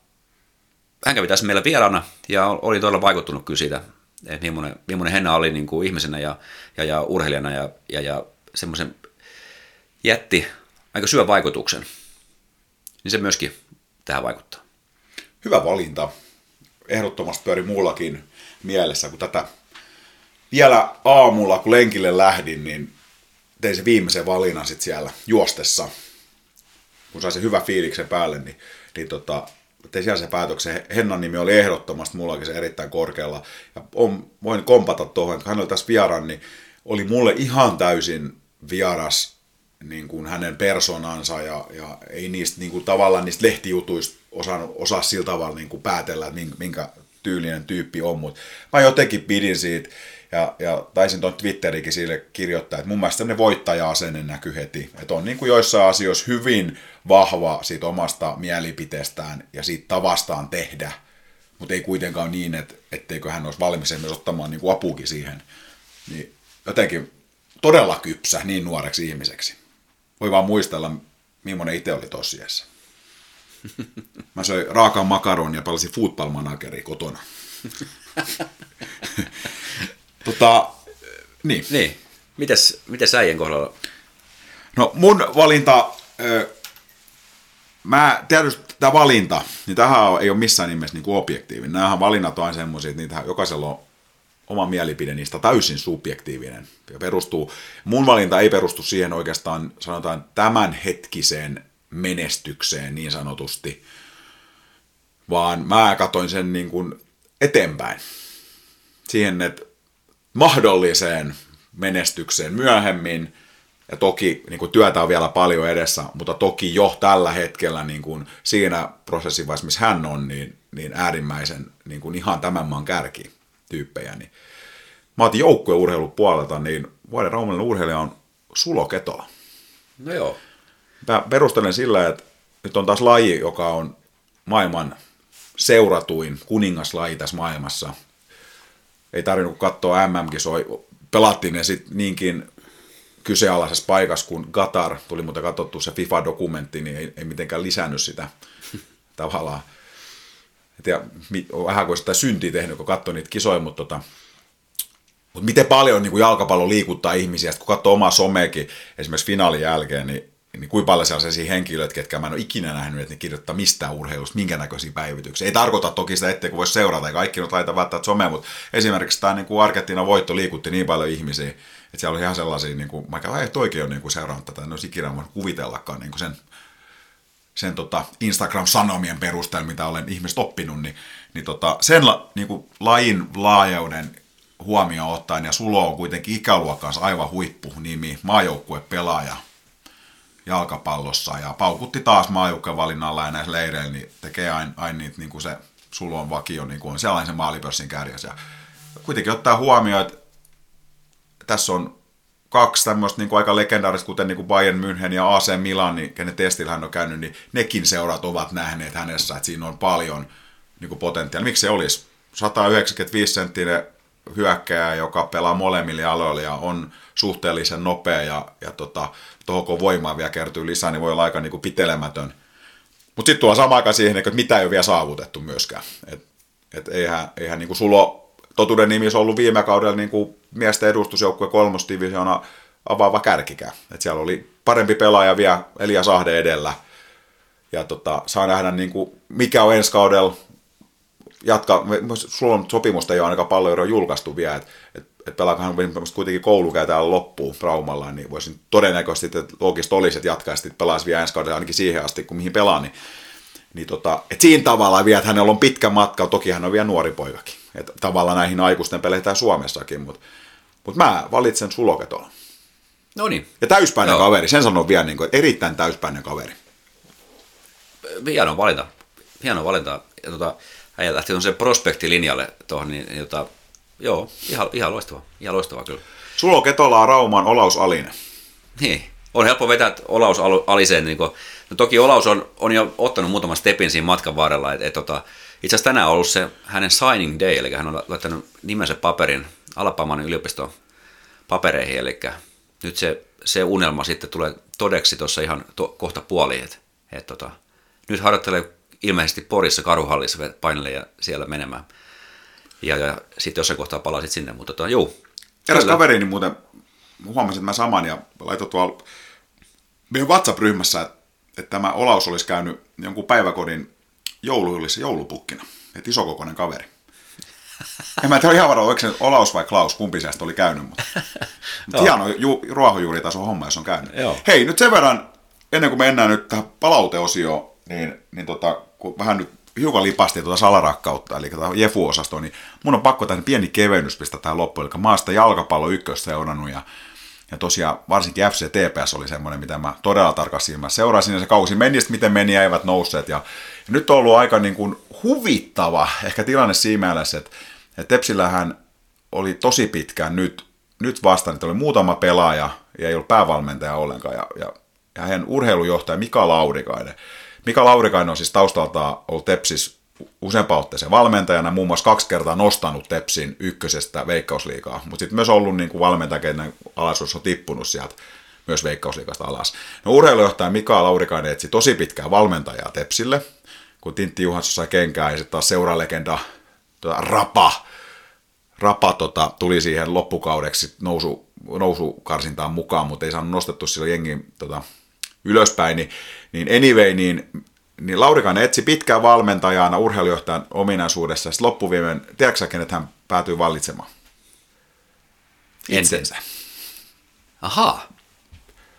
hän kävi tässä meillä vieraana ja oli todella vaikuttunut kyllä siitä, että millainen, millainen Henna oli niin kuin ihmisenä ja, ja, ja urheilijana ja, ja, ja semmoisen jätti aika syvän vaikutuksen. Niin se myöskin tähän vaikuttaa. Hyvä valinta. Ehdottomasti pyöri muullakin mielessä, kun tätä vielä aamulla, kun lenkille lähdin, niin tein se viimeisen valinnan sitten siellä juostessa. Kun sai se hyvä fiiliksen päälle, niin, niin tota, tein siellä se päätöksen. Hennan nimi oli ehdottomasti mullakin se erittäin korkealla. Ja on, voin kompata tuohon, että hän oli tässä vieraan, niin oli mulle ihan täysin vieras niin kuin hänen persoonansa ja, ja ei niistä niin kuin, tavallaan niistä lehtijutuista osaa, osaa sillä tavalla niin kuin päätellä, että minkä tyylinen tyyppi on, mutta mä jotenkin pidin siitä ja, ja taisin tuon Twitterikin sille kirjoittaa, että mun mielestä tämmöinen voittaja-asenne näkyy heti. Että on niin kuin joissain asioissa hyvin vahva siitä omasta mielipiteestään ja siitä tavastaan tehdä, mutta ei kuitenkaan niin, että etteikö hän olisi valmis myös ottamaan niin kuin apukin siihen. Niin jotenkin todella kypsä niin nuoreksi ihmiseksi. Voi vaan muistella, millainen itse oli tosiassa. Mä söin raakaa makaron ja palasin football kotona. tota, niin. Niin. Mites, mites äijän kohdalla? No mun valinta, mä tietysti tämä valinta, niin tähän ei ole missään nimessä niin objektiivinen. Nämähän valinnat on semmoisia, että niitä jokaisella on oma mielipide niistä täysin subjektiivinen. Ja perustuu, mun valinta ei perustu siihen oikeastaan, sanotaan, tämänhetkiseen menestykseen niin sanotusti, vaan mä katoin sen niin kuin eteenpäin. Siihen, että mahdolliseen menestykseen myöhemmin, ja toki niin kuin työtä on vielä paljon edessä, mutta toki jo tällä hetkellä niin kuin siinä prosessivaiheessa, missä hän on, niin, niin äärimmäisen niin kuin ihan tämän maan kärki tyyppejä. Niin mä otin joukkueurheilun puolelta, niin vuoden raumallinen urheilija on Sulo Ketola. No joo. Mä perustelen sillä, että nyt on taas laji, joka on maailman seuratuin kuningaslaji tässä maailmassa. Ei tarvinnut katsoa MM-kisoja. Pelattiin ne sitten niinkin kyseenalaisessa paikassa, kun Qatar, tuli muuten katsottu se FIFA-dokumentti, niin ei, ei mitenkään lisännyt sitä tavallaan. Tiedä, vähän kuin sitä syntiä tehnyt, kun katsoi niitä kisoja, mutta tota, mutta miten paljon niin kuin jalkapallo liikuttaa ihmisiä, kun katsoo omaa someekin esimerkiksi finaalin jälkeen, niin niin kuinka paljon sellaisia henkilöitä, ketkä mä en ole ikinä nähnyt, että ne kirjoittaa mistään urheilusta, minkä näköisiä päivityksiä. Ei tarkoita toki sitä, etteikö voi seurata, ei kaikki nyt laita välttämättä somea, mutta esimerkiksi tämä niin Argentiinan voitto liikutti niin paljon ihmisiä, että siellä oli ihan sellaisia, niin kuin, mä ei toikin ole niin kuin seurannut tätä, en olisi ikinä voinut kuvitellakaan niin kuin sen, sen tota Instagram-sanomien perusteella, mitä olen ihmiset oppinut, niin, niin tota, sen la, niin kuin lajin laajuuden huomioon ottaen, ja Sulo on kuitenkin ikäluokkaansa aivan huippu nimi, maajoukkuepelaaja, jalkapallossa ja paukutti taas valinnalla ja näissä leireillä, niin tekee aina, aina niitä niin kuin se sulon vakio, niin kuin on sellainen se maalipörssin kärjessä. Ja kuitenkin ottaa huomioon, että tässä on kaksi tämmöistä niin aika legendaarista, kuten niin kuin Bayern München ja AC Milan, niin kenen testillä hän on käynyt, niin nekin seurat ovat nähneet hänessä, että siinä on paljon niin kuin potentiaalia. Miksi se olisi? 195 senttinen hyökkääjä, joka pelaa molemmille aloille ja on suhteellisen nopea ja, ja tota, tuohon kun voimaa vielä kertyy lisää, niin voi olla aika niin kuin pitelemätön. Mutta sitten tuo sama aika siihen, että mitä ei ole vielä saavutettu myöskään. Et, et eihän, eihän niin kuin Sulo totuuden nimissä ollut viime kaudella niin kuin miesten edustusjoukkue kolmosdivisioona avaava kärkikään. Et siellä oli parempi pelaaja vielä Elias Ahde edellä. Ja tota, saa nähdä, niin kuin, mikä on ensi kaudella. Jatka, sulla on sopimusta ole ainakaan paljon julkaistu vielä, että et, et pelaakohan kuitenkin koulukäytään loppuun Raumalla, niin voisin todennäköisesti, että loogista olisi, että jatkaisi, että pelaisi vielä ensi kaudella ainakin siihen asti, kun mihin pelaa, niin, niin tota, et siinä tavalla vielä, että hänellä on pitkä matka, toki hän on vielä nuori poikakin. Et tavallaan näihin aikuisten peleihin Suomessakin, mutta mut mä valitsen Suloketolla. No niin. Ja täyspäinen Joo. kaveri, sen sanon vielä, niin kuin, että erittäin täyspäinen kaveri. Hieno valinta. Hieno valinta. Ja tota, äijä lähti sen prospektilinjalle tuohon, niin, niin tota, joo, ihan, ihan loistava. Ihan loistava kyllä. Sulo Ketolaa Raumaan Olaus Alinen. Niin, on helppo vetää Olaus Aliseen. Niin kuin, no toki Olaus on, on jo ottanut muutaman stepin siinä matkan varrella. Et, et, tota, itse asiassa tänään on ollut se hänen signing day, eli hän on laittanut nimensä paperin Alabamanin yliopiston papereihin, eli nyt se, se unelma sitten tulee todeksi tuossa ihan to, kohta puoliin, että et, tota, nyt harjoittelee ilmeisesti Porissa karuhallissa painelle ja siellä menemään. Ja, ja sitten jossain kohtaa palasit sinne, mutta tota, juu. Eräs kaverini muuten, huomasin mä saman ja laitoin tuolla meidän WhatsApp-ryhmässä, että, että tämä Olaus olisi käynyt jonkun päiväkodin joulujuhlissa joulupukkina. Että isokokoinen kaveri. En mä tiedä ihan varmaan, oliko se Olaus vai Klaus, kumpi sieltä oli käynyt, mutta, mutta hieno ju, ruohonjuuritason homma, jos on käynyt. Joo. Hei, nyt sen verran, ennen kuin mennään nyt tähän palauteosioon, niin, niin tota, kun vähän nyt hiukan lipasti tuota salarakkautta, eli tuota Jefu-osastoa, niin mun on pakko tähän pieni kevennys pistää tähän loppuun. Eli mä oon sitä jalkapallo ykköstä seurannut ja, ja tosiaan varsinkin FC TPS oli semmoinen, mitä mä todella tarkasti mä seurasin ja se kausi meni, miten meni ja eivät nousseet. Ja, ja nyt on ollut aika niin kuin huvittava ehkä tilanne siinä mielessä, että, että Tepsillähän oli tosi pitkään nyt, nyt vastaan, että oli muutama pelaaja ja ei ollut päävalmentaja ollenkaan. Ja, ja, ja hän urheilujohtaja Mika Laurikainen Mika Laurikainen on siis taustalta ollut Tepsis useampaan otteeseen valmentajana, muun muassa kaksi kertaa nostanut Tepsin ykkösestä veikkausliikaa, mutta sitten myös ollut niin kuin alaisuus on tippunut sieltä myös veikkausliikasta alas. No, urheilujohtaja Mika Laurikainen etsi tosi pitkää valmentajaa Tepsille, kun Tintti Juhansson sai kenkää ja sitten taas seuralegenda tuota, Rapa, Rapa tota, tuli siihen loppukaudeksi nousu, nousukarsintaan mukaan, mutta ei saanut nostettu sillä jengin tota, ylöspäin, niin, niin anyway, niin, niin Laurikainen etsi pitkään valmentajana urheilujohtajan ominaisuudessa, ja sitten loppuviimein, tiedätkö kenet hän päätyy vallitsemaan? Itsensä. Ahaa,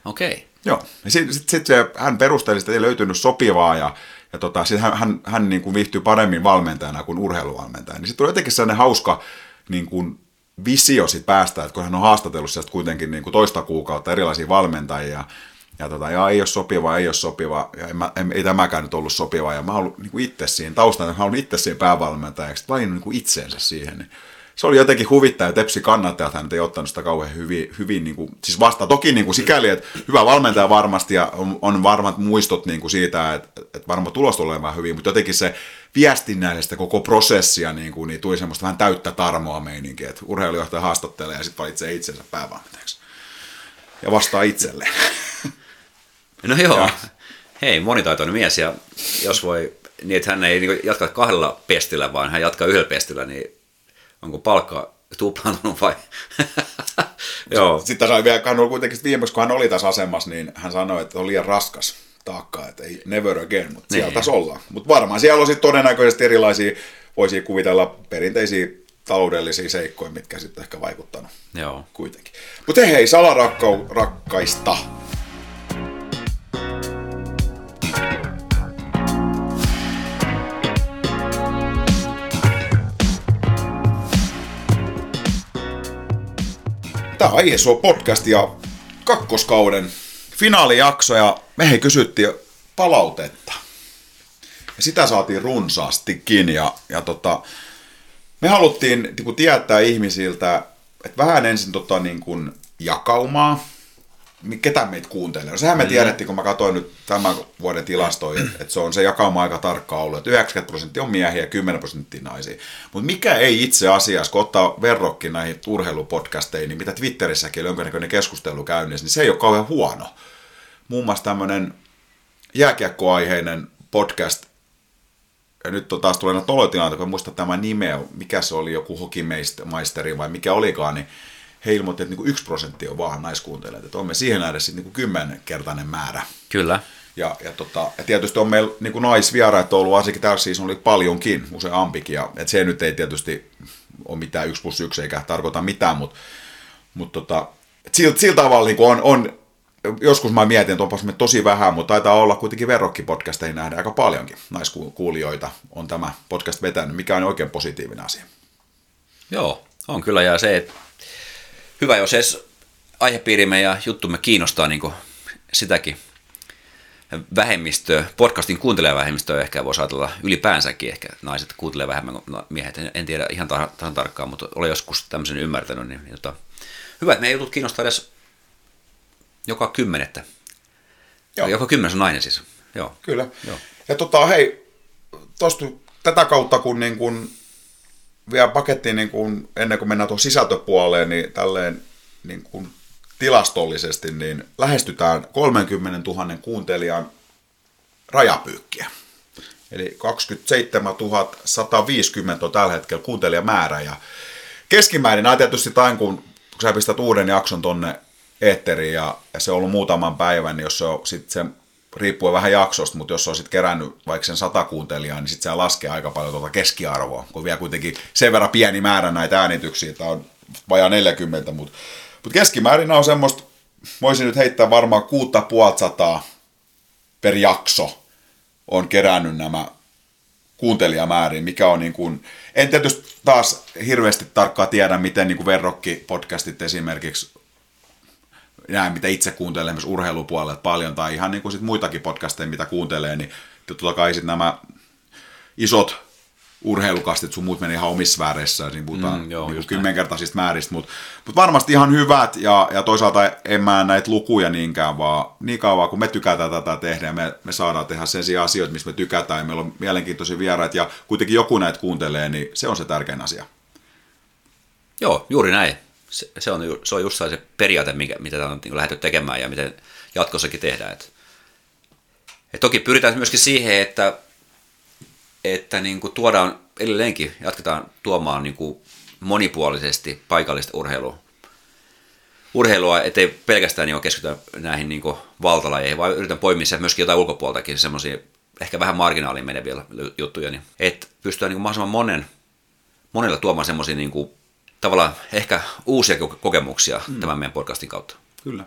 okei. Okay. Joo, ja sitten sit, sit hän perusteli että ei löytynyt sopivaa, ja, ja tota, sit hän, hän, hän niin kuin viihtyy paremmin valmentajana kuin urheiluvalmentajana. Niin sitten tuli jotenkin sellainen hauska niin kuin visio sit päästä, että kun hän on haastatellut sieltä kuitenkin niin kuin toista kuukautta erilaisia valmentajia, ja, tota, ja ei ole sopiva, ei ole sopiva, ja en mä, en, ei tämäkään nyt ollut sopiva, ja mä ollut niin itse siinä taustalla, mä ollut itse siinä päävalmentajaksi, valinnut niin itseensä siihen, niin se oli jotenkin huvittava, että Tepsi kannattajat hän ei ottanut sitä kauhean hyvin, hyvin niin kuin, siis vasta toki niin kuin sikäli, että hyvä valmentaja varmasti ja on, on varmat muistot niin kuin siitä, että, että varmaan tulos tulee vähän hyvin, mutta jotenkin se viestinnällistä koko prosessia niin, kuin, niin tuli semmoista vähän täyttä tarmoa meininkiä, että urheilujohtaja haastattelee ja sitten valitsee itsensä päävalmentajaksi. Ja vastaa itselleen. No joo, ja. hei, monitaitoinen mies ja jos voi, niin että hän ei niin jatka kahdella pestillä, vaan hän jatkaa yhdellä pestillä, niin onko palkka tuplaantunut vai? joo. Sitten sai vielä, hän oli kuitenkin viimeksi, kun hän oli tässä asemassa, niin hän sanoi, että on liian raskas taakka, että ei never again, mutta niin. siellä tässä ollaan. Mutta varmaan siellä on sitten todennäköisesti erilaisia, voisi kuvitella perinteisiä taloudellisia seikkoja, mitkä sitten ehkä vaikuttanut Joo. kuitenkin. Mutta hei, salarakkaista. Tämä on ISO podcast ja kakkoskauden finaalijakso ja me kysyttiin palautetta. Ja sitä saatiin runsaastikin ja, ja tota, me haluttiin niin tietää ihmisiltä, että vähän ensin tota, niin kuin, jakaumaa, ketä meitä kuuntelee. No sehän me mm. tiedettiin, kun mä katsoin nyt tämän vuoden tilastoja, että, se on se jakauma aika tarkka ollut, että 90 prosenttia on miehiä ja 10 prosenttia naisia. Mutta mikä ei itse asiassa, kun ottaa verrokki näihin urheilupodcasteihin, niin mitä Twitterissäkin oli jonkinnäköinen keskustelu käynnissä, niin se ei ole kauhean huono. Muun muassa tämmöinen jääkiekkoaiheinen podcast, ja nyt on taas tulee näitä olotilanteita, kun muista tämä nime, mikä se oli, joku hokimeisteri vai mikä olikaan, niin he ilmoitti, että niin yksi prosentti on vaan naiskuuntelijat, että on me siihen nähdä sitten niin kymmenkertainen määrä. Kyllä. Ja, ja, tota, ja tietysti on meillä niin naisvieraita ollut, varsinkin tällä siis oli paljonkin, useampikin, ja että se nyt ei tietysti ole mitään yksi plus yksi eikä tarkoita mitään, mutta, mutta tota, sillä, sillä tavalla niin on, on, joskus mä mietin, että onpas me tosi vähän, mutta taitaa olla kuitenkin verrokkipodcasteihin nähdä aika paljonkin naiskuulijoita on tämä podcast vetänyt, mikä on oikein positiivinen asia. Joo, on kyllä, ja se, että hyvä, jos edes aihepiirimme ja juttumme kiinnostaa niin sitäkin vähemmistöä, podcastin kuuntelejavähemmistöä ehkä voisi ajatella ylipäänsäkin, ehkä naiset kuuntelee vähemmän kuin miehet, en tiedä ihan tasan tarkkaan, mutta olen joskus tämmöisen ymmärtänyt, niin jota, hyvä, että meidän jutut kiinnostaa edes joka kymmenettä. Joo. Joka kymmenes on nainen siis. Joo. Kyllä. Joo. Ja tota, hei, tosta tätä kautta kun niin kun vielä pakettiin niin kuin, ennen kuin mennään tuohon sisältöpuoleen, niin tälleen niin kuin tilastollisesti niin lähestytään 30 000 kuuntelijan rajapyykkiä. Eli 27 150 on tällä hetkellä kuuntelijamäärä. Ja keskimäärin, näin tietysti tain, kun, kun sä pistät uuden jakson tonne eetteriin ja, ja se on ollut muutaman päivän, niin jos se on sitten se riippuen vähän jaksosta, mutta jos olisit kerännyt vaikka sen sata kuuntelijaa, niin sitten se laskee aika paljon tuota keskiarvoa, kun vielä kuitenkin sen verran pieni määrä näitä äänityksiä, tämä on vajaa 40, mutta, mutta keskimäärin on semmoista, voisin nyt heittää varmaan kuutta puolta per jakso on kerännyt nämä kuuntelijamääriin, mikä on niin kuin, en tietysti taas hirveästi tarkkaan tiedä, miten niin kuin verrokki-podcastit esimerkiksi näin, mitä itse kuuntelen esimerkiksi urheilupuolelle paljon, tai ihan niin kuin sit muitakin podcasteja, mitä kuuntelee, niin totta kai sit nämä isot urheilukastit sun muut meni ihan omissa sfääreissä, niin puhutaan mm, joo, niin kymmenkertaisista määristä, mutta mut varmasti ihan hyvät, ja, ja toisaalta en mä näitä lukuja niinkään, vaan niin kauan kun me tykätään tätä tehdä, ja me, me saadaan tehdä sen asioita, missä me tykätään, ja meillä on mielenkiintoisia vieraita, ja kuitenkin joku näitä kuuntelee, niin se on se tärkein asia. Joo, juuri näin se, se, on, se on just se periaate, mikä, mitä on niin lähdetty tekemään ja miten jatkossakin tehdään. Et, et toki pyritään myöskin siihen, että, että niin kuin tuodaan edelleenkin, jatketaan tuomaan niin kuin monipuolisesti paikallista urheilua. Urheilua, ettei pelkästään niin keskitytä näihin niin valtalajeihin, vaan yritän poimia myöskin jotain ulkopuoltakin, semmoisia ehkä vähän marginaaliin meneviä juttuja, niin että pystytään niin mahdollisimman monen, monella tuomaan semmoisia niin tavallaan ehkä uusia kokemuksia mm. tämän meidän podcastin kautta. Kyllä.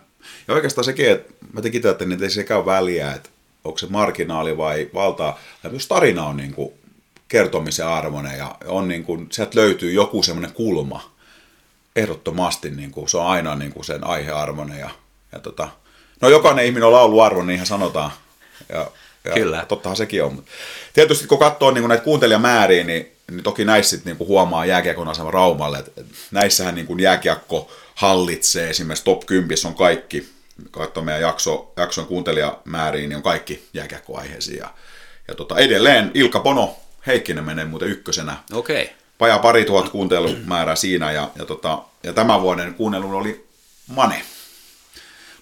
Ja oikeastaan sekin, että mä tekin tätä, että ei sekään väliä, että onko se marginaali vai valtaa. Ja jos tarina on niin kuin kertomisen arvoinen ja on niin kuin, sieltä löytyy joku semmoinen kulma, ehdottomasti niin kuin, se on aina niin kuin sen aihearvoinen. Ja, ja tota, no jokainen ihminen on lauluarvon, niin ihan sanotaan. Ja, ja Kyllä. Tottahan sekin on. Tietysti kun katsoo niin kuin näitä kuuntelijamääriä, niin niin toki näissä sitten niinku huomaa jääkiekon asema Raumalle, että näissähän niinku jääkiekko hallitsee, esimerkiksi top 10 on kaikki, katsoo meidän jakso, jakson kuuntelijamääriin, niin on kaikki jääkiekkoaiheisia. Ja, ja tota, edelleen Ilka Pono Heikkinen menee muuten ykkösenä. Okei. Okay. Vajaa pari tuhat kuuntelumäärää siinä, ja, ja, tota, ja tämän vuoden kuunnelun oli Mane.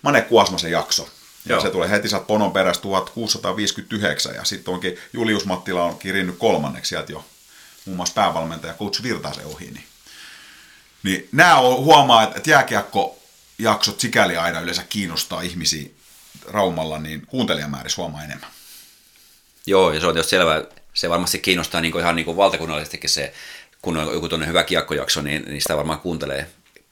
Mane Kuosmasen jakso. Ja Joo. se tulee heti saat Ponon perästä 1659, ja sitten onkin Julius Mattila on kirjannut kolmanneksi sieltä jo muun muassa päävalmentaja Coach Virtasen ohi, niin, niin nämä on, huomaa, että jääkiekko-jaksot sikäli aina yleensä kiinnostaa ihmisiä Raumalla, niin kuuntelijamäärissä huomaa enemmän. Joo, ja se on tietysti selvä. Se varmasti kiinnostaa niin kuin ihan niin kuin valtakunnallisestikin se, kun on joku tuonne hyvä kiekkojakso, niin, niin sitä varmaan kuuntelee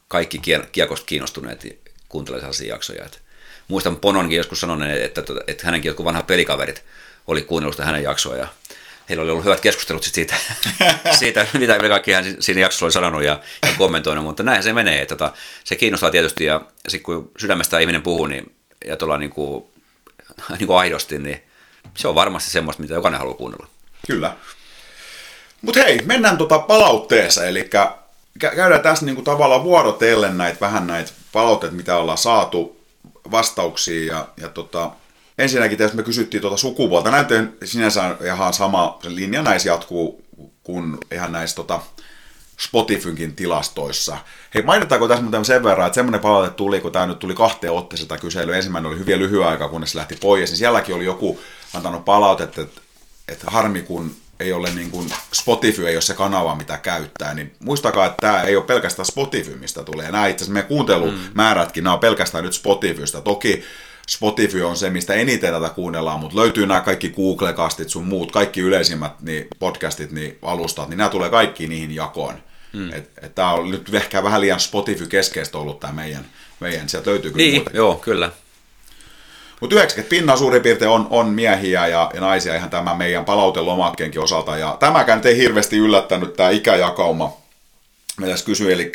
kaikki kiekosta kiinnostuneet kuuntelee sellaisia jaksoja. Et muistan Pononkin joskus sanoneen, että, että, että hänenkin jotkut vanhat pelikaverit oli kuunnellut hänen jaksoa ja heillä oli ollut hyvät keskustelut siitä, siitä mitä kaikki hän siinä jaksossa oli sanonut ja, ja kommentoinut, mutta näin se menee. Että tota, se kiinnostaa tietysti ja sitten kun sydämestä ihminen puhuu niin, ja tuolla niin kuin, niin kuin aidosti, niin se on varmasti semmoista, mitä jokainen haluaa kuunnella. Kyllä. Mutta hei, mennään tota palautteeseen, eli käydään tässä niin kuin tavallaan vuorotellen näitä vähän näitä palautteita, mitä ollaan saatu vastauksia ja, ja tota, ensinnäkin jos me kysyttiin tuota sukupuolta, näyttää sinänsä ihan sama linja näissä jatkuu kuin ihan näissä tota, Spotifynkin tilastoissa. Hei, mainitaanko tässä muuten sen verran, että semmoinen palaute tuli, kun tämä nyt tuli kahteen otteeseen tämä kysely. Ensimmäinen oli hyvin lyhyen aikaa, kunnes se lähti pois. Niin sielläkin oli joku antanut palautetta, että, että harmi kun ei ole niin kuin Spotify ei ole se kanava, mitä käyttää, niin muistakaa, että tämä ei ole pelkästään Spotify, mistä tulee. Nämä itse asiassa meidän kuuntelumäärätkin, nämä on pelkästään nyt Spotifysta. Toki Spotify on se, mistä eniten tätä kuunnellaan, mutta löytyy nämä kaikki Google-kastit, sun muut, kaikki yleisimmät niin podcastit, niin alustat, niin nämä tulee kaikki niihin jakoon. Mm. Et, et tämä on nyt ehkä vähän liian Spotify-keskeistä ollut tämä meidän, meidän. sieltä löytyy kyllä Niin, joo, kyllä. Mutta 90 pinnaa suurin piirtein on, on miehiä ja, ja naisia ihan tämä meidän palautelomakkeenkin osalta. Ja tämäkään ei hirveästi yllättänyt tämä ikäjakauma, mitä kysyi, eli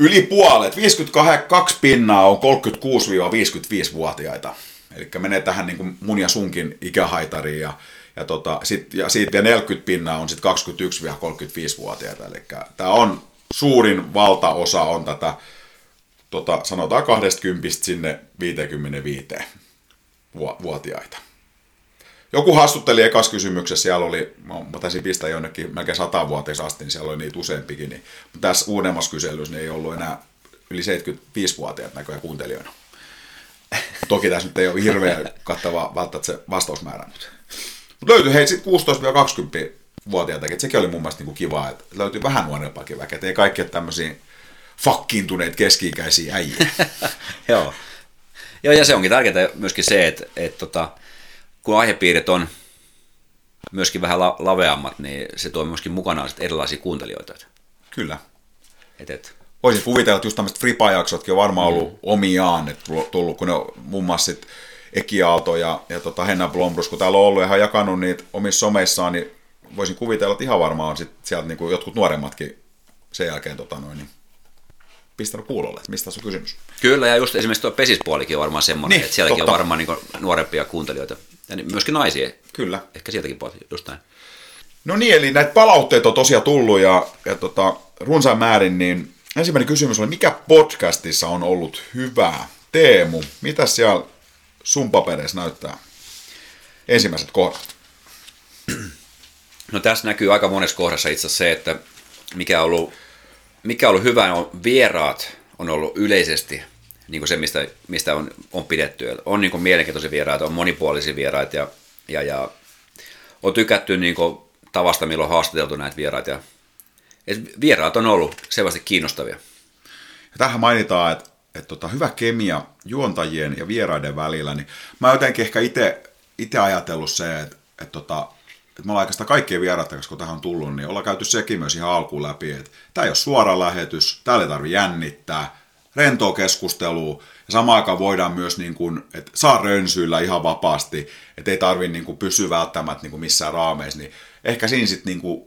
yli puolet, 52 pinnaa on 36-55-vuotiaita. Eli menee tähän niin kuin mun ja sunkin ikähaitariin ja, ja, tota, sit, ja siitä vielä 40 pinnaa on sitten 21-35-vuotiaita. Eli tämä on suurin valtaosa on tätä tota, sanotaan 20 sinne 55 vuotiaita. Joku hastutteli ekas kysymyksessä, siellä oli, mä taisin pistää jonnekin melkein 100 vuotias asti, niin siellä oli niitä useampikin. Niin, tässä uudemmassa kyselyssä niin ei ollut enää yli 75-vuotiaat näköjään kuuntelijoina. Toki tässä nyt ei ole hirveän kattava välttämättä se vastausmäärä. Mutta, löytyi hei sitten 16-20-vuotiaitakin, että sekin oli mun mielestä niin kuin kiva, että löytyi vähän nuorempaakin väkeä, että ei kaikki tämmöisiä fakkiintuneet keski-ikäisiä äijä. Joo. Joo, ja se onkin tärkeää myöskin se, että, että tota, kun aihepiirit on myöskin vähän la- laveammat, niin se tuo myöskin mukanaan erilaisia kuuntelijoita. Kyllä. Et, et. Voisin kuvitella, että just tämmöiset fripa-jaksotkin on varmaan ollut mm. omiaan, että tullut, kun ne on muun muassa sit Eki Aalto ja, ja tota Henna Blombrus, kun täällä on ollut ihan jakanut niitä omissa someissaan, niin voisin kuvitella, että ihan varmaan on sit sieltä niin kuin jotkut nuoremmatkin sen jälkeen tota noin, niin pistänyt kuulolle, että mistä on kysymys. Kyllä, ja just esimerkiksi tuo pesispuolikin on varmaan semmoinen, niin, että sielläkin totta. on varmaan niin nuorempia kuuntelijoita. Ja myöskin naisia. Kyllä. Ehkä sieltäkin puolta, just näin. No niin, eli näitä palautteita on tosiaan tullut ja, ja tota, runsaan määrin, niin ensimmäinen kysymys oli, mikä podcastissa on ollut hyvää? Teemu, mitä siellä sun papereissa näyttää? Ensimmäiset kohdat. No tässä näkyy aika monessa kohdassa itse asiassa se, että mikä on ollut mikä on ollut hyvä, on vieraat on ollut yleisesti niin kuin se, mistä, mistä on, on pidetty. On niin kuin mielenkiintoisia vieraita, on monipuolisia vieraita ja, ja, ja on tykätty niin kuin tavasta, milloin on haastateltu näitä vieraita. Ja, et vieraat on ollut selvästi kiinnostavia. Ja tähän mainitaan, että, että tota, hyvä kemia juontajien ja vieraiden välillä, niin mä jotenkin ehkä itse ajatellut se, että, että tota, että me ollaan oikeastaan kaikkien vieraiden kun tähän on tullut, niin ollaan käyty sekin myös ihan alkuun läpi, että tämä ei ole suora lähetys, täällä ei tarvitse jännittää, rentoa keskustelua, ja samaan aikaan voidaan myös, niin kuin, että saa rönsyillä ihan vapaasti, että ei tarvitse niin pysyä välttämättä niin kuin missään raameissa, niin ehkä siinä sitten niin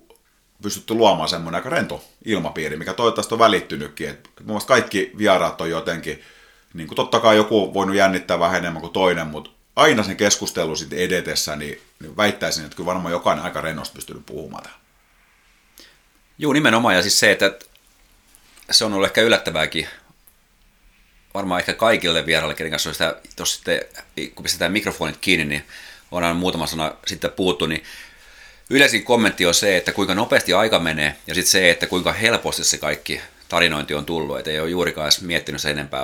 pystytty luomaan semmoinen aika rento ilmapiiri, mikä toivottavasti on välittynytkin. että mun mielestä kaikki vieraat on jotenkin, niin kuin totta kai joku voinut jännittää vähän enemmän kuin toinen, mutta aina sen keskustelu sitten edetessä, niin, niin väittäisin, että kyllä varmaan jokainen aika rennosti pystynyt puhumaan tähän. Joo, nimenomaan. Ja siis se, että se on ollut ehkä yllättävääkin varmaan ehkä kaikille vieraille, kenen kanssa on sitä, jos sitten, kun pistetään mikrofonit kiinni, niin on aina muutama sana sitten puuttu, niin yleisin kommentti on se, että kuinka nopeasti aika menee, ja sitten se, että kuinka helposti se kaikki tarinointi on tullut, että ei ole juurikaan edes miettinyt se enempää.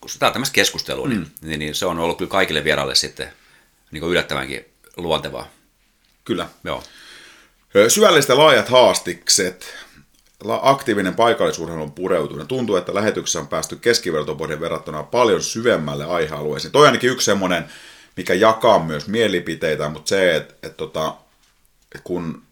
Kun tämä on tämmöistä keskustelua, niin, mm. niin, niin, se on ollut kyllä kaikille vieraille sitten niin kuin yllättävänkin luontevaa. Kyllä. Joo. Syvälliset ja laajat haastikset, aktiivinen paikallisurheilun pureutuminen. Tuntuu, että lähetyksessä on päästy keskivertopohjan verrattuna paljon syvemmälle aihealueisiin. Toi ainakin yksi semmoinen, mikä jakaa myös mielipiteitä, mutta se, että, että, tota, että kun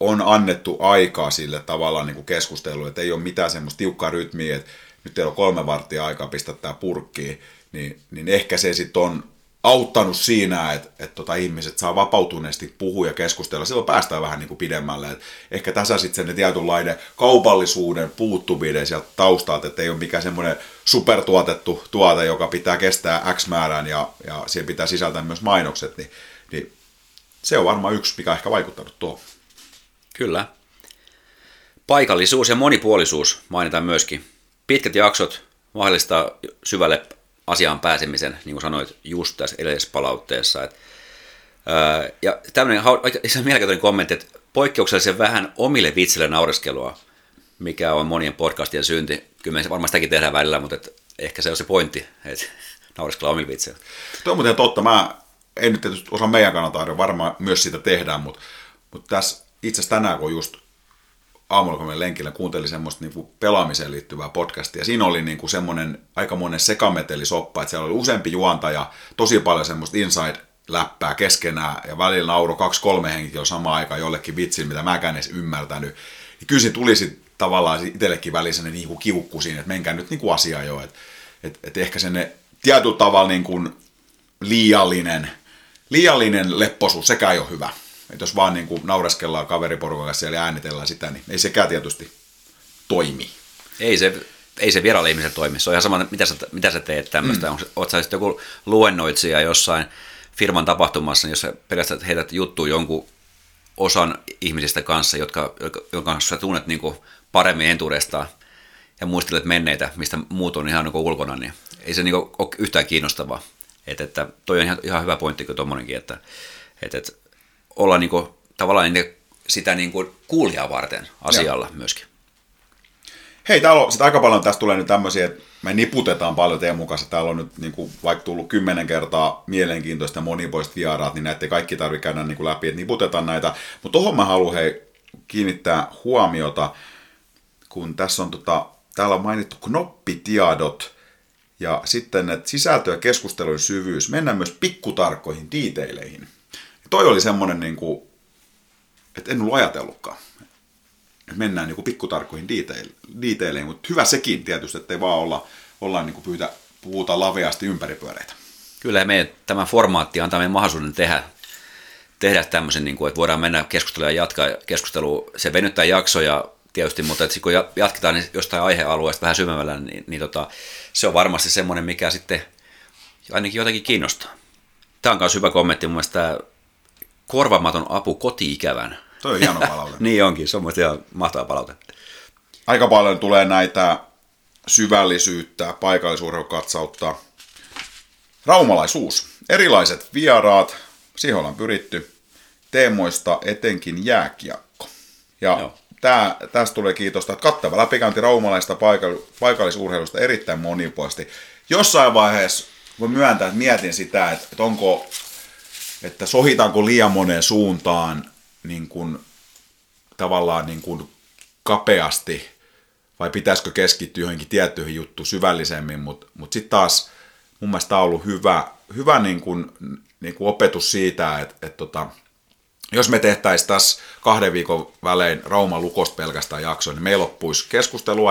on annettu aikaa sille tavallaan niin keskusteluun, että ei ole mitään semmoista tiukkaa rytmiä, että nyt teillä on kolme varttia aikaa pistää tämä purkkiin, niin, niin ehkä se sitten on auttanut siinä, että, että tota, ihmiset saa vapautuneesti puhua ja keskustella. Silloin päästään vähän niin kuin pidemmälle. Et ehkä tässä sitten sen tietynlainen kaupallisuuden puuttuminen sieltä taustalta, että ei ole mikään semmoinen supertuotettu tuote, joka pitää kestää X määrän ja, ja siihen pitää sisältää myös mainokset, niin, niin se on varmaan yksi, mikä on ehkä vaikuttanut tuohon. Kyllä. Paikallisuus ja monipuolisuus mainitaan myöskin. Pitkät jaksot mahdollistaa syvälle asiaan pääsemisen, niin kuin sanoit just tässä edellisessä palautteessa. Et, ää, ja tämmöinen mielenkiintoinen kommentti, että poikkeuksellisen vähän omille vitsille naureskelua, mikä on monien podcastien synti. Kyllä me varmaan sitäkin tehdään välillä, mutta et ehkä se on se pointti, että naureskellaan omille vitsille. Tuo on muuten totta. Mä en nyt tietysti osaa meidän kannalta varmaan myös sitä tehdään, mutta, mutta tässä itse asiassa tänään, kun just aamulla, kun lenkillä kuuntelin semmoista niin kuin pelaamiseen liittyvää podcastia. Siinä oli niin kuin semmoinen aikamoinen sekametelisoppa, että siellä oli useampi juontaja, tosi paljon semmoista inside-läppää keskenään, ja välillä nauro kaksi-kolme henkilöä samaan aikaan jollekin vitsin, mitä mä en edes ymmärtänyt. Ja kyllä siinä tuli sit tavallaan itsellekin välisenä niin kuin kiukku siinä, että menkää nyt niin kuin asiaan jo. Että et, et ehkä sen tietyllä tavalla niin kuin liiallinen, liiallinen lepposuus, sekä ei ole hyvä. Että jos vaan niin kuin naureskellaan kaveriporukan kanssa ja äänitellään sitä, niin ei sekään tietysti toimi. Ei se, ei se vieraalle ihmiselle toimi. Se on ihan sama, mitä sä, mitä sä teet tämmöistä. Mm. Oot sä sitten joku luennoitsija jossain firman tapahtumassa, niin jos sä pelkästään heität juttuun jonkun osan ihmisistä kanssa, jotka, jonka kanssa sä tunnet niin kuin paremmin entuudestaan ja muistelet menneitä, mistä muut on ihan niin ulkona, niin ei se niin kuin ole yhtään kiinnostavaa. Että, että toi on ihan, ihan hyvä pointti kuin tuommoinenkin, että, että, että olla niin kuin, tavallaan niin sitä niin kuin kuulijaa varten asialla Joo. myöskin. Hei, täällä on, sit aika paljon tästä tulee nyt tämmöisiä, että me niputetaan paljon Teemun kanssa. Täällä on nyt niin kuin, vaikka tullut kymmenen kertaa mielenkiintoista monipuolista vieraat, niin näitä kaikki tarvitse käydä niin kuin läpi, että niputetaan näitä. Mutta tuohon mä haluan hei, kiinnittää huomiota, kun tässä on tota, täällä on mainittu knoppitiedot ja sitten että sisältö ja keskustelun syvyys. Mennään myös pikkutarkkoihin diiteileihin toi oli semmoinen, niin kuin, että en ollut ajatellutkaan. Että mennään niin kuin pikkutarkkoihin diiteileihin, mutta hyvä sekin tietysti, ettei vaan olla, olla niin kuin pyytä, puhuta laveasti ympäripyöreitä. Kyllä meidän, tämä formaatti antaa meidän mahdollisuuden tehdä, tehdä tämmöisen, niin kuin, että voidaan mennä keskustelemaan ja jatkaa keskustelua. Se venyttää jaksoja tietysti, mutta että kun jatketaan niin jostain aihealueesta vähän syvemmällä, niin, niin tota, se on varmasti semmoinen, mikä sitten ainakin jotenkin kiinnostaa. Tämä on myös hyvä kommentti mun mielestä korvamaton apu koti-ikävän. Toi on hieno palaute. niin onkin, se on ihan mahtava palaute. Aika paljon tulee näitä syvällisyyttä, paikallisuurheilukatsautta. Raumalaisuus. Erilaiset vieraat, siihen ollaan pyritty. Teemoista etenkin jääkiekko. Ja tää, tästä tulee kiitosta, että kattava läpikäynti raumalaista paikallisurheilusta erittäin monipuolisesti. Jossain vaiheessa voi myöntää, että mietin sitä, että onko että sohitaanko liian moneen suuntaan niin kuin, tavallaan niin kuin kapeasti vai pitäisikö keskittyä johonkin tiettyihin juttuun syvällisemmin, mutta mut sitten taas mun mielestä on ollut hyvä, hyvä niin kuin, niin kuin opetus siitä, että, että tota, jos me tehtäisiin tässä kahden viikon välein Rauman lukosta pelkästään jakso, niin meillä loppuisi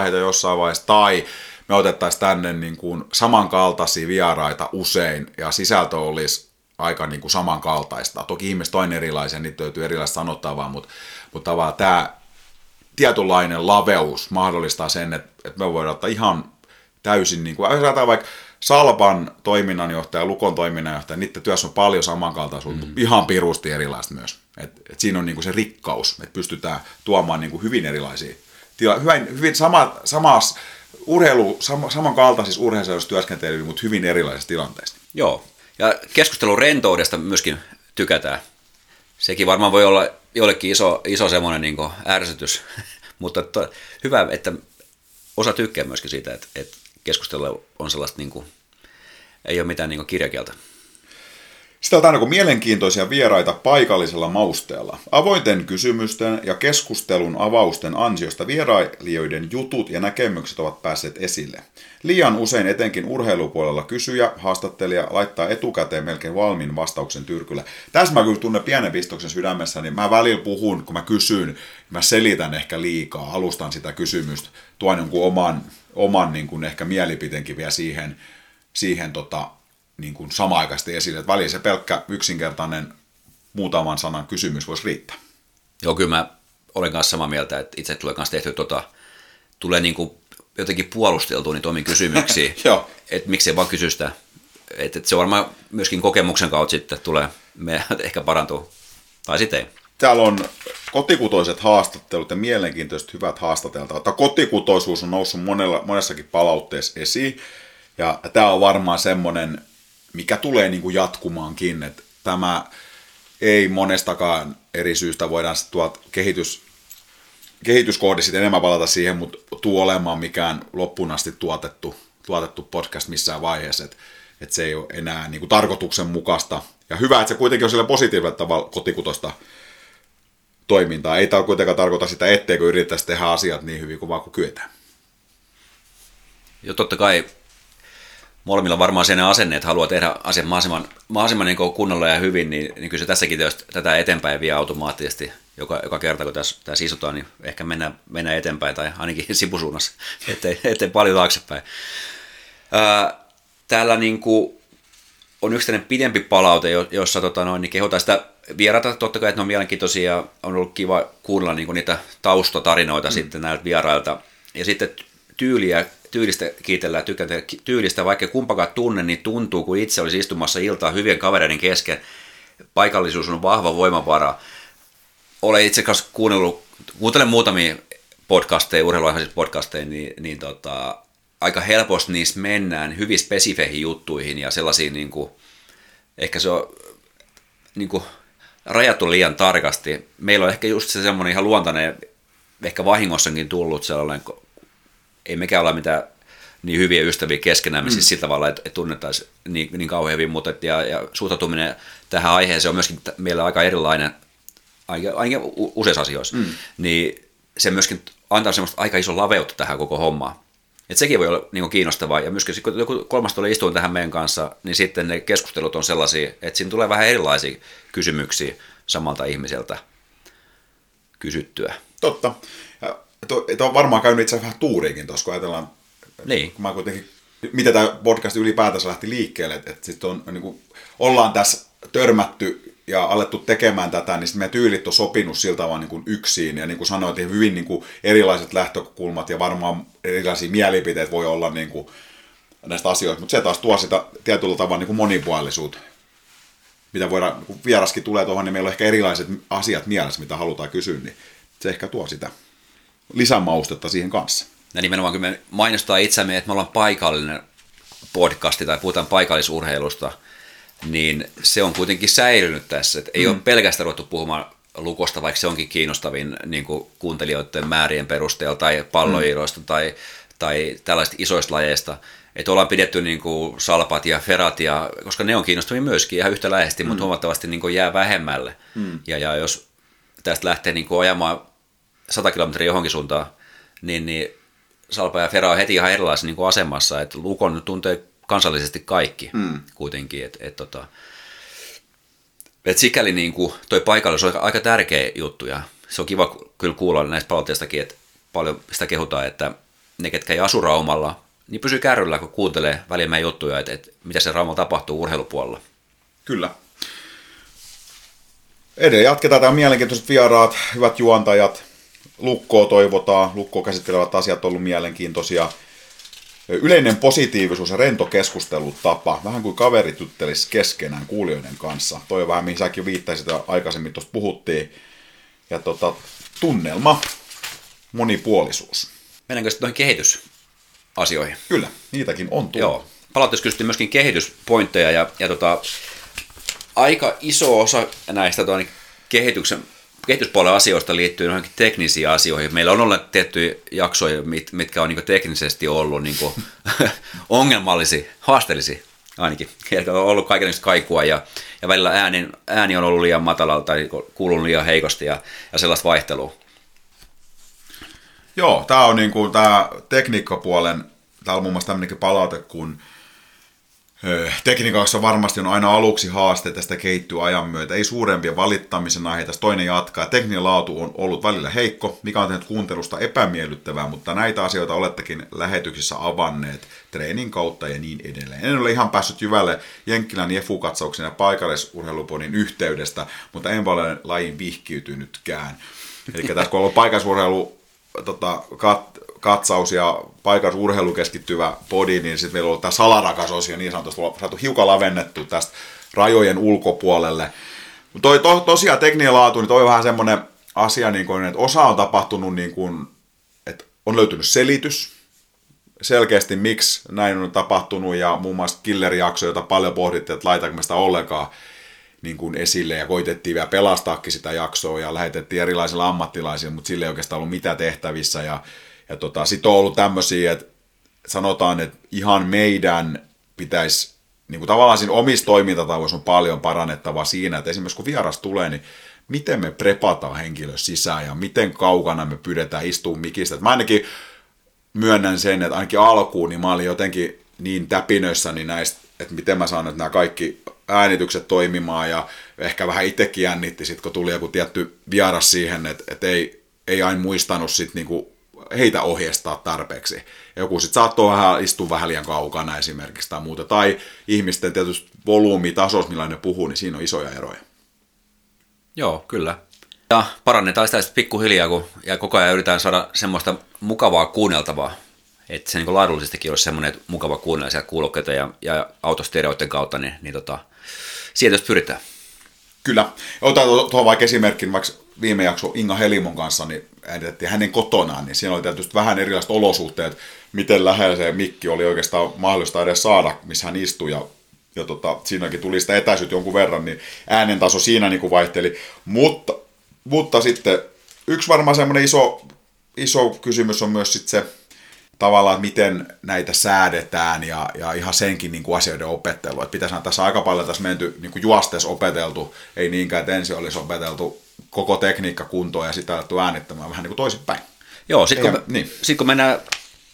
heitä jossain vaiheessa, tai me otettaisiin tänne niin kuin samankaltaisia vieraita usein, ja sisältö olisi aika niin kuin samankaltaista. Toki ihmiset on erilaisia, niitä löytyy erilaista sanottavaa, mutta, mutta tavallaan tämä tietynlainen laveus mahdollistaa sen, että, että me voidaan ottaa ihan täysin, niin kuin, vaikka Salpan toiminnanjohtaja, Lukon toiminnanjohtaja, niiden työssä on paljon samankaltaisuutta, mm. ihan pirusti erilaista myös. Et, et siinä on niin kuin se rikkaus, että pystytään tuomaan niin kuin hyvin erilaisia tila, hyvin, hyvin sama, samas, urheilu, sama, samankaltaisissa urheiluissa työskentelyä, mutta hyvin erilaisissa tilanteissa. Joo, ja keskustelun rentoudesta myöskin tykätään. Sekin varmaan voi olla jollekin iso, iso semmoinen niin ärsytys, mutta to, hyvä, että osa tykkää myöskin siitä, että, että keskustelu on sellaista, niin kuin, ei ole mitään niin kirjakieltä. Sitä aina kuin mielenkiintoisia vieraita paikallisella mausteella. Avointen kysymysten ja keskustelun avausten ansiosta vierailijoiden jutut ja näkemykset ovat päässeet esille. Liian usein etenkin urheilupuolella kysyjä, haastattelija laittaa etukäteen melkein valmiin vastauksen tyrkyllä. Tässä mä kyllä tunnen pienen pistoksen sydämessä, niin mä välillä puhun, kun mä kysyn, mä selitän ehkä liikaa, alustan sitä kysymystä, tuon jonkun oman, oman niin kuin ehkä mielipiteenkin vielä siihen, siihen tota, niin kuin sama-aikaisesti esille. Että väliin se pelkkä yksinkertainen muutaman sanan kysymys voisi riittää. Joo, kyllä mä olen kanssa samaa mieltä, että itse tulee kanssa tehty tota, tulee niin kuin jotenkin puolusteltua niitä omiin kysymyksiä, että miksei vaan kysy sitä. Että, että se varmaan myöskin kokemuksen kautta sitten tulee, me ehkä parantuu, tai sitten ei. täällä on kotikutoiset haastattelut ja mielenkiintoiset hyvät haastateltavat. Tämä kotikutoisuus on noussut monella, monessakin palautteessa esiin. Ja tämä on varmaan semmoinen, mikä tulee niin kuin jatkumaankin. Että tämä ei monestakaan eri syystä voidaan tuolta kehitys, kehityskohdissa enemmän palata siihen, mutta tuu olemaan mikään loppuun asti tuotettu, tuotettu podcast missään vaiheessa. Että että se ei ole enää niin kuin tarkoituksenmukaista. Ja hyvä, että se kuitenkin on sillä positiivisella tavalla kotikutosta toimintaa. Ei tämä kuitenkaan tarkoita sitä, etteikö yritettäisi tehdä asiat niin hyvin kuin vaan kuin kyetään. Joo, totta kai molemmilla varmaan sen asenne, että haluaa tehdä asiat mahdollisimman, mahdollisimman niin kunnolla ja hyvin, niin, niin kyllä se tässäkin jos tätä eteenpäin vie automaattisesti. Joka, joka kerta, kun tässä, tässä istutaan, niin ehkä mennään, mennään eteenpäin tai ainakin sivusuunnassa, ettei, ettei paljon taaksepäin. Ää, täällä niin kuin on yksi pidempi palaute, jossa tota noin, niin kehotaan sitä vierata. Totta kai, että ne on mielenkiintoisia ja on ollut kiva kuulla niin kuin niitä taustatarinoita mm. sitten näiltä vierailta. Ja sitten tyyliä, tyylistä kiitellään, tykkään tyylistä, vaikka kumpakaan tunne, niin tuntuu, kun itse olisi istumassa iltaa hyvien kavereiden kesken. Paikallisuus on vahva voimavara. Olen itse kanssa kuunnellut, kuuntelen muutamia podcasteja, urheiluaiheisia podcasteja, niin, niin tota, aika helposti niissä mennään hyvin spesifeihin juttuihin ja sellaisiin, niin kuin, ehkä se on niin kuin, rajattu liian tarkasti. Meillä on ehkä just se semmoinen ihan luontainen, ehkä vahingossakin tullut sellainen, ei mekään ole mitään niin hyviä ystäviä keskenään, siis mm. siis sillä tavalla, että, että tunnettaisiin niin, niin kauhean hyvin, mutta et, ja, ja suhtautuminen tähän aiheeseen on myöskin meillä aika erilainen, aika, aika useissa asioissa, mm. niin se myöskin antaa semmoista aika iso laveutta tähän koko hommaan. Et sekin voi olla niin kuin kiinnostavaa. Ja myöskin kun joku kolmas tulee istuin tähän meidän kanssa, niin sitten ne keskustelut on sellaisia, että siinä tulee vähän erilaisia kysymyksiä samalta ihmiseltä kysyttyä. Totta. To, on varmaan käynyt itse vähän tuuriikin tuossa, kun ajatellaan, niin. kun mä kuitenkin, mitä tämä podcast ylipäätänsä lähti liikkeelle, että, että sitten on, niin kuin, ollaan tässä törmätty ja alettu tekemään tätä, niin meidän tyylit on sopinut siltä vaan niin kuin yksin. Ja niin kuin sanoit, niin hyvin niin kuin erilaiset lähtökulmat ja varmaan erilaisia mielipiteet voi olla niin kuin näistä asioista. Mutta se taas tuo sitä tietyllä tavalla niin kuin monipuolisuutta. Mitä voidaan, kun vieraskin tulee tuohon, niin meillä on ehkä erilaiset asiat mielessä, mitä halutaan kysyä, niin se ehkä tuo sitä lisämaustetta siihen kanssa. Ja nimenomaan kun me mainostaa itseämme, että me ollaan paikallinen podcasti tai puhutaan paikallisurheilusta – niin se on kuitenkin säilynyt tässä. Että ei mm. ole pelkästään ruvettu puhumaan lukosta, vaikka se onkin kiinnostavin niin kuin kuuntelijoiden määrien perusteella tai palloiroista mm. tai, tai tällaista isoista lajeista. Että ollaan pidetty niin kuin salpat ja ferat, ja, koska ne on kiinnostavia myöskin ihan yhtä läheisesti, mm. mutta huomattavasti niin kuin jää vähemmälle. Mm. Ja, ja jos tästä lähtee niin kuin ajamaan 100 kilometriä johonkin suuntaan, niin, niin salpa ja fera on heti ihan erilaisessa niin kuin asemassa. Että lukon tuntee kansallisesti kaikki mm. kuitenkin. Et, et, tota, et sikäli niin kuin toi paikallisuus on aika tärkeä juttu ja se on kiva kyllä kuulla näistä palautteistakin, että paljon sitä kehutaan, että ne, ketkä ei asu Raumalla, niin pysyy kärryllä, kun kuuntelee väliä juttuja, että, että mitä se Raumalla tapahtuu urheilupuolella. Kyllä. Edelleen jatketaan tämä mielenkiintoiset vieraat, hyvät juontajat. Lukkoa toivotaan, lukkoa käsittelevät asiat on ollut mielenkiintoisia yleinen positiivisuus ja rento keskustelutapa, vähän kuin kaverit juttelisi keskenään kuulijoiden kanssa. Toi on vähän, mihin säkin viittaisit ja aikaisemmin tuosta puhuttiin. Ja tota, tunnelma, monipuolisuus. Mennäänkö sitten noihin kehitysasioihin? Kyllä, niitäkin on tullut. Joo. Palautteessa kysyttiin myöskin kehityspointteja ja, ja tota, aika iso osa näistä tuon kehityksen kehityspuolen asioista liittyy johonkin teknisiin asioihin. Meillä on ollut tiettyjä jaksoja, mit, mitkä on niin teknisesti ollut niin ongelmallisia, haasteellisia ainakin. Eli on ollut kaikenlaista kaikua ja, ja välillä ääni, ääni on ollut liian matalalla tai kuulunut liian heikosti ja, ja sellaista vaihtelua. Joo, tämä on niin kuin, tämä tekniikkapuolen, täällä on muun muassa tämmöinen palaute, kun Tekniikassa varmasti on aina aluksi haaste, tästä kehittyy ajan myötä. Ei suurempia valittamisen aiheita. Toinen jatkaa. Tekninen laatu on ollut välillä heikko, mikä on tehnyt kuuntelusta epämiellyttävää, mutta näitä asioita olettekin lähetyksissä avanneet treenin kautta ja niin edelleen. En ole ihan päässyt jyvälle Jenkkilän Jefu-katsauksen ja paikallisurheilupodin yhteydestä, mutta en ole lajin vihkiytynytkään. Eli tässä kun on ollut paikallisurheilu tota, kat, katsaus ja paikas urheilu keskittyvä podi, niin sitten meillä on ollut tämä salarakas osio niin sanotusti saatu hiukan lavennettu tästä rajojen ulkopuolelle. toi, to, tosiaan tekninen laatu, niin toi on vähän semmoinen asia, niin kuin, että osa on tapahtunut niin kuin, että on löytynyt selitys, selkeästi miksi näin on tapahtunut ja muun muassa killer-jakso, jota paljon pohdittiin, että laitaanko sitä ollenkaan niin kuin esille ja koitettiin vielä pelastaakin sitä jaksoa ja lähetettiin erilaisilla ammattilaisilla, mutta sille ei oikeastaan ollut mitään tehtävissä ja, ja tota, sitten on ollut tämmöisiä, että sanotaan, että ihan meidän pitäisi niin kuin tavallaan siinä omissa toimintatavoissa on paljon parannettavaa siinä, että esimerkiksi kun vieras tulee, niin miten me prepataan henkilö sisään ja miten kaukana me pyydetään istua mikistä. Et mä ainakin myönnän sen, että ainakin alkuun niin mä olin jotenkin niin täpinöissäni näistä, että miten mä saan nämä kaikki äänitykset toimimaan ja ehkä vähän itsekin jännitti sit, kun tuli joku tietty vieras siihen, että, että ei, ei aina muistanut sit niinku heitä ohjeistaa tarpeeksi. Joku sitten saattoi vähän istua vähän liian kaukana esimerkiksi tai muuta. Tai ihmisten tietysti volyymitasous, millä ne puhuu, niin siinä on isoja eroja. Joo, kyllä. Ja parannetaan sitä sitten pikkuhiljaa, kun ja koko ajan yritetään saada semmoista mukavaa kuunneltavaa. Että se niin laadullisestikin olisi semmoinen että mukava kuunnella siellä kuulokkeita ja, ja autostereoiden kautta, niin, niin tota, jos pyritään. Kyllä. Otan tuohon vaikka esimerkin, vaikka viime jakso Inga Helimon kanssa, niin äänitettiin hänen kotonaan, niin siinä oli tietysti vähän erilaiset olosuhteet, miten lähellä se mikki oli oikeastaan mahdollista edes saada, missä hän istui, ja, ja tota, siinäkin tuli sitä etäisyyttä jonkun verran, niin äänen taso siinä niin kuin vaihteli, mutta, mutta sitten yksi varmaan semmoinen iso, iso kysymys on myös sitten se, tavallaan, miten näitä säädetään ja, ja ihan senkin niin kuin asioiden opettelu. Että pitäisi tässä aika paljon tässä menty niin kuin opeteltu, ei niinkään, että ensin olisi opeteltu koko tekniikka kuntoon ja sitä alettu äänittämään vähän niin kuin toisinpäin. Joo, sitten kun, niin. sit kun mennään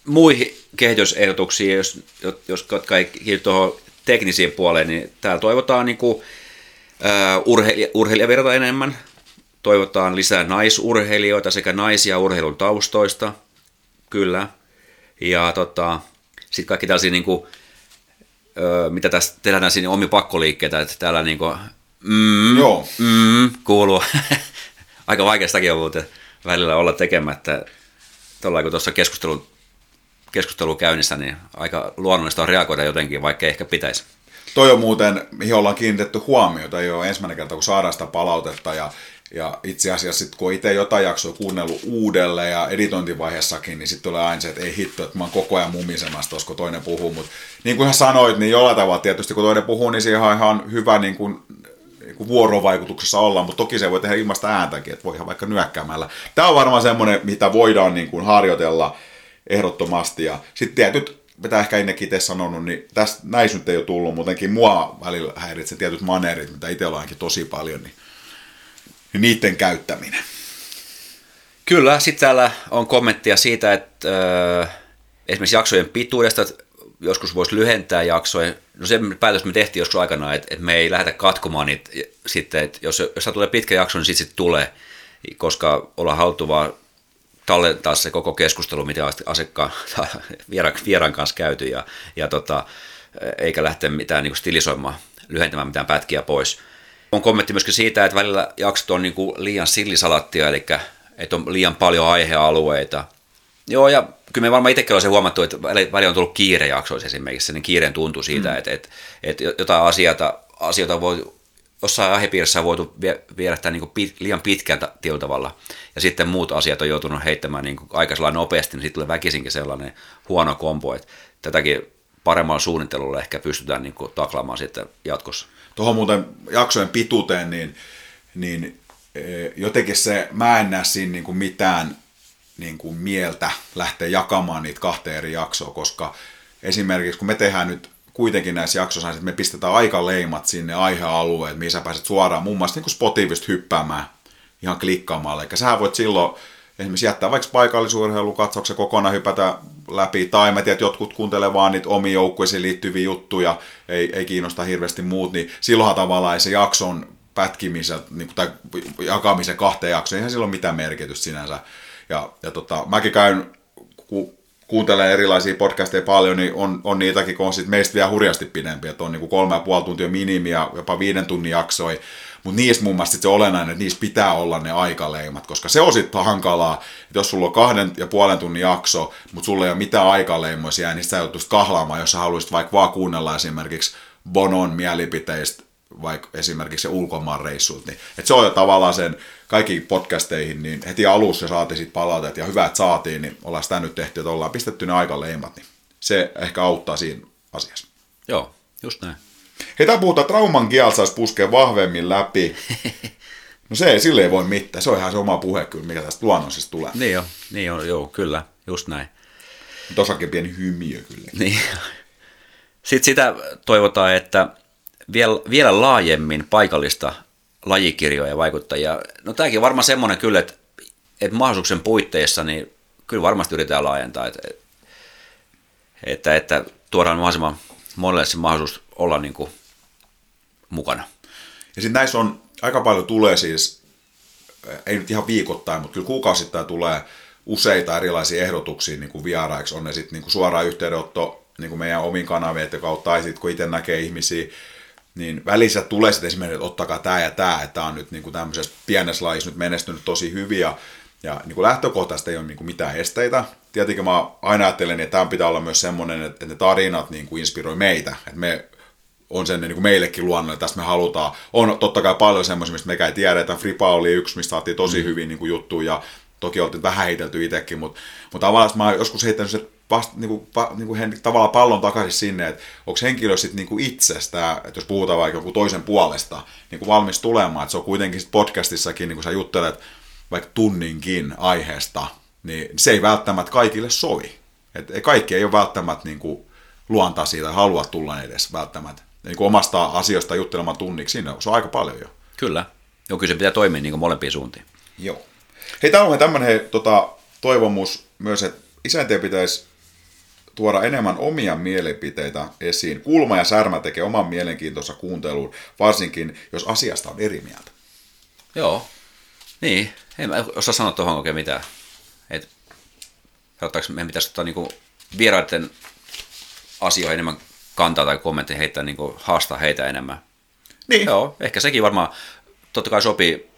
muihin kehitysehdotuksiin, jos, jos jotka ei tuohon teknisiin puoleen, niin täällä toivotaan niin kuin, uh, urheilija, urheilijavirta enemmän, toivotaan lisää naisurheilijoita sekä naisia urheilun taustoista, kyllä, ja tota, sitten kaikki tällaisia, niin kuin, uh, mitä tässä tehdään tällaisia omi pakkoliikkeitä, että täällä niin kuin, Mm, Joo. Mm, kuuluu. Aika vaikeastakin on muuten välillä olla tekemättä. Tuolla kun tuossa keskustelu, keskustelu käynnissä, niin aika luonnollista on reagoida jotenkin, vaikka ei ehkä pitäisi. Toi on muuten, mihin ollaan kiinnitetty huomiota, ole ensimmäinen kerta, kun saadaan sitä palautetta ja ja itse asiassa sitten kun itse jotain jaksoa kuunnellut uudelleen ja editointivaiheessakin, niin sitten tulee aina se, että ei hitto, että mä oon koko ajan mumisemassa tuossa, kun toinen puhuu. Mutta niin kuin sanoit, niin jollain tavalla tietysti kun toinen puhuu, niin siihen on ihan hyvä niin kuin vuorovaikutuksessa olla, mutta toki se voi tehdä ilmasta ääntäkin, että voi ihan vaikka nyökkäämällä. Tämä on varmaan semmoinen, mitä voidaan niin kuin harjoitella ehdottomasti. Ja sitten tietyt, mitä ehkä ennenkin itse sanonut, niin tästä, näissä nyt ei ole tullut, muutenkin mua välillä häiritsee tietyt maneerit, mitä itse ollaan tosi paljon, niin, niin niiden käyttäminen. Kyllä, sitten täällä on kommenttia siitä, että äh, esimerkiksi jaksojen pituudesta, joskus voisi lyhentää jaksoja. No se päätös me tehtiin joskus aikanaan, että, että me ei lähdetä katkomaan niitä sitten, että jos, jos tulee pitkä jakso, niin sitten sit tulee, koska ollaan haluttu vaan tallentaa se koko keskustelu, mitä asekkaan vieran, vieran kanssa käyty, ja, ja tota, eikä lähteä mitään niin stilisoimaan, lyhentämään mitään pätkiä pois. On kommentti myöskin siitä, että välillä jaksot on niin liian sillisalattia, eli että on liian paljon aihealueita. Joo, ja kyllä me varmaan itsekin ollaan huomattu, että välillä on tullut kiirejaksoissa esimerkiksi, niin kiireen tuntuu siitä, mm. että, että, että jotain asioita, asioita voi, jossain aihepiirissä on voitu vierähtää niin pit, liian pitkään tietyllä tavalla, ja sitten muut asiat on joutunut heittämään niin aika nopeasti, niin sitten tulee väkisinkin sellainen huono kombo, että tätäkin paremmalla suunnittelulla ehkä pystytään niin kuin taklaamaan sitten jatkossa. Tuohon muuten jaksojen pituuteen, niin, niin eh, jotenkin se, mä en näe siinä niin kuin mitään niin kuin mieltä lähteä jakamaan niitä kahteen eri jaksoa, koska esimerkiksi kun me tehdään nyt kuitenkin näissä jaksoissa, että me pistetään aikaleimat sinne aihealueet, missä pääset suoraan muun muassa niin Spotifysta hyppäämään ihan klikkaamalla. Eli sähän voit silloin esimerkiksi jättää vaikka paikallisurheilu katsauksen kokonaan hypätä läpi, tai mä tiedän, että jotkut kuuntelee vaan niitä omiin joukkueisiin liittyviä juttuja, ei, ei kiinnosta hirveästi muut, niin silloinhan tavallaan se jakson pätkimisen niin, tai jakamisen kahteen jaksoon, eihän sillä ole mitään merkitystä sinänsä. Ja, ja tota, mäkin käyn, ku, kuuntelen erilaisia podcasteja paljon, niin on, on niitäkin, kun on sit meistä vielä hurjasti pidempiä, että on niin kolme ja puoli tuntia minimi ja jopa viiden tunnin jaksoi. Mutta niistä mun mielestä se olennainen, että niissä pitää olla ne aikaleimat, koska se on sitten hankalaa, että jos sulla on kahden ja puolen tunnin jakso, mutta sulla ei ole mitään aikaleimoisia, niin sä joutuisit kahlaamaan, jos sä haluaisit vaikka vaan kuunnella esimerkiksi Bonon mielipiteistä vaikka esimerkiksi se ulkomaan reissut, niin että se on jo tavallaan sen kaikki podcasteihin, niin heti alussa saatiin sit palautet ja hyvä, että saatiin, niin ollaan sitä nyt tehty, että ollaan pistetty ne aika leimat, niin se ehkä auttaa siinä asiassa. Joo, just näin. Hei, tää puhutaan, trauman kiel saisi puskea vahvemmin läpi. No se ei, sille ei voi mitään, se on ihan se oma puhe kyllä, mikä tästä luonnollisesti tulee. Niin on, niin on, joo, kyllä, just näin. Tosakin pieni hymiö kyllä. Niin. Sitten sitä toivotaan, että vielä, vielä laajemmin paikallista lajikirjoja ja vaikuttajia. No tämäkin on varmaan semmoinen kyllä, että, että mahdollisuuksien puitteissa niin kyllä varmasti yritetään laajentaa, että, että, että tuodaan mahdollisimman monelle se mahdollisuus olla niin kuin mukana. Ja sitten näissä on, aika paljon tulee siis, ei nyt ihan viikoittain, mutta kyllä kuukausittain tulee useita erilaisia ehdotuksia niin kuin vieraiksi. On ne sitten niin kuin suoraan yhteydenotto niin kuin meidän omiin kanavien kautta, tai sitten kun itse näkee ihmisiä, niin välissä tulee sitten esimerkiksi, että ottakaa tämä ja tämä, että tämä on nyt niin kuin tämmöisessä pienessä lajissa nyt menestynyt tosi hyvin, ja, ja niin kuin lähtökohtaisesti ei ole niin kuin mitään esteitä. Tietenkin mä aina ajattelen, että tämä pitää olla myös semmoinen, että ne tarinat niin kuin inspiroi meitä, että me on sen niin kuin meillekin luonnollinen, tästä me halutaan. On totta kai paljon semmoisia, mistä me ei tiedetä. Fripa oli yksi, mistä saatiin tosi mm. hyvin niin kuin juttuja, ja toki oltiin vähän heitelty itsekin, mutta, mutta tavallaan mä oon joskus heittänyt se vasta, niin kuin, pa, niin kuin hen, tavallaan pallon takaisin sinne, että onko henkilö sitten niin kuin itsestä, että jos puhutaan vaikka joku toisen puolesta, niin kuin valmis tulemaan, että se on kuitenkin sit podcastissakin, niin kuin sä juttelet vaikka tunninkin aiheesta, niin se ei välttämättä kaikille sovi. Et kaikki ei ole välttämättä niin kuin luontaa siitä, halua tulla edes välttämättä niin kuin omasta asioista juttelemaan tunniksi. Siinä se on aika paljon jo. Kyllä. Joo, kyllä se pitää toimia niin kuin molempiin suuntiin. Joo. Hei, täällä on tämmöinen hei, tota, toivomus myös, että isänteen pitäisi tuoda enemmän omia mielipiteitä esiin. Kulma ja Särmä tekee oman mielenkiintonsa kuunteluun, varsinkin jos asiasta on eri mieltä. Joo, niin. En mä osaa sanoa tuohon oikein mitään. Et, meidän pitäisi ottaa niinku vieraiden asioihin enemmän kantaa tai kommentti heittää, niinku, haastaa heitä enemmän. Niin. Joo, ehkä sekin varmaan totta kai sopii,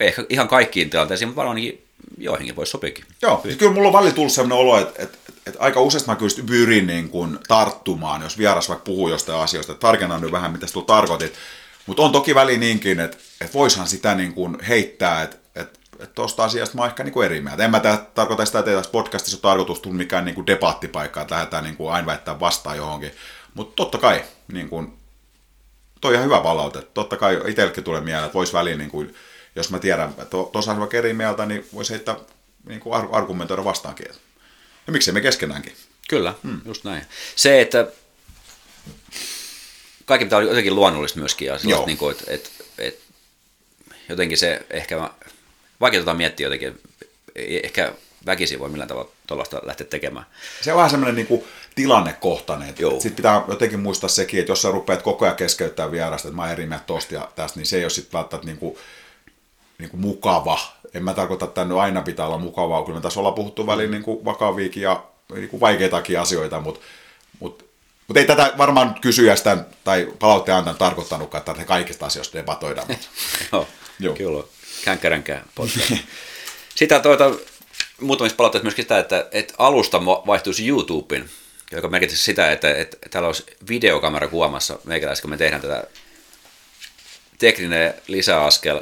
ehkä ihan kaikkiin tilanteisiin, mutta varmaan joihinkin voisi sopiikin. Joo, kyllä mulla on välillä tullut sellainen olo, että, että, että aika useasti mä kyllä pyrin niin kuin tarttumaan, jos vieras vaikka puhuu jostain asioista, että tarkennan nyt vähän, mitä tuolla tarkoitit. Mutta on toki väli niinkin, että, että voishan sitä niin kuin heittää, että, että, tuosta asiasta mä oon ehkä niin eri mieltä. En mä tä, tarkoita sitä, että tässä podcastissa on tarkoitus tulla mikään niin debattipaikka, että lähdetään niin aina väittää vastaan johonkin. Mutta totta kai, niin kuin, toi ihan hyvä palaute. Totta kai itsellekin tulee mieleen, että voisi väliin niin kuin, jos mä tiedän, että tuossa on vaikka eri mieltä, niin voisi heittää niin kuin argumentoida vastaankin. Ja miksei me keskenäänkin. Kyllä, hmm. just näin. Se, että kaikki pitää olla jotenkin luonnollista myöskin, ja niin kuin, että, että, että, jotenkin se ehkä, vaikea miettiä jotenkin, ehkä väkisin voi millään tavalla tuollaista lähteä tekemään. Se on vähän semmoinen niin kuin tilannekohtainen. Sitten pitää jotenkin muistaa sekin, että jos sä rupeat koko ajan keskeyttää vierasta, että mä eri mieltä tosta ja tästä, niin se ei ole sitten välttämättä niin kuin, niin kuin mukava. En mä tarkoita, että nyt aina pitää olla mukavaa, kyllä me tässä ollaan puhuttu väliin niin kuin vakaviikin ja niin kuin vaikeitakin asioita, mutta, mutta mutta ei tätä varmaan kysyjästä tai palautteen antajan tarkoittanutkaan, että kaikista asioista debatoidaan. Joo, Joo. kyllä. Känkkäränkää Sitä tuota, muutamissa palautteissa myöskin sitä, että, että alusta vaihtuisi YouTubeen, joka merkitsisi sitä, että, että täällä olisi videokamera kuvamassa meikäläistä, kun me tehdään tätä tekninen lisäaskel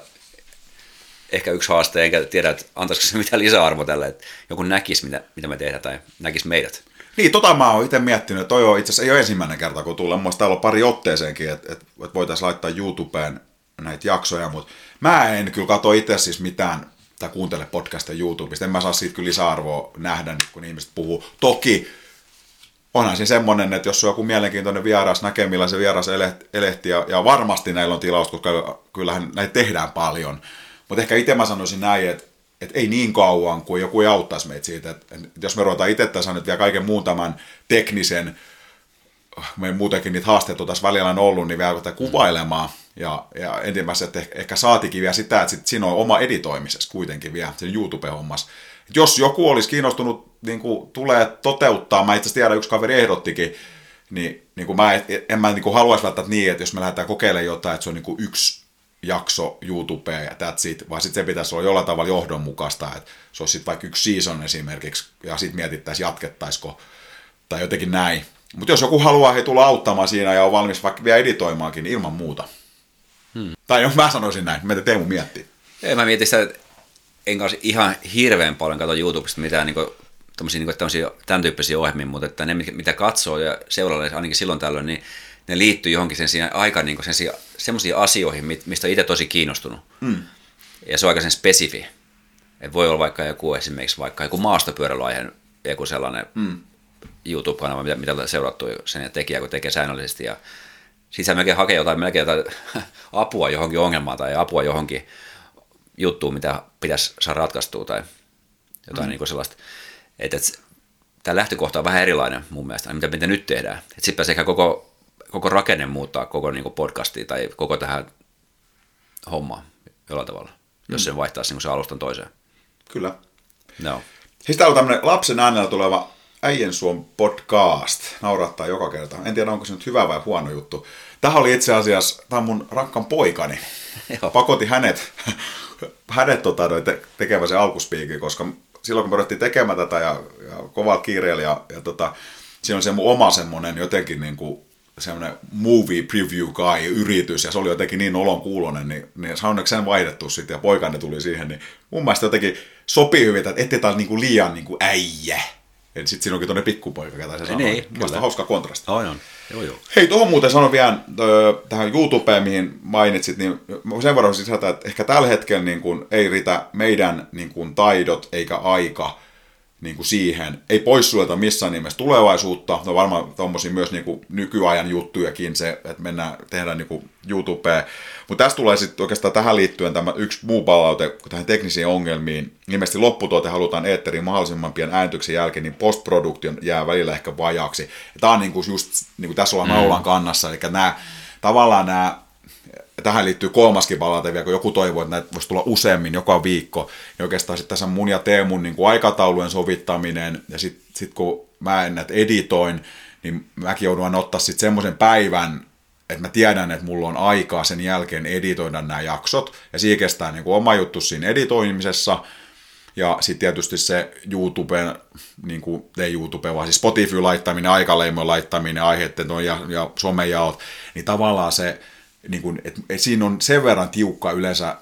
ehkä yksi haaste, enkä tiedä, että antaisiko se mitään lisäarvoa tälle, että joku näkisi, mitä, mitä me tehdään, tai näkisi meidät. Niin, tota mä oon itse miettinyt, toi on itse asiassa ei ole ensimmäinen kerta, kun tulee. Mun täällä on pari otteeseenkin, että, että, että voitaisiin laittaa YouTubeen näitä jaksoja, mutta mä en kyllä katso itse siis mitään tai kuuntele podcasteja YouTubesta. En mä saa siitä kyllä lisäarvoa nähdä, kun ihmiset puhuu. Toki onhan siinä semmoinen, että jos on joku mielenkiintoinen vieras, näkee millä se vieras elehti, ja, ja varmasti näillä on tilaus, koska kyllähän näitä tehdään paljon, mutta ehkä itse mä sanoisin näin, että, että ei niin kauan kuin joku ei auttaisi meitä siitä. Että, että jos me ruvetaan itse tässä nyt vielä kaiken muun tämän teknisen, me muutenkin niitä haasteita tässä välillä on ollut, niin vielä kuvailemaan. Ja, ja ensimmäiset ehkä, ehkä saatikin vielä sitä, että sit siinä on oma editoimisessa kuitenkin vielä, sen YouTube-hommassa. Jos joku olisi kiinnostunut, niin kuin, tulee toteuttaa, mä itse asiassa tiedän, yksi kaveri ehdottikin, niin, niin kuin mä en, mä niin kuin haluaisi välttämättä niin, että jos me lähdetään kokeilemaan jotain, että se on niin kuin yksi jakso YouTubeen ja that's it, vaan sitten se pitäisi olla jollain tavalla johdonmukaista, että se olisi sitten vaikka yksi season esimerkiksi, ja sitten mietittäisiin jatkettaisiko, tai jotenkin näin. Mutta jos joku haluaa he tulla auttamaan siinä ja on valmis vaikka vielä editoimaankin, niin ilman muuta. Tai jos mä sanoisin näin, mitä Teemu miettii. Ei, mä mietin sitä, että en kanssa ihan hirveän paljon katso YouTubesta mitään niin kuin, tommosia, niin kuin, tämän tyyppisiä ohjelmia, mutta että ne, mitä katsoo ja seuraalle ainakin silloin tällöin, niin ne liittyy johonkin sen siinä aika niin sen semmoisiin asioihin, mistä on itse tosi kiinnostunut. Mm. Ja se on aika sen spesifi. Et voi olla vaikka joku esimerkiksi vaikka joku maastopyöräilyaihe, joku sellainen mm. YouTube-kanava, mitä, mitä seurattu sen tekijä, kun tekee säännöllisesti. Ja sitten sä melkein hakee jotain, melkein jotain apua johonkin ongelmaan tai apua johonkin juttuun, mitä pitäisi saada ratkaistua tai jotain mm. niin kuin sellaista. Että et, tämä lähtökohta on vähän erilainen mun mielestä, mitä, mitä nyt tehdään. Että sitten pääsee ehkä koko, koko rakenne muuttaa koko niin kuin podcastiin tai koko tähän hommaan jollain tavalla, mm. jos se vaihtaisi niin se alustan toiseen. Kyllä. No. Siis täällä on tämmöinen lapsen äänellä tuleva Äijän Suom podcast. Naurattaa joka kerta. En tiedä, onko se nyt hyvä vai huono juttu. Tähän oli itse asiassa, tämä on mun rakkaan poikani. Pakoti hänet, hänet tota, te, tekemään se alkuspiikin, koska silloin kun me ruvettiin tekemään tätä ja, ja kovaa kiireellä ja, ja tota, siinä on se mun oma semmonen jotenkin niin kuin semmoinen movie preview guy yritys, ja se oli jotenkin niin olon kuulonen, niin, niin onneksi sen vaihdettu sitten, ja poikani tuli siihen, niin mun mielestä jotenkin sopii hyvin, että ettei taas niinku liian niinku äijä. Et sit siinä onkin tuonne pikkupoika, ketä se sanoo. Niin, kyllä. hauska kontrasti. On, on. Joo, joo. Hei, tuohon muuten sanon vielä tähän YouTubeen, mihin mainitsit, niin sen verran sisältä, että ehkä tällä hetkellä niin kun, ei riitä meidän niin kun, taidot eikä aika niin kuin siihen. Ei poissuleta missään nimessä tulevaisuutta. No varmaan tuommoisia myös niin kuin nykyajan juttujakin se, että mennään, tehdään niin kuin YouTubeen. Mutta tässä tulee sitten oikeastaan tähän liittyen tämä yksi muu palaute tähän teknisiin ongelmiin. Ilmeisesti lopputuote halutaan eetteriin mahdollisimman pian äänityksen jälkeen, niin postproduktion jää välillä ehkä vajaaksi. Tämä on niin kuin just, niin kuin tässä ollaan mm. naulan kannassa, eli nämä, tavallaan nämä tähän liittyy kolmaskin palaute vielä, kun joku toivoo, että näitä voisi tulla useammin joka viikko, niin oikeastaan sitten tässä mun ja Teemun niin kuin aikataulujen sovittaminen, ja sitten sit kun mä en näitä editoin, niin mäkin joudun ottaa sitten semmoisen päivän, että mä tiedän, että mulla on aikaa sen jälkeen editoida nämä jaksot, ja siinä kestää niin kuin oma juttu siinä editoimisessa, ja sitten tietysti se YouTuben, niin kuin, ei YouTube, vaan siis Spotify laittaminen, aikaleimon laittaminen, aiheiden ja, ja somejaot, niin tavallaan se, niin kuin, et, et siinä on sen verran tiukka yleensä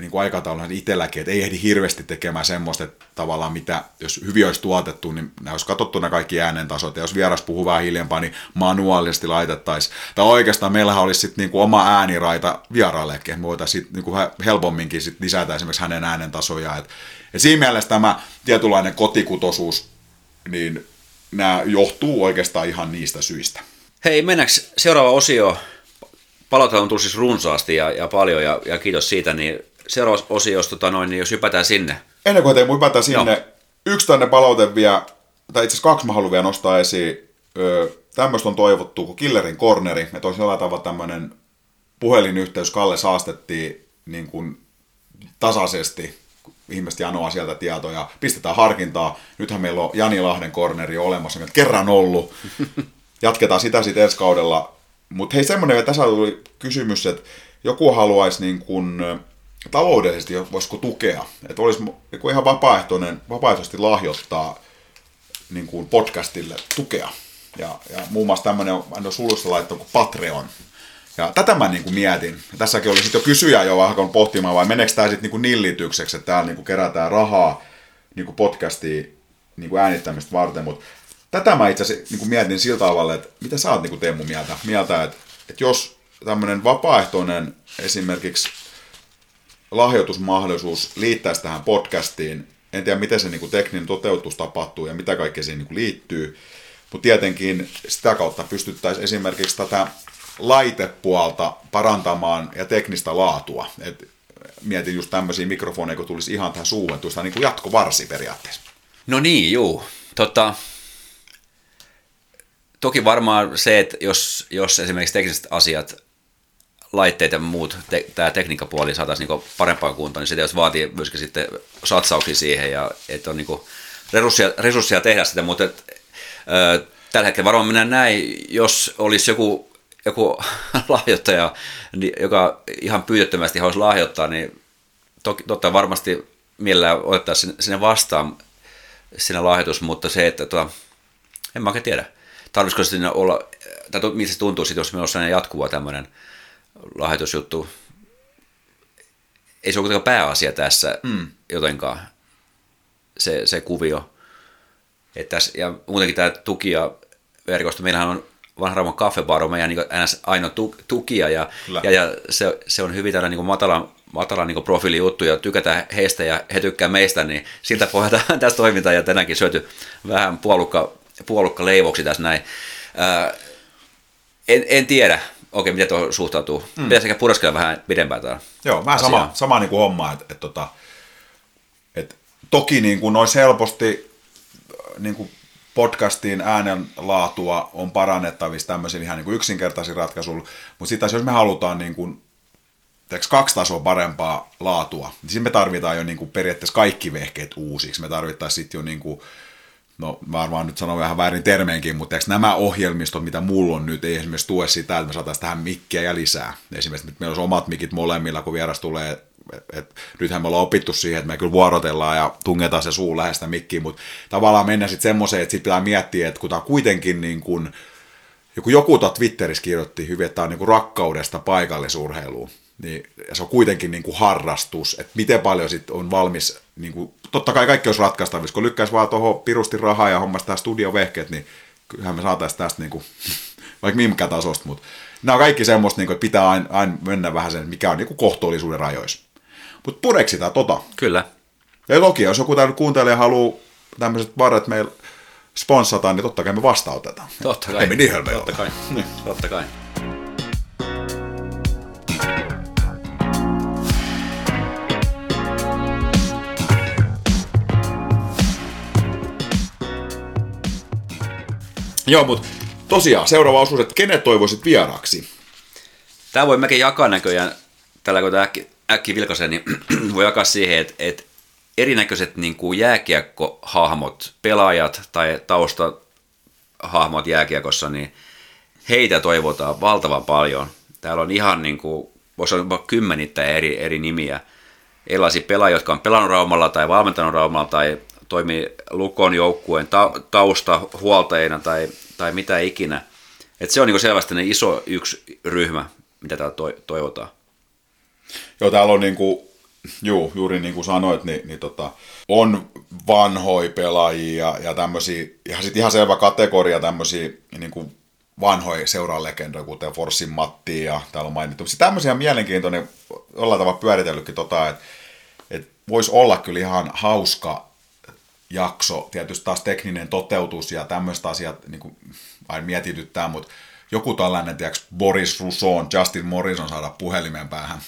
niin kuin aikataulun itselläkin, että ei ehdi hirveästi tekemään semmoista, että tavallaan mitä, jos hyvin olisi tuotettu, niin nämä olisi katsottu nämä kaikki äänentasot, ja jos vieras puhuu vähän hiljempaa, niin manuaalisesti laitettaisiin. Tai oikeastaan meillähän olisi sitten niin oma ääniraita vieraillekin, me voitaisiin niin kuin helpomminkin sit lisätä esimerkiksi hänen äänentasojaan. Et, ja siinä mielessä tämä tietynlainen kotikutosuus, niin nämä johtuu oikeastaan ihan niistä syistä. Hei, mennäänkö seuraava osio palautetta on tullut siis runsaasti ja, ja paljon ja, ja kiitos siitä, niin seuraava osio, jos, tota noin, niin jos hypätään sinne. Ennen kuin teemme hypätään sinne, Joo. yksi tänne palaute vielä, tai itse asiassa kaksi mä haluan vielä nostaa esiin. Öö, tämmöistä on toivottu kuin Killerin Corneri, että olisi jollain tavalla tämmöinen puhelinyhteys Kalle saastettiin niin kuin tasaisesti, ihmiset janoa sieltä tietoja, pistetään harkintaa. Nythän meillä on Jani Lahden corneri olemassa, että kerran ollut. Jatketaan sitä sitten ensi kaudella mutta hei, semmoinen, tässä tuli kysymys, että joku haluaisi niin kuin, taloudellisesti, voisiko tukea, että olisi niin ihan vapaaehtoinen, vapaaehtoisesti lahjoittaa niin kuin podcastille tukea. Ja, ja muun muassa tämmöinen on sulussa laittanut kuin Patreon. Ja tätä mä niin kuin mietin. Tässäkin oli sitten jo kysyjä jo alkanut pohtimaan, vai meneekö tämä sitten niin nillitykseksi, että täällä niin kuin kerätään rahaa niin kuin podcastiin niin kuin äänittämistä varten, mutta tätä mä itse asiassa niin mietin sillä tavalla, että mitä sä oot niin Teemu mieltä, mieltä että, että jos tämmöinen vapaaehtoinen esimerkiksi lahjoitusmahdollisuus liittäisi tähän podcastiin, en tiedä miten se niin tekninen toteutus tapahtuu ja mitä kaikkea siihen niin liittyy, mutta tietenkin sitä kautta pystyttäisiin esimerkiksi tätä laitepuolta parantamaan ja teknistä laatua. Et mietin just tämmöisiä mikrofoneja, kun tulisi ihan tähän suuhun, tulisi niin kuin jatkovarsi periaatteessa. No niin, juu. Tota, Toki varmaan se, että jos, jos esimerkiksi tekniset asiat, laitteet ja muut, te, tämä tekniikkapuoli saataisiin niin parempaan kuntoon, niin se jos vaatii myöskin sitten satsauksia siihen ja että on niin resursseja, resursseja tehdä sitä, mutta et, ö, tällä hetkellä varmaan mennään näin, jos olisi joku, joku lahjoittaja, joka ihan pyytettömästi haluaisi lahjoittaa, niin toki, totta varmasti mielellään otettaisiin sinne vastaan sinne lahjoitus, mutta se, että tuota, en mä oikein tiedä tarvitsisiko siinä olla, tai mistä se tuntuu sitten, jos meillä on sellainen jatkuva tämmöinen lahjoitusjuttu, ei se ole kuitenkaan pääasia tässä mm. jotenkaan, se, se kuvio. Et tässä, ja muutenkin tämä tuki ja verkosto, meillähän on vanha Raumon kaffebar on meidän niin ainoa tukija ja, ja, ja se, se, on hyvin tällainen niin matalan, matalan niin profiilijuttu ja tykätään heistä ja he tykkää meistä, niin siltä pohjalta tässä toimintaan ja tänäänkin syöty vähän puolukka, puolukka leivoksi tässä näin. Ää, en, en tiedä, okei, miten tuo suhtautuu. Mm. Pitäisi ehkä puraskella vähän pidempään tämä Joo, vähän sama, sama niin kuin homma, että et, tota, et, toki niin kuin olisi helposti niin kuin podcastiin äänenlaatua on parannettavissa tämmöisillä ihan niin kuin yksinkertaisilla ratkaisuilla, mutta sitten jos me halutaan niin kuin, teoks, kaksi tasoa parempaa laatua, niin sitten me tarvitaan jo niin kuin periaatteessa kaikki vehkeet uusiksi. Me tarvittaisiin sitten jo niin kuin, no varmaan nyt sanon vähän väärin termeenkin, mutta eikö nämä ohjelmistot, mitä mulla on nyt, ei esimerkiksi tue sitä, että me saataisiin tähän mikkiä ja lisää. Esimerkiksi että meillä olisi omat mikit molemmilla, kun vieras tulee et, et, nythän me ollaan opittu siihen, että me kyllä vuorotellaan ja tungetaan se suu lähestä mikkiin, mutta tavallaan mennä sitten semmoiseen, että sitten pitää miettiä, että kun tämä kuitenkin niin kuin, joku, joku Twitterissä kirjoitti hyvin, että tämä on niin kuin rakkaudesta paikallisurheiluun, niin se on kuitenkin niin kuin harrastus, että miten paljon sitten on valmis, niin kuin, totta kai kaikki olisi ratkaistavissa, kun lykkäisi vaan tuohon pirusti rahaa ja hommasi tämä studiovehkeet, niin kyllähän me saataisiin tästä niin kuin, vaikka minkä tasosta, mutta nämä on kaikki semmoista, niin kuin, että pitää aina, aina mennä vähän sen, mikä on niin kuin kohtuullisuuden rajoissa. Mutta pureksitaan tota. Kyllä. Ja toki, jos joku täällä kuuntelija haluaa tämmöiset varat meillä sponssata, niin totta kai me vastaanotetaan. Totta kai. Ei me niin Totta kai. Niin. Totta kai. Joo, mutta tosiaan seuraava osuus, että kenet toivoisit vieraaksi? Tämä voi mekin jakaa näköjään, tällä kun tämä äkki vilkaisen, niin voi jakaa siihen, että, että erinäköiset niin kuin jääkiekkohahmot, pelaajat tai taustahahmot jääkiekossa, niin heitä toivotaan valtavan paljon. Täällä on ihan niin kuin, voisi olla kymmenittäin eri, eri nimiä. Erilaisia pelaajia, jotka on pelannut Raumalla tai valmentanut Raumalla tai toimii Lukon joukkueen ta- taustahuoltajina tai, tai mitä ikinä. Et se on niin selvästi iso yksi ryhmä, mitä täällä to- toivotaan. Joo, täällä on niin kuin, juu, juuri niin kuin sanoit, niin, niin tota, on vanhoja pelaajia ja tämmöisiä, ja sitten ihan selvä kategoria tämmöisiä niin kuin vanhoja seuralegendoja, kuten Forssin Matti ja täällä on mainittu. Sitten tämmöisiä mielenkiintoinen, ollaan tavalla pyöritellytkin, tota, että, että voisi olla kyllä ihan hauska jakso, tietysti taas tekninen toteutus ja tämmöistä asiat niin kuin, aina mietityttää, mutta joku tällainen, tiedätkö, Boris Rousseau, Justin Morrison saada puhelimen päähän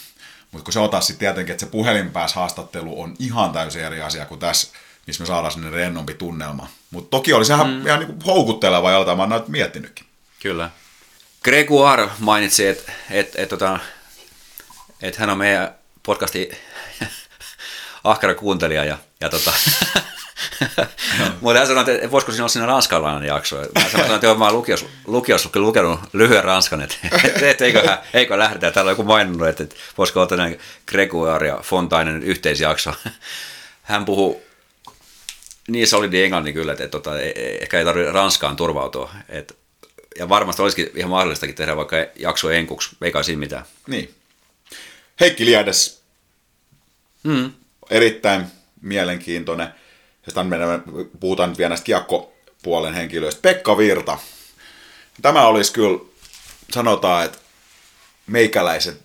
mutta kun se on taas sitten tietenkin, että se puhelinpääshaastattelu on ihan täysin eri asia kuin tässä, missä me saadaan sinne rennompi tunnelma. Mutta toki olisi ihan, mm. ihan niin houkutteleva ja mä oon miettinytkin. Kyllä. Gregoire mainitsi, että et, et, tota, et hän on meidän podcasti ahkera kuuntelija ja, ja tota, Mutta hän sanoi, että voisiko siinä olla siinä ranskalainen jakso. Mä sanoin, että mä oon lukios, lukios lukenut lyhyen ranskan, että et, eikö, eikö lähdetä. Täällä on joku maininnut, että, että voisiko olla tämmöinen Gregoire ja Fontainen yhteisjakso. Hän puhuu niin solidi englannin kyllä, että, että, että e, e, ehkä ei tarvitse Ranskaan turvautua. Että, ja varmasti olisikin ihan mahdollistakin tehdä vaikka jakso enkuksi, eikä siinä mitään. Niin. Heikki Liedes. Mm. Erittäin mielenkiintoinen ja meidän, puhutaan nyt vielä näistä kiekkopuolen henkilöistä. Pekka Virta. Tämä olisi kyllä, sanotaan, että meikäläiset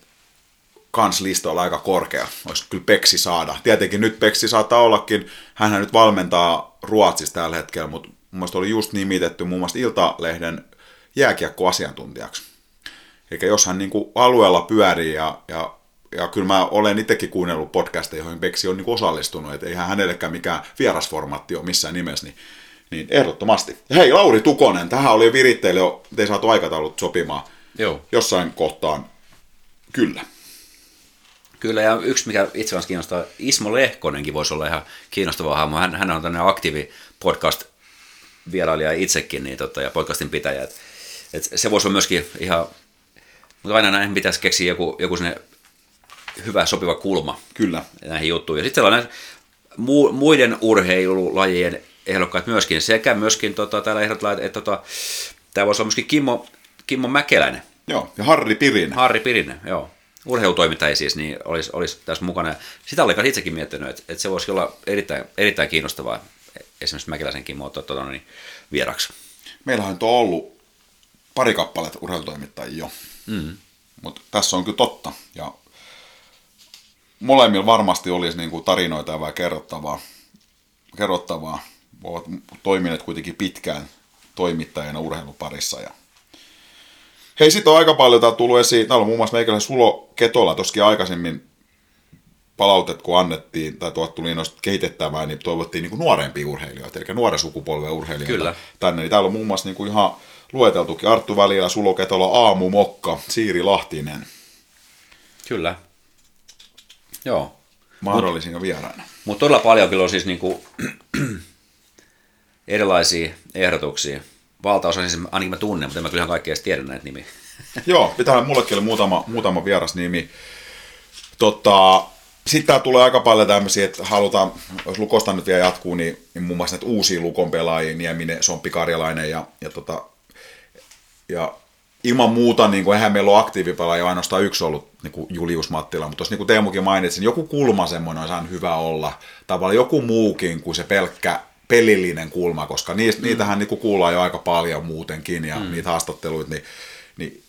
kans listoilla aika korkea. Olisi kyllä Peksi saada. Tietenkin nyt Peksi saattaa ollakin, hän nyt valmentaa Ruotsissa tällä hetkellä, mutta mun mielestä oli just nimitetty muun muassa Iltalehden jääkiekkoasiantuntijaksi. Eli jos hän niin kuin alueella pyörii ja, ja ja kyllä mä olen itsekin kuunnellut podcasteja, joihin Beksi on niin osallistunut, että eihän hänellekään mikään vierasformaatti ole missään nimessä, niin, niin ehdottomasti. Hei, Lauri Tukonen, tähän oli viritteille jo, te ei saatu aikataulut sopimaan. Joo. Jossain kohtaan, kyllä. Kyllä, ja yksi, mikä itse asiassa kiinnostaa, Ismo Lehkonenkin voisi olla ihan kiinnostava hahmo. Hän, hän on tämmöinen aktiivi podcast vierailija itsekin niin tota, ja podcastin pitäjä. Et, et se voisi olla myöskin ihan, mutta aina näin pitäisi keksiä joku, joku sinne hyvä sopiva kulma Kyllä. näihin juttuihin. Ja sitten sellainen mu- muiden urheilulajien ehdokkaat myöskin, sekä myöskin tota, täällä ehdotetaan, että, että tota, tämä voisi olla myöskin Kimmo, Kimmo Mäkeläinen. Joo, ja Harri Pirinen. Harri Pirinen, joo. urheilutoimittaja siis, niin olisi, olisi tässä mukana. Sitä oli itsekin miettinyt, että, että se voisi olla erittäin, erittäin kiinnostavaa esimerkiksi Mäkeläisenkin muotoa tuota, niin, vieraksi. Meillähän on ollut pari kappaletta urheilutoimittajia jo, mm. mutta tässä on kyllä totta. Ja molemmilla varmasti olisi niin kuin tarinoita ja kerrottavaa. kerrottavaa. Ovat toimineet kuitenkin pitkään toimittajana urheiluparissa. Ja... Hei, sitten on aika paljon täällä tullut esiin. Täällä on muun muassa meikäläinen Sulo Ketola, toskin aikaisemmin palautet, kun annettiin, tai tuot tuli noista kehitettävää, niin toivottiin niin nuorempia urheilijoita, eli nuoren sukupolven urheilijoita Kyllä. tänne. Niin täällä on muun muassa niin kuin ihan lueteltukin Arttu Välillä, Sulo Ketola, Aamu Mokka, Siiri Lahtinen. Kyllä. Joo. Mahdollisina mut, vieraina. Mutta todella paljon kyllä on siis niinku erilaisia ehdotuksia. Valtaosa siis ainakin mä tunnen, mutta en mä kyllä kaikkea edes tiedä näitä nimiä. Joo, pitää mullekin oli muutama, muutama vieras nimi. Tota, sitten tää tulee aika paljon tämmöisiä, että halutaan, jos Lukosta nyt vielä jatkuu, niin, niin muun muassa näitä uusia Lukon pelaajia, Nieminen, Sompi Karjalainen ja, ja, tota, ja ilman muuta, niin kuin, eihän meillä ole aktiivipelaaja ainoastaan yksi ollut niin kuin Julius Mattila, mutta tuossa niin kuin Teemukin mainitsi, niin joku kulma semmoinen olisi hyvä olla. Tavallaan joku muukin kuin se pelkkä pelillinen kulma, koska niistä, mm. niitähän niin kuin kuullaan jo aika paljon muutenkin ja mm. niitä haastatteluita, niin, niin,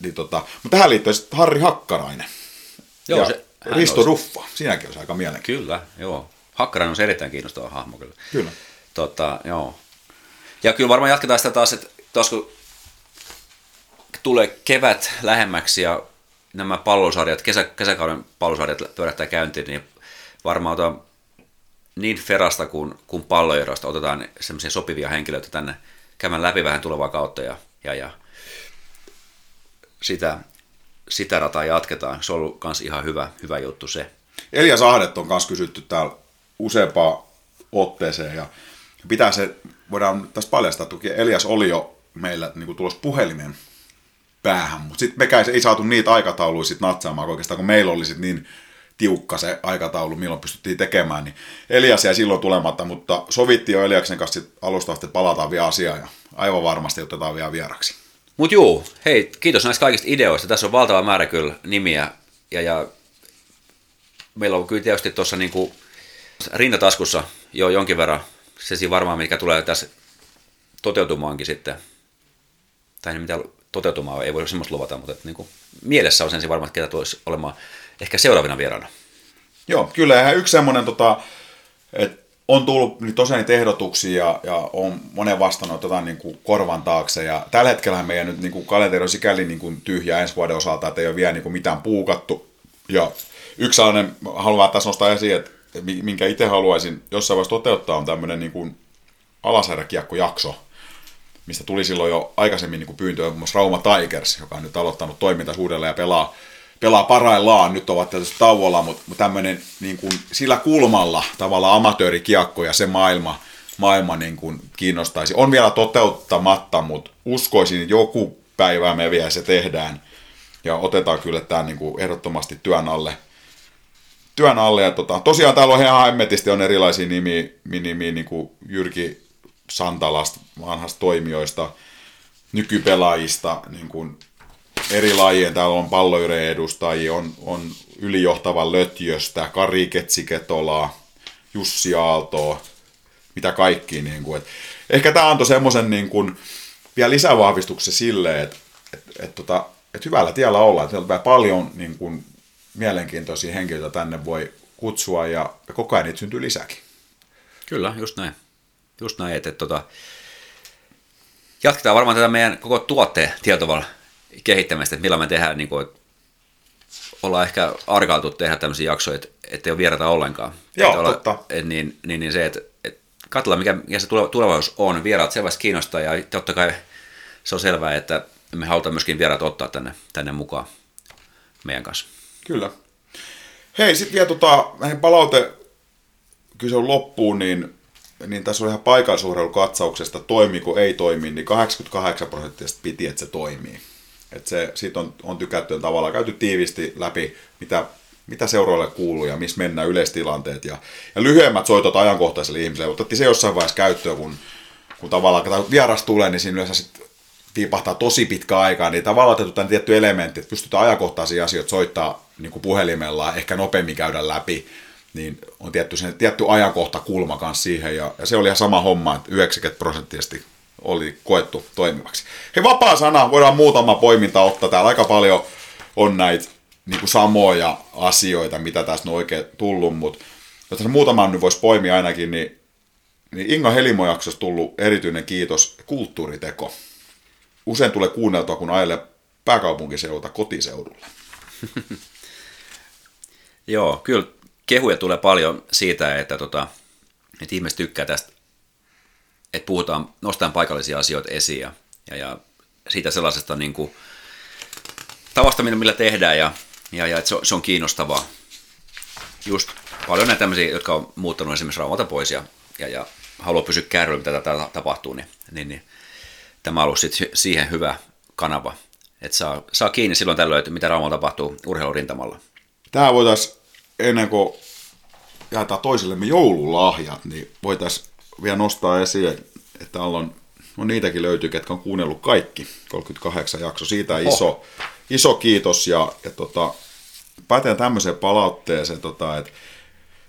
niin tota. mutta tähän liittyy sitten Harri Hakkarainen. Joo, ja se, Risto olisi... Ruffa, siinäkin olisi aika mielenkiintoista. Kyllä, joo. Hakkarainen on erittäin kiinnostava hahmo kyllä. Kyllä. Tota, joo. Ja kyllä varmaan jatketaan sitä taas, että taas kun tulee kevät lähemmäksi ja nämä pallosarjat, kesä, kesäkauden pallosarjat pyörähtää käyntiin, niin varmaan otan niin Ferasta kuin, kuin palloerosta otetaan semmoisia sopivia henkilöitä tänne käymään läpi vähän tulevaa kautta ja, ja, ja sitä, sitä rataa jatketaan. Se on ollut myös ihan hyvä, hyvä juttu se. Elias Ahdet on myös kysytty täällä useampaan otteeseen ja pitää se, voidaan tästä paljastaa, että Elias oli jo meillä niin kuin tulossa puhelimen päähän, mutta sitten mekään ei saatu niitä aikatauluja sit natsaamaan oikeastaan, kun meillä oli sit niin tiukka se aikataulu, milloin pystyttiin tekemään, niin Elias jäi silloin tulematta, mutta sovittiin jo Eliaksen kanssa sit alusta että palataan vielä asiaan ja aivan varmasti otetaan vielä vieraksi. Mut juu, hei, kiitos näistä kaikista ideoista. Tässä on valtava määrä kyllä nimiä ja, ja meillä on kyllä tietysti tuossa niinku rintataskussa jo jonkin verran se varmaan, mikä tulee tässä toteutumaankin sitten. Tai mitä toteutumaan, ei voi semmoista luvata, mutta että niin kuin, mielessä on sen varmaan, että ketä tulisi olemaan ehkä seuraavina vieraana. Joo, kyllä. Ja yksi semmoinen, tota, että on tullut niin tosiaan niitä ehdotuksia ja, ja on monen vastannut jotain niin kuin korvan taakse. Ja tällä hetkellä meidän nyt niin kuin kalenteri on sikäli niin kuin tyhjä ensi vuoden osalta, että ei ole vielä niin kuin mitään puukattu. Ja yksi sellainen, haluan tässä nostaa esiin, että minkä itse haluaisin jossain vaiheessa toteuttaa, on tämmöinen niin kuin jakso mistä tuli silloin jo aikaisemmin niin pyyntöä muun muassa Rauma Tigers, joka on nyt aloittanut toiminta uudelleen ja pelaa, pelaa parhaillaan, nyt ovat tietysti tauolla, mutta, mutta tämmöinen niin kuin sillä kulmalla tavallaan amatöörikiekko ja se maailma, maailma niin kuin kiinnostaisi. On vielä toteuttamatta, mutta uskoisin, että joku päivä me vielä se tehdään ja otetaan kyllä tämä niin kuin ehdottomasti työn alle. Työn alle ja tota, tosiaan täällä on ihan hemmetisti on erilaisia nimiä, nimiä niin kuin Jyrki Santalasta, vanhasta toimijoista, nykypelaajista, niin kuin eri lajien, täällä on palloyreen edustajia, on, on ylijohtava Lötjöstä, Kari Ketsiketolaa, Jussi Aaltoa, mitä kaikki. Niin kuin, et ehkä tämä antoi semmoisen niin vielä lisävahvistuksen sille, että et, et, tota, et hyvällä tiellä ollaan, että paljon niin kuin, mielenkiintoisia henkilöitä tänne voi kutsua ja, ja koko ajan niitä syntyy lisäkin. Kyllä, just näin just näin, että, että tota, jatketaan varmaan tätä meidän koko tuotteen tietovallan kehittämistä, että millä me tehdään, niin kuin, ollaan ehkä arkailtu tehdä tämmöisiä jaksoja, että, että ei ole vierata ollenkaan. Joo, että olla, totta. Et, niin, niin, niin, se, että, että katsotaan mikä, mikä se tulevaisuus on. Vieraat selvästi kiinnostaa ja totta kai se on selvää, että me halutaan myöskin vieraat ottaa tänne, tänne mukaan meidän kanssa. Kyllä. Hei, sitten vielä tota, näihin palaute on loppuun, niin niin tässä oli ihan paikallisurheilukatsauksesta, toimiiko ei toimi, niin 88 prosenttisesti piti, että se toimii. Et se, siitä on, on tykätty tavallaan käyty tiivisti läpi, mitä, mitä seuroille kuuluu ja missä mennään yleistilanteet. Ja, ja lyhyemmät soitot ajankohtaiselle ihmiselle. Otettiin se jossain vaiheessa käyttöön, kun, kun tavallaan kun vieras tulee, niin siinä yleensä sit viipahtaa tosi pitkä aikaa, niin tavallaan otettu tämän tietty elementti, että pystytään ajankohtaisia asioita soittaa niin kuin puhelimella, ehkä nopeammin käydä läpi, niin on tietty, sen, tietty ajankohta kulma kanssa siihen, ja, ja se oli ihan sama homma, että 90 prosenttisesti oli koettu toimivaksi. Hei, vapaa sana, voidaan muutama poiminta ottaa, täällä aika paljon on näitä niin kuin samoja asioita, mitä tässä on oikein tullut, mutta jos muutaman nyt voisi poimia ainakin, niin, niin Inga Helimo jaksossa tullut erityinen kiitos kulttuuriteko. Usein tulee kuunneltua, kun ajelee pääkaupunkiseuta kotiseudulle. Joo, kyllä kehuja tulee paljon siitä, että, tota, että ihmiset tykkää tästä, että puhutaan, nostetaan paikallisia asioita esiin ja, ja, ja siitä sellaisesta niin kuin, tavasta, millä tehdään ja, ja, ja että se, on, se on kiinnostavaa. Just paljon näitä tämmöisiä, jotka on muuttanut esimerkiksi Raumalta pois ja, ja, ja haluaa pysyä kärryillä, mitä tätä tapahtuu, niin, niin, niin tämä on ollut siihen hyvä kanava, että saa, saa kiinni silloin tällöin, että mitä Raumalla tapahtuu urheilurintamalla. Tämä voitaisiin, ennen kuin jaetaan toisillemme joululahjat, niin voitaisiin vielä nostaa esiin, että täällä on, no niitäkin löytyy, ketkä on kuunnellut kaikki, 38 jakso, siitä iso, iso kiitos ja, ja tota, päätän tämmöiseen palautteeseen, tota, että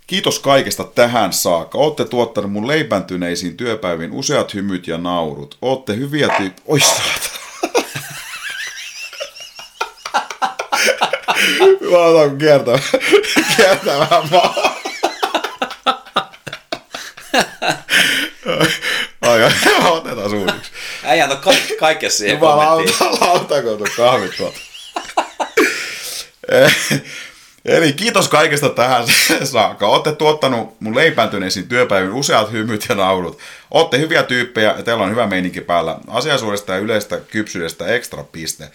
Kiitos kaikesta tähän saakka. Olette tuottanut mun leipäntyneisiin työpäiviin useat hymyt ja naurut. Olette hyviä tyyp... Oi saata. Mä otan kiertämään, kiertämään maa. Ai, otetaan suunniksi. Äijä on ka- kaikessa siihen kommenttiin. Jumalauta, kun kahvit tuolta. Eli kiitos kaikesta tähän saakka. Olette tuottanut mun leipäntyneisiin työpäivin useat hymyt ja naurut. Olette hyviä tyyppejä ja teillä on hyvä meininki päällä. Asiasuudesta ja yleistä kypsyydestä ekstra piste.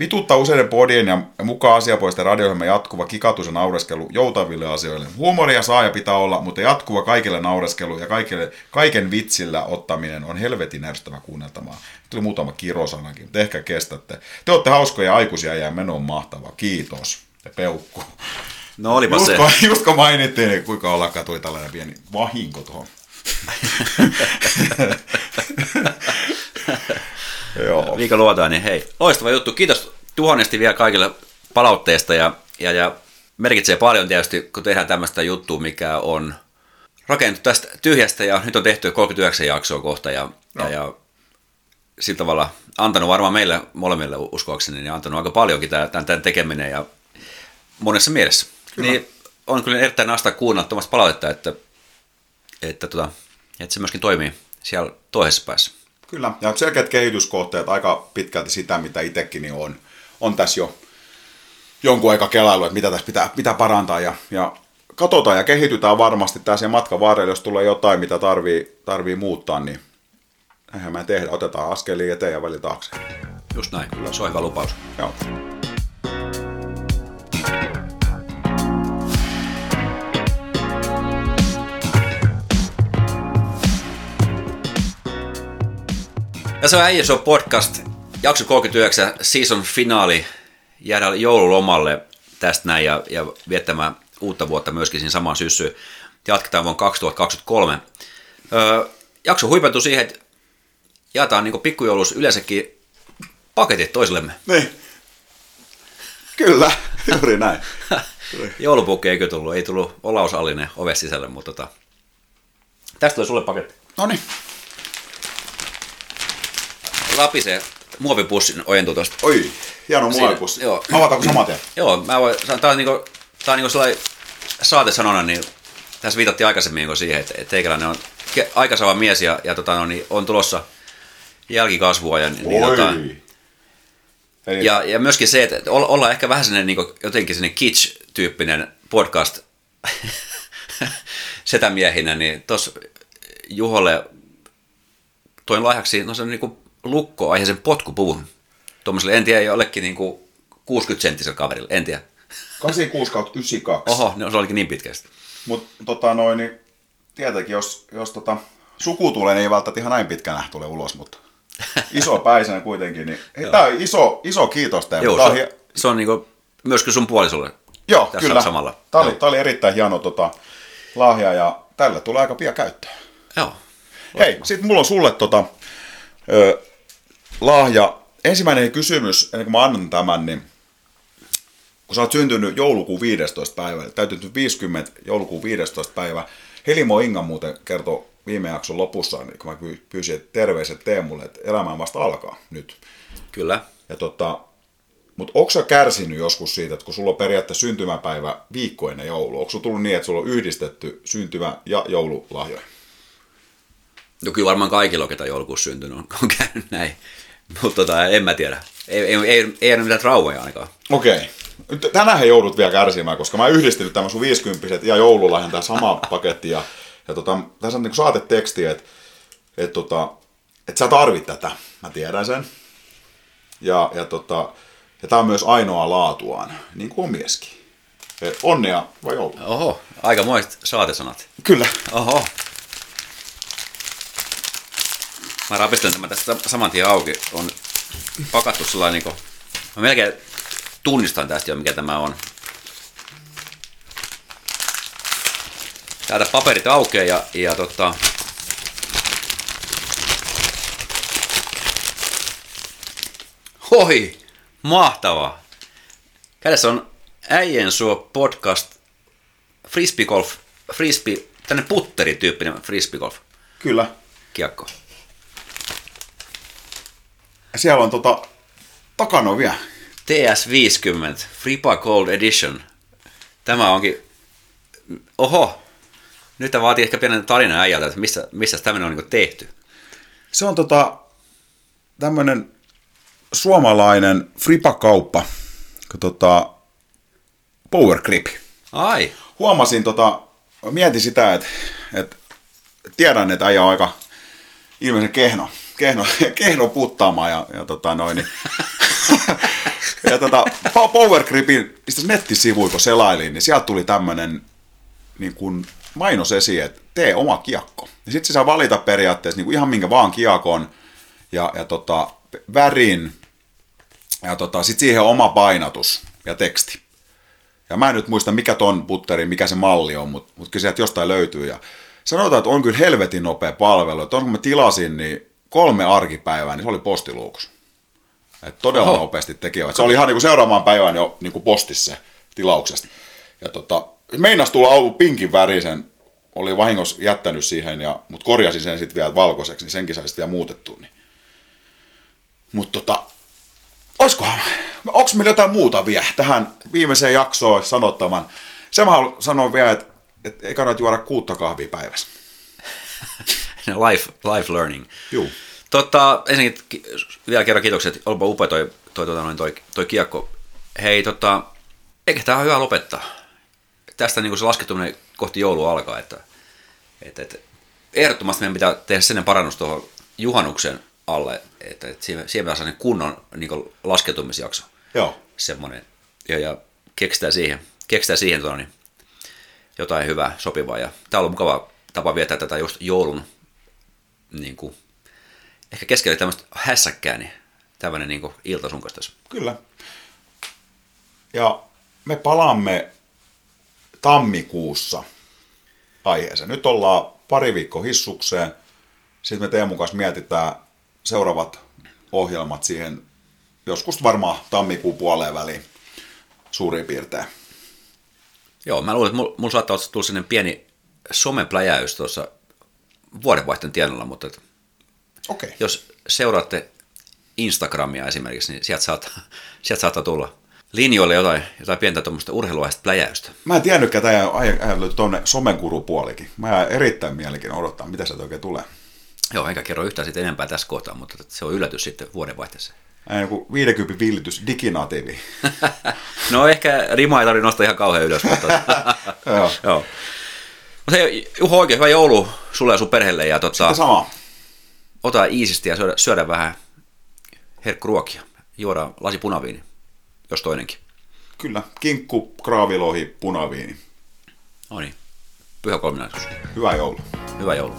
Vitutta useiden podien ja mukaan asiapoisten radio jatkuva kikatus ja naureskelu joutaville asioille. Huumoria saa ja pitää olla, mutta jatkuva kaikille naureskelu ja kaikille, kaiken vitsillä ottaminen on helvetin ärsyttävä kuunneltamaan. Tuli muutama kirosanakin, mutta ehkä kestätte. Te olette hauskoja aikuisia ja meno on mahtava. Kiitos ja peukku. No olipa just se. Kun, just kun mainittiin, niin kuinka ollakaan tuli tällainen pieni vahinko tuohon. Miika luotaan, niin hei, loistava juttu. Kiitos tuhannesti vielä kaikille palautteesta ja, ja, ja merkitsee paljon tietysti, kun tehdään tämmöistä juttua, mikä on rakennettu tästä tyhjästä ja nyt on tehty 39 jaksoa kohta ja, no. ja, ja sillä tavalla antanut varmaan meille molemmille uskoakseni, niin antanut aika paljonkin tämän, tämän tekeminen ja monessa mielessä. Kyllä. Niin on kyllä erittäin nasta kuunnella palautetta, että, että, tota, että se myöskin toimii siellä toisessa päässä. Kyllä, ja selkeät kehityskohteet aika pitkälti sitä, mitä itsekin on, on tässä jo jonkun aika kelailu, että mitä tässä pitää, pitää parantaa ja, ja katsotaan ja kehitytään varmasti tässä matkan varrella, jos tulee jotain, mitä tarvii, tarvii muuttaa, niin eihän me tehdä, otetaan askelia eteen ja väli taakse. Just näin, Kyllä. se on hyvä lupaus. Joo. Ja se on Äijä Show podcast, jakso 39, season finaali, jäädä joululomalle tästä näin ja, ja viettämään uutta vuotta myöskin siinä samaan syssyyn. Jatketaan vuonna 2023. Öö, jakso huipentui siihen, että jaetaan niin pikkujoulus yleensäkin paketit toisillemme. Niin. Kyllä, juuri näin. Joulupukki eikö tullut, ei tullut olausallinen ove sisälle, mutta tota, tästä tulee sulle paketti. No niin lapisee muovipussin ojentuu tuosta. Oi, hieno muovipussi. Joo. Avataanko saman tien? Joo, mä voin, tää on niinku, tää on niinku sellainen saatesanona, niin tässä viitattiin aikaisemmin niinku siihen, että, että teikäläinen on aikaisava mies ja, ja tota, no, niin on tulossa jälkikasvua. Ja, niin, tota, Eli... ja, ja myöskin se, että olla, olla ehkä vähän sellainen niin jotenkin sellainen kitsch-tyyppinen podcast setämiehinä, niin tuossa Juholle toin lahjaksi no se niin kuin sen potkupuvun. Tuommoiselle, en tiedä, jollekin niin 60-senttiselle kaverille, en tiedä. 86 92. Oho, no, se olikin niin pitkästi. Mutta tota noin, niin tietenkin, jos, jos tota, suku tulee, niin ei välttämättä ihan näin pitkänä tule ulos, mutta iso päisenä kuitenkin. Niin, hei, tämä on iso, iso kiitos teille. Joo, se, on, hi- se on niinku, myöskin sun puolisolle. Joo, tässä kyllä. Samalla. Tämä oli, tämä oli erittäin hieno tota, lahja ja tällä tulee aika pian käyttöön. Joo. Hei, sitten mulla on sulle tota, ö, lahja. Ensimmäinen kysymys, ennen kuin mä annan tämän, niin kun sä oot syntynyt joulukuun 15. päivä, täytynyt 50 joulukuun 15. päivä, Helimo Inga muuten kertoi viime jakson lopussa, niin kun mä pyysin että terveiset Teemulle, että elämään vasta alkaa nyt. Kyllä. Ja tota, mutta onko sä kärsinyt joskus siitä, että kun sulla on periaatteessa syntymäpäivä viikko ennen joulua, onko sulla tullut niin, että sulla on yhdistetty syntymä- ja joululahjoja? No kyllä varmaan kaikilla, ketä joulukuussa syntynyt on, on käynyt näin. Mutta tota, en mä tiedä. Ei, ei, ei, ei ole mitään traumaja ainakaan. Okei. Okay. Tänään he joudut vielä kärsimään, koska mä yhdistin tämän sun 50 ja joululahjan tämä sama paketti. Ja, ja tota, tässä on niin saateteksti, että et, tota, et sä tarvit tätä. Mä tiedän sen. Ja, ja, tota, ja tämä on myös ainoa laatuaan, niin kuin on mieskin. Et onnea vai joulua? Oho, aika moiset saatesanat. Kyllä. Oho. Mä rapistelen tämän tästä saman tien auki. On pakattu sellainen niin kuin, mä melkein tunnistan tästä jo, mikä tämä on. Täältä paperit aukeaa ja, ja tota, Hoi, mahtavaa. Kädessä on Äijän suo podcast Frisbee Golf, Frisbee, tänne putterityyppinen Frisbee Golf Kyllä. kiekko. Siellä on tota, takanovia. TS50 Fripa Gold Edition. Tämä onkin, oho, nyt tämä vaatii ehkä pienen tarinan äijältä, että missä, missä tämmöinen on niin tehty. Se on tota, tämmöinen suomalainen fripakauppa, tota, Power Grip. Ai, Huomasin, tota, mietin sitä, että, että tiedän, että äijä on aika ilmeisen kehno, kehno, kehno puttaamaan ja, ja tota noin, niin, ja tota, Power Gripin nettisivuja, kun selailin, niin sieltä tuli tämmöinen niin kuin mainos esiin, että tee oma kiekko. Ja sitten sä saa valita periaatteessa niin kuin ihan minkä vaan kiekon ja, ja tota, värin ja tota, sitten siihen oma painatus ja teksti. Ja mä en nyt muista, mikä ton putteri, mikä se malli on, mutta mut kyllä sieltä jostain löytyy. Ja sanotaan, että on kyllä helvetin nopea palvelu. Että on, kun mä tilasin, niin kolme arkipäivää, niin se oli postiluukus. Et todella Oho. Oho. nopeasti tekivät. Se oli ihan niin kuin seuraavaan päivään jo niin kuin postissa tilauksesta. Ja tota, meinas tulla ollut pinkin värisen, oli vahingossa jättänyt siihen, ja, mutta korjasin sen sitten vielä valkoiseksi, niin senkin sai sitten vielä muutettua. Niin. Mutta tota, olisikohan, onko meillä jotain muuta vielä tähän viimeiseen jaksoon sanottavan? Se mä haluan sanoa vielä, että, että ei kannata juoda kuutta kahvia päivässä. life, life learning. Juu. Tota, ensinnäkin ki- vielä kerran kiitokset, olipa upea toi, toi, toi, toi, toi, toi kiekko. Hei, tota, eikä tämä ole hyvä lopettaa. Tästä niin se laskettuminen kohti joulua alkaa, että, että, että ehdottomasti meidän pitää tehdä sen parannus tuohon juhannuksen alle, että, että siihen, siihen pitää saada kunnon niin laskeutumisjakso, Joo. semmoinen, ja, ja keksitään siihen, keksitään siihen tuota, niin jotain hyvää, sopivaa, ja tämä on ollut mukava tapa viettää tätä just joulun niin kuin, ehkä keskellä tämmöistä hässäkkää, niin tämmöinen niin kuin ilta sun kanssa tässä. Kyllä. Ja me palaamme tammikuussa aiheeseen. Nyt ollaan pari viikkoa hissukseen. Sitten me Teemun kanssa mietitään seuraavat ohjelmat siihen joskus varmaan tammikuun puoleen väliin suurin piirtein. Joo, mä luulen, että mulla, mulla saattaa olla tullut sellainen pieni somepläjäys tuossa vuodenvaihteen tienolla, mutta. Okay. jos seuraatte Instagramia esimerkiksi, niin sieltä saattaa, sieltä saattaa tulla linjoille jotain, jotain pientä tuommoista urheiluaista pläjäystä. Mä en tiennytkään, äijä äijä löytyi tuonne somenkurupuolikin. Mä jään erittäin mielenkiinnolla odottaa, mitä sieltä oikein tulee. Joo, enkä kerro yhtään siitä enempää tässä kohtaa, mutta se on yllätys sitten vuodenvaihteessa. Äijä joku 50 villitys diginatiivi. no ehkä rima ei tarvitse nostaa ihan kauhean ylös, mutta... Joo. Joo. Mutta hei, Juho, oikein hyvä joulu sulle ja sun perheelle ja tota, Sitten sama. ota iisisti ja syödä, syödä vähän herkkuruokia. Juoda lasi punaviini, jos toinenkin. Kyllä. Kinkku, kraavilohi, punaviini. No niin, pyhä kolminaisuus. Hyvää joulua. Hyvää joulua.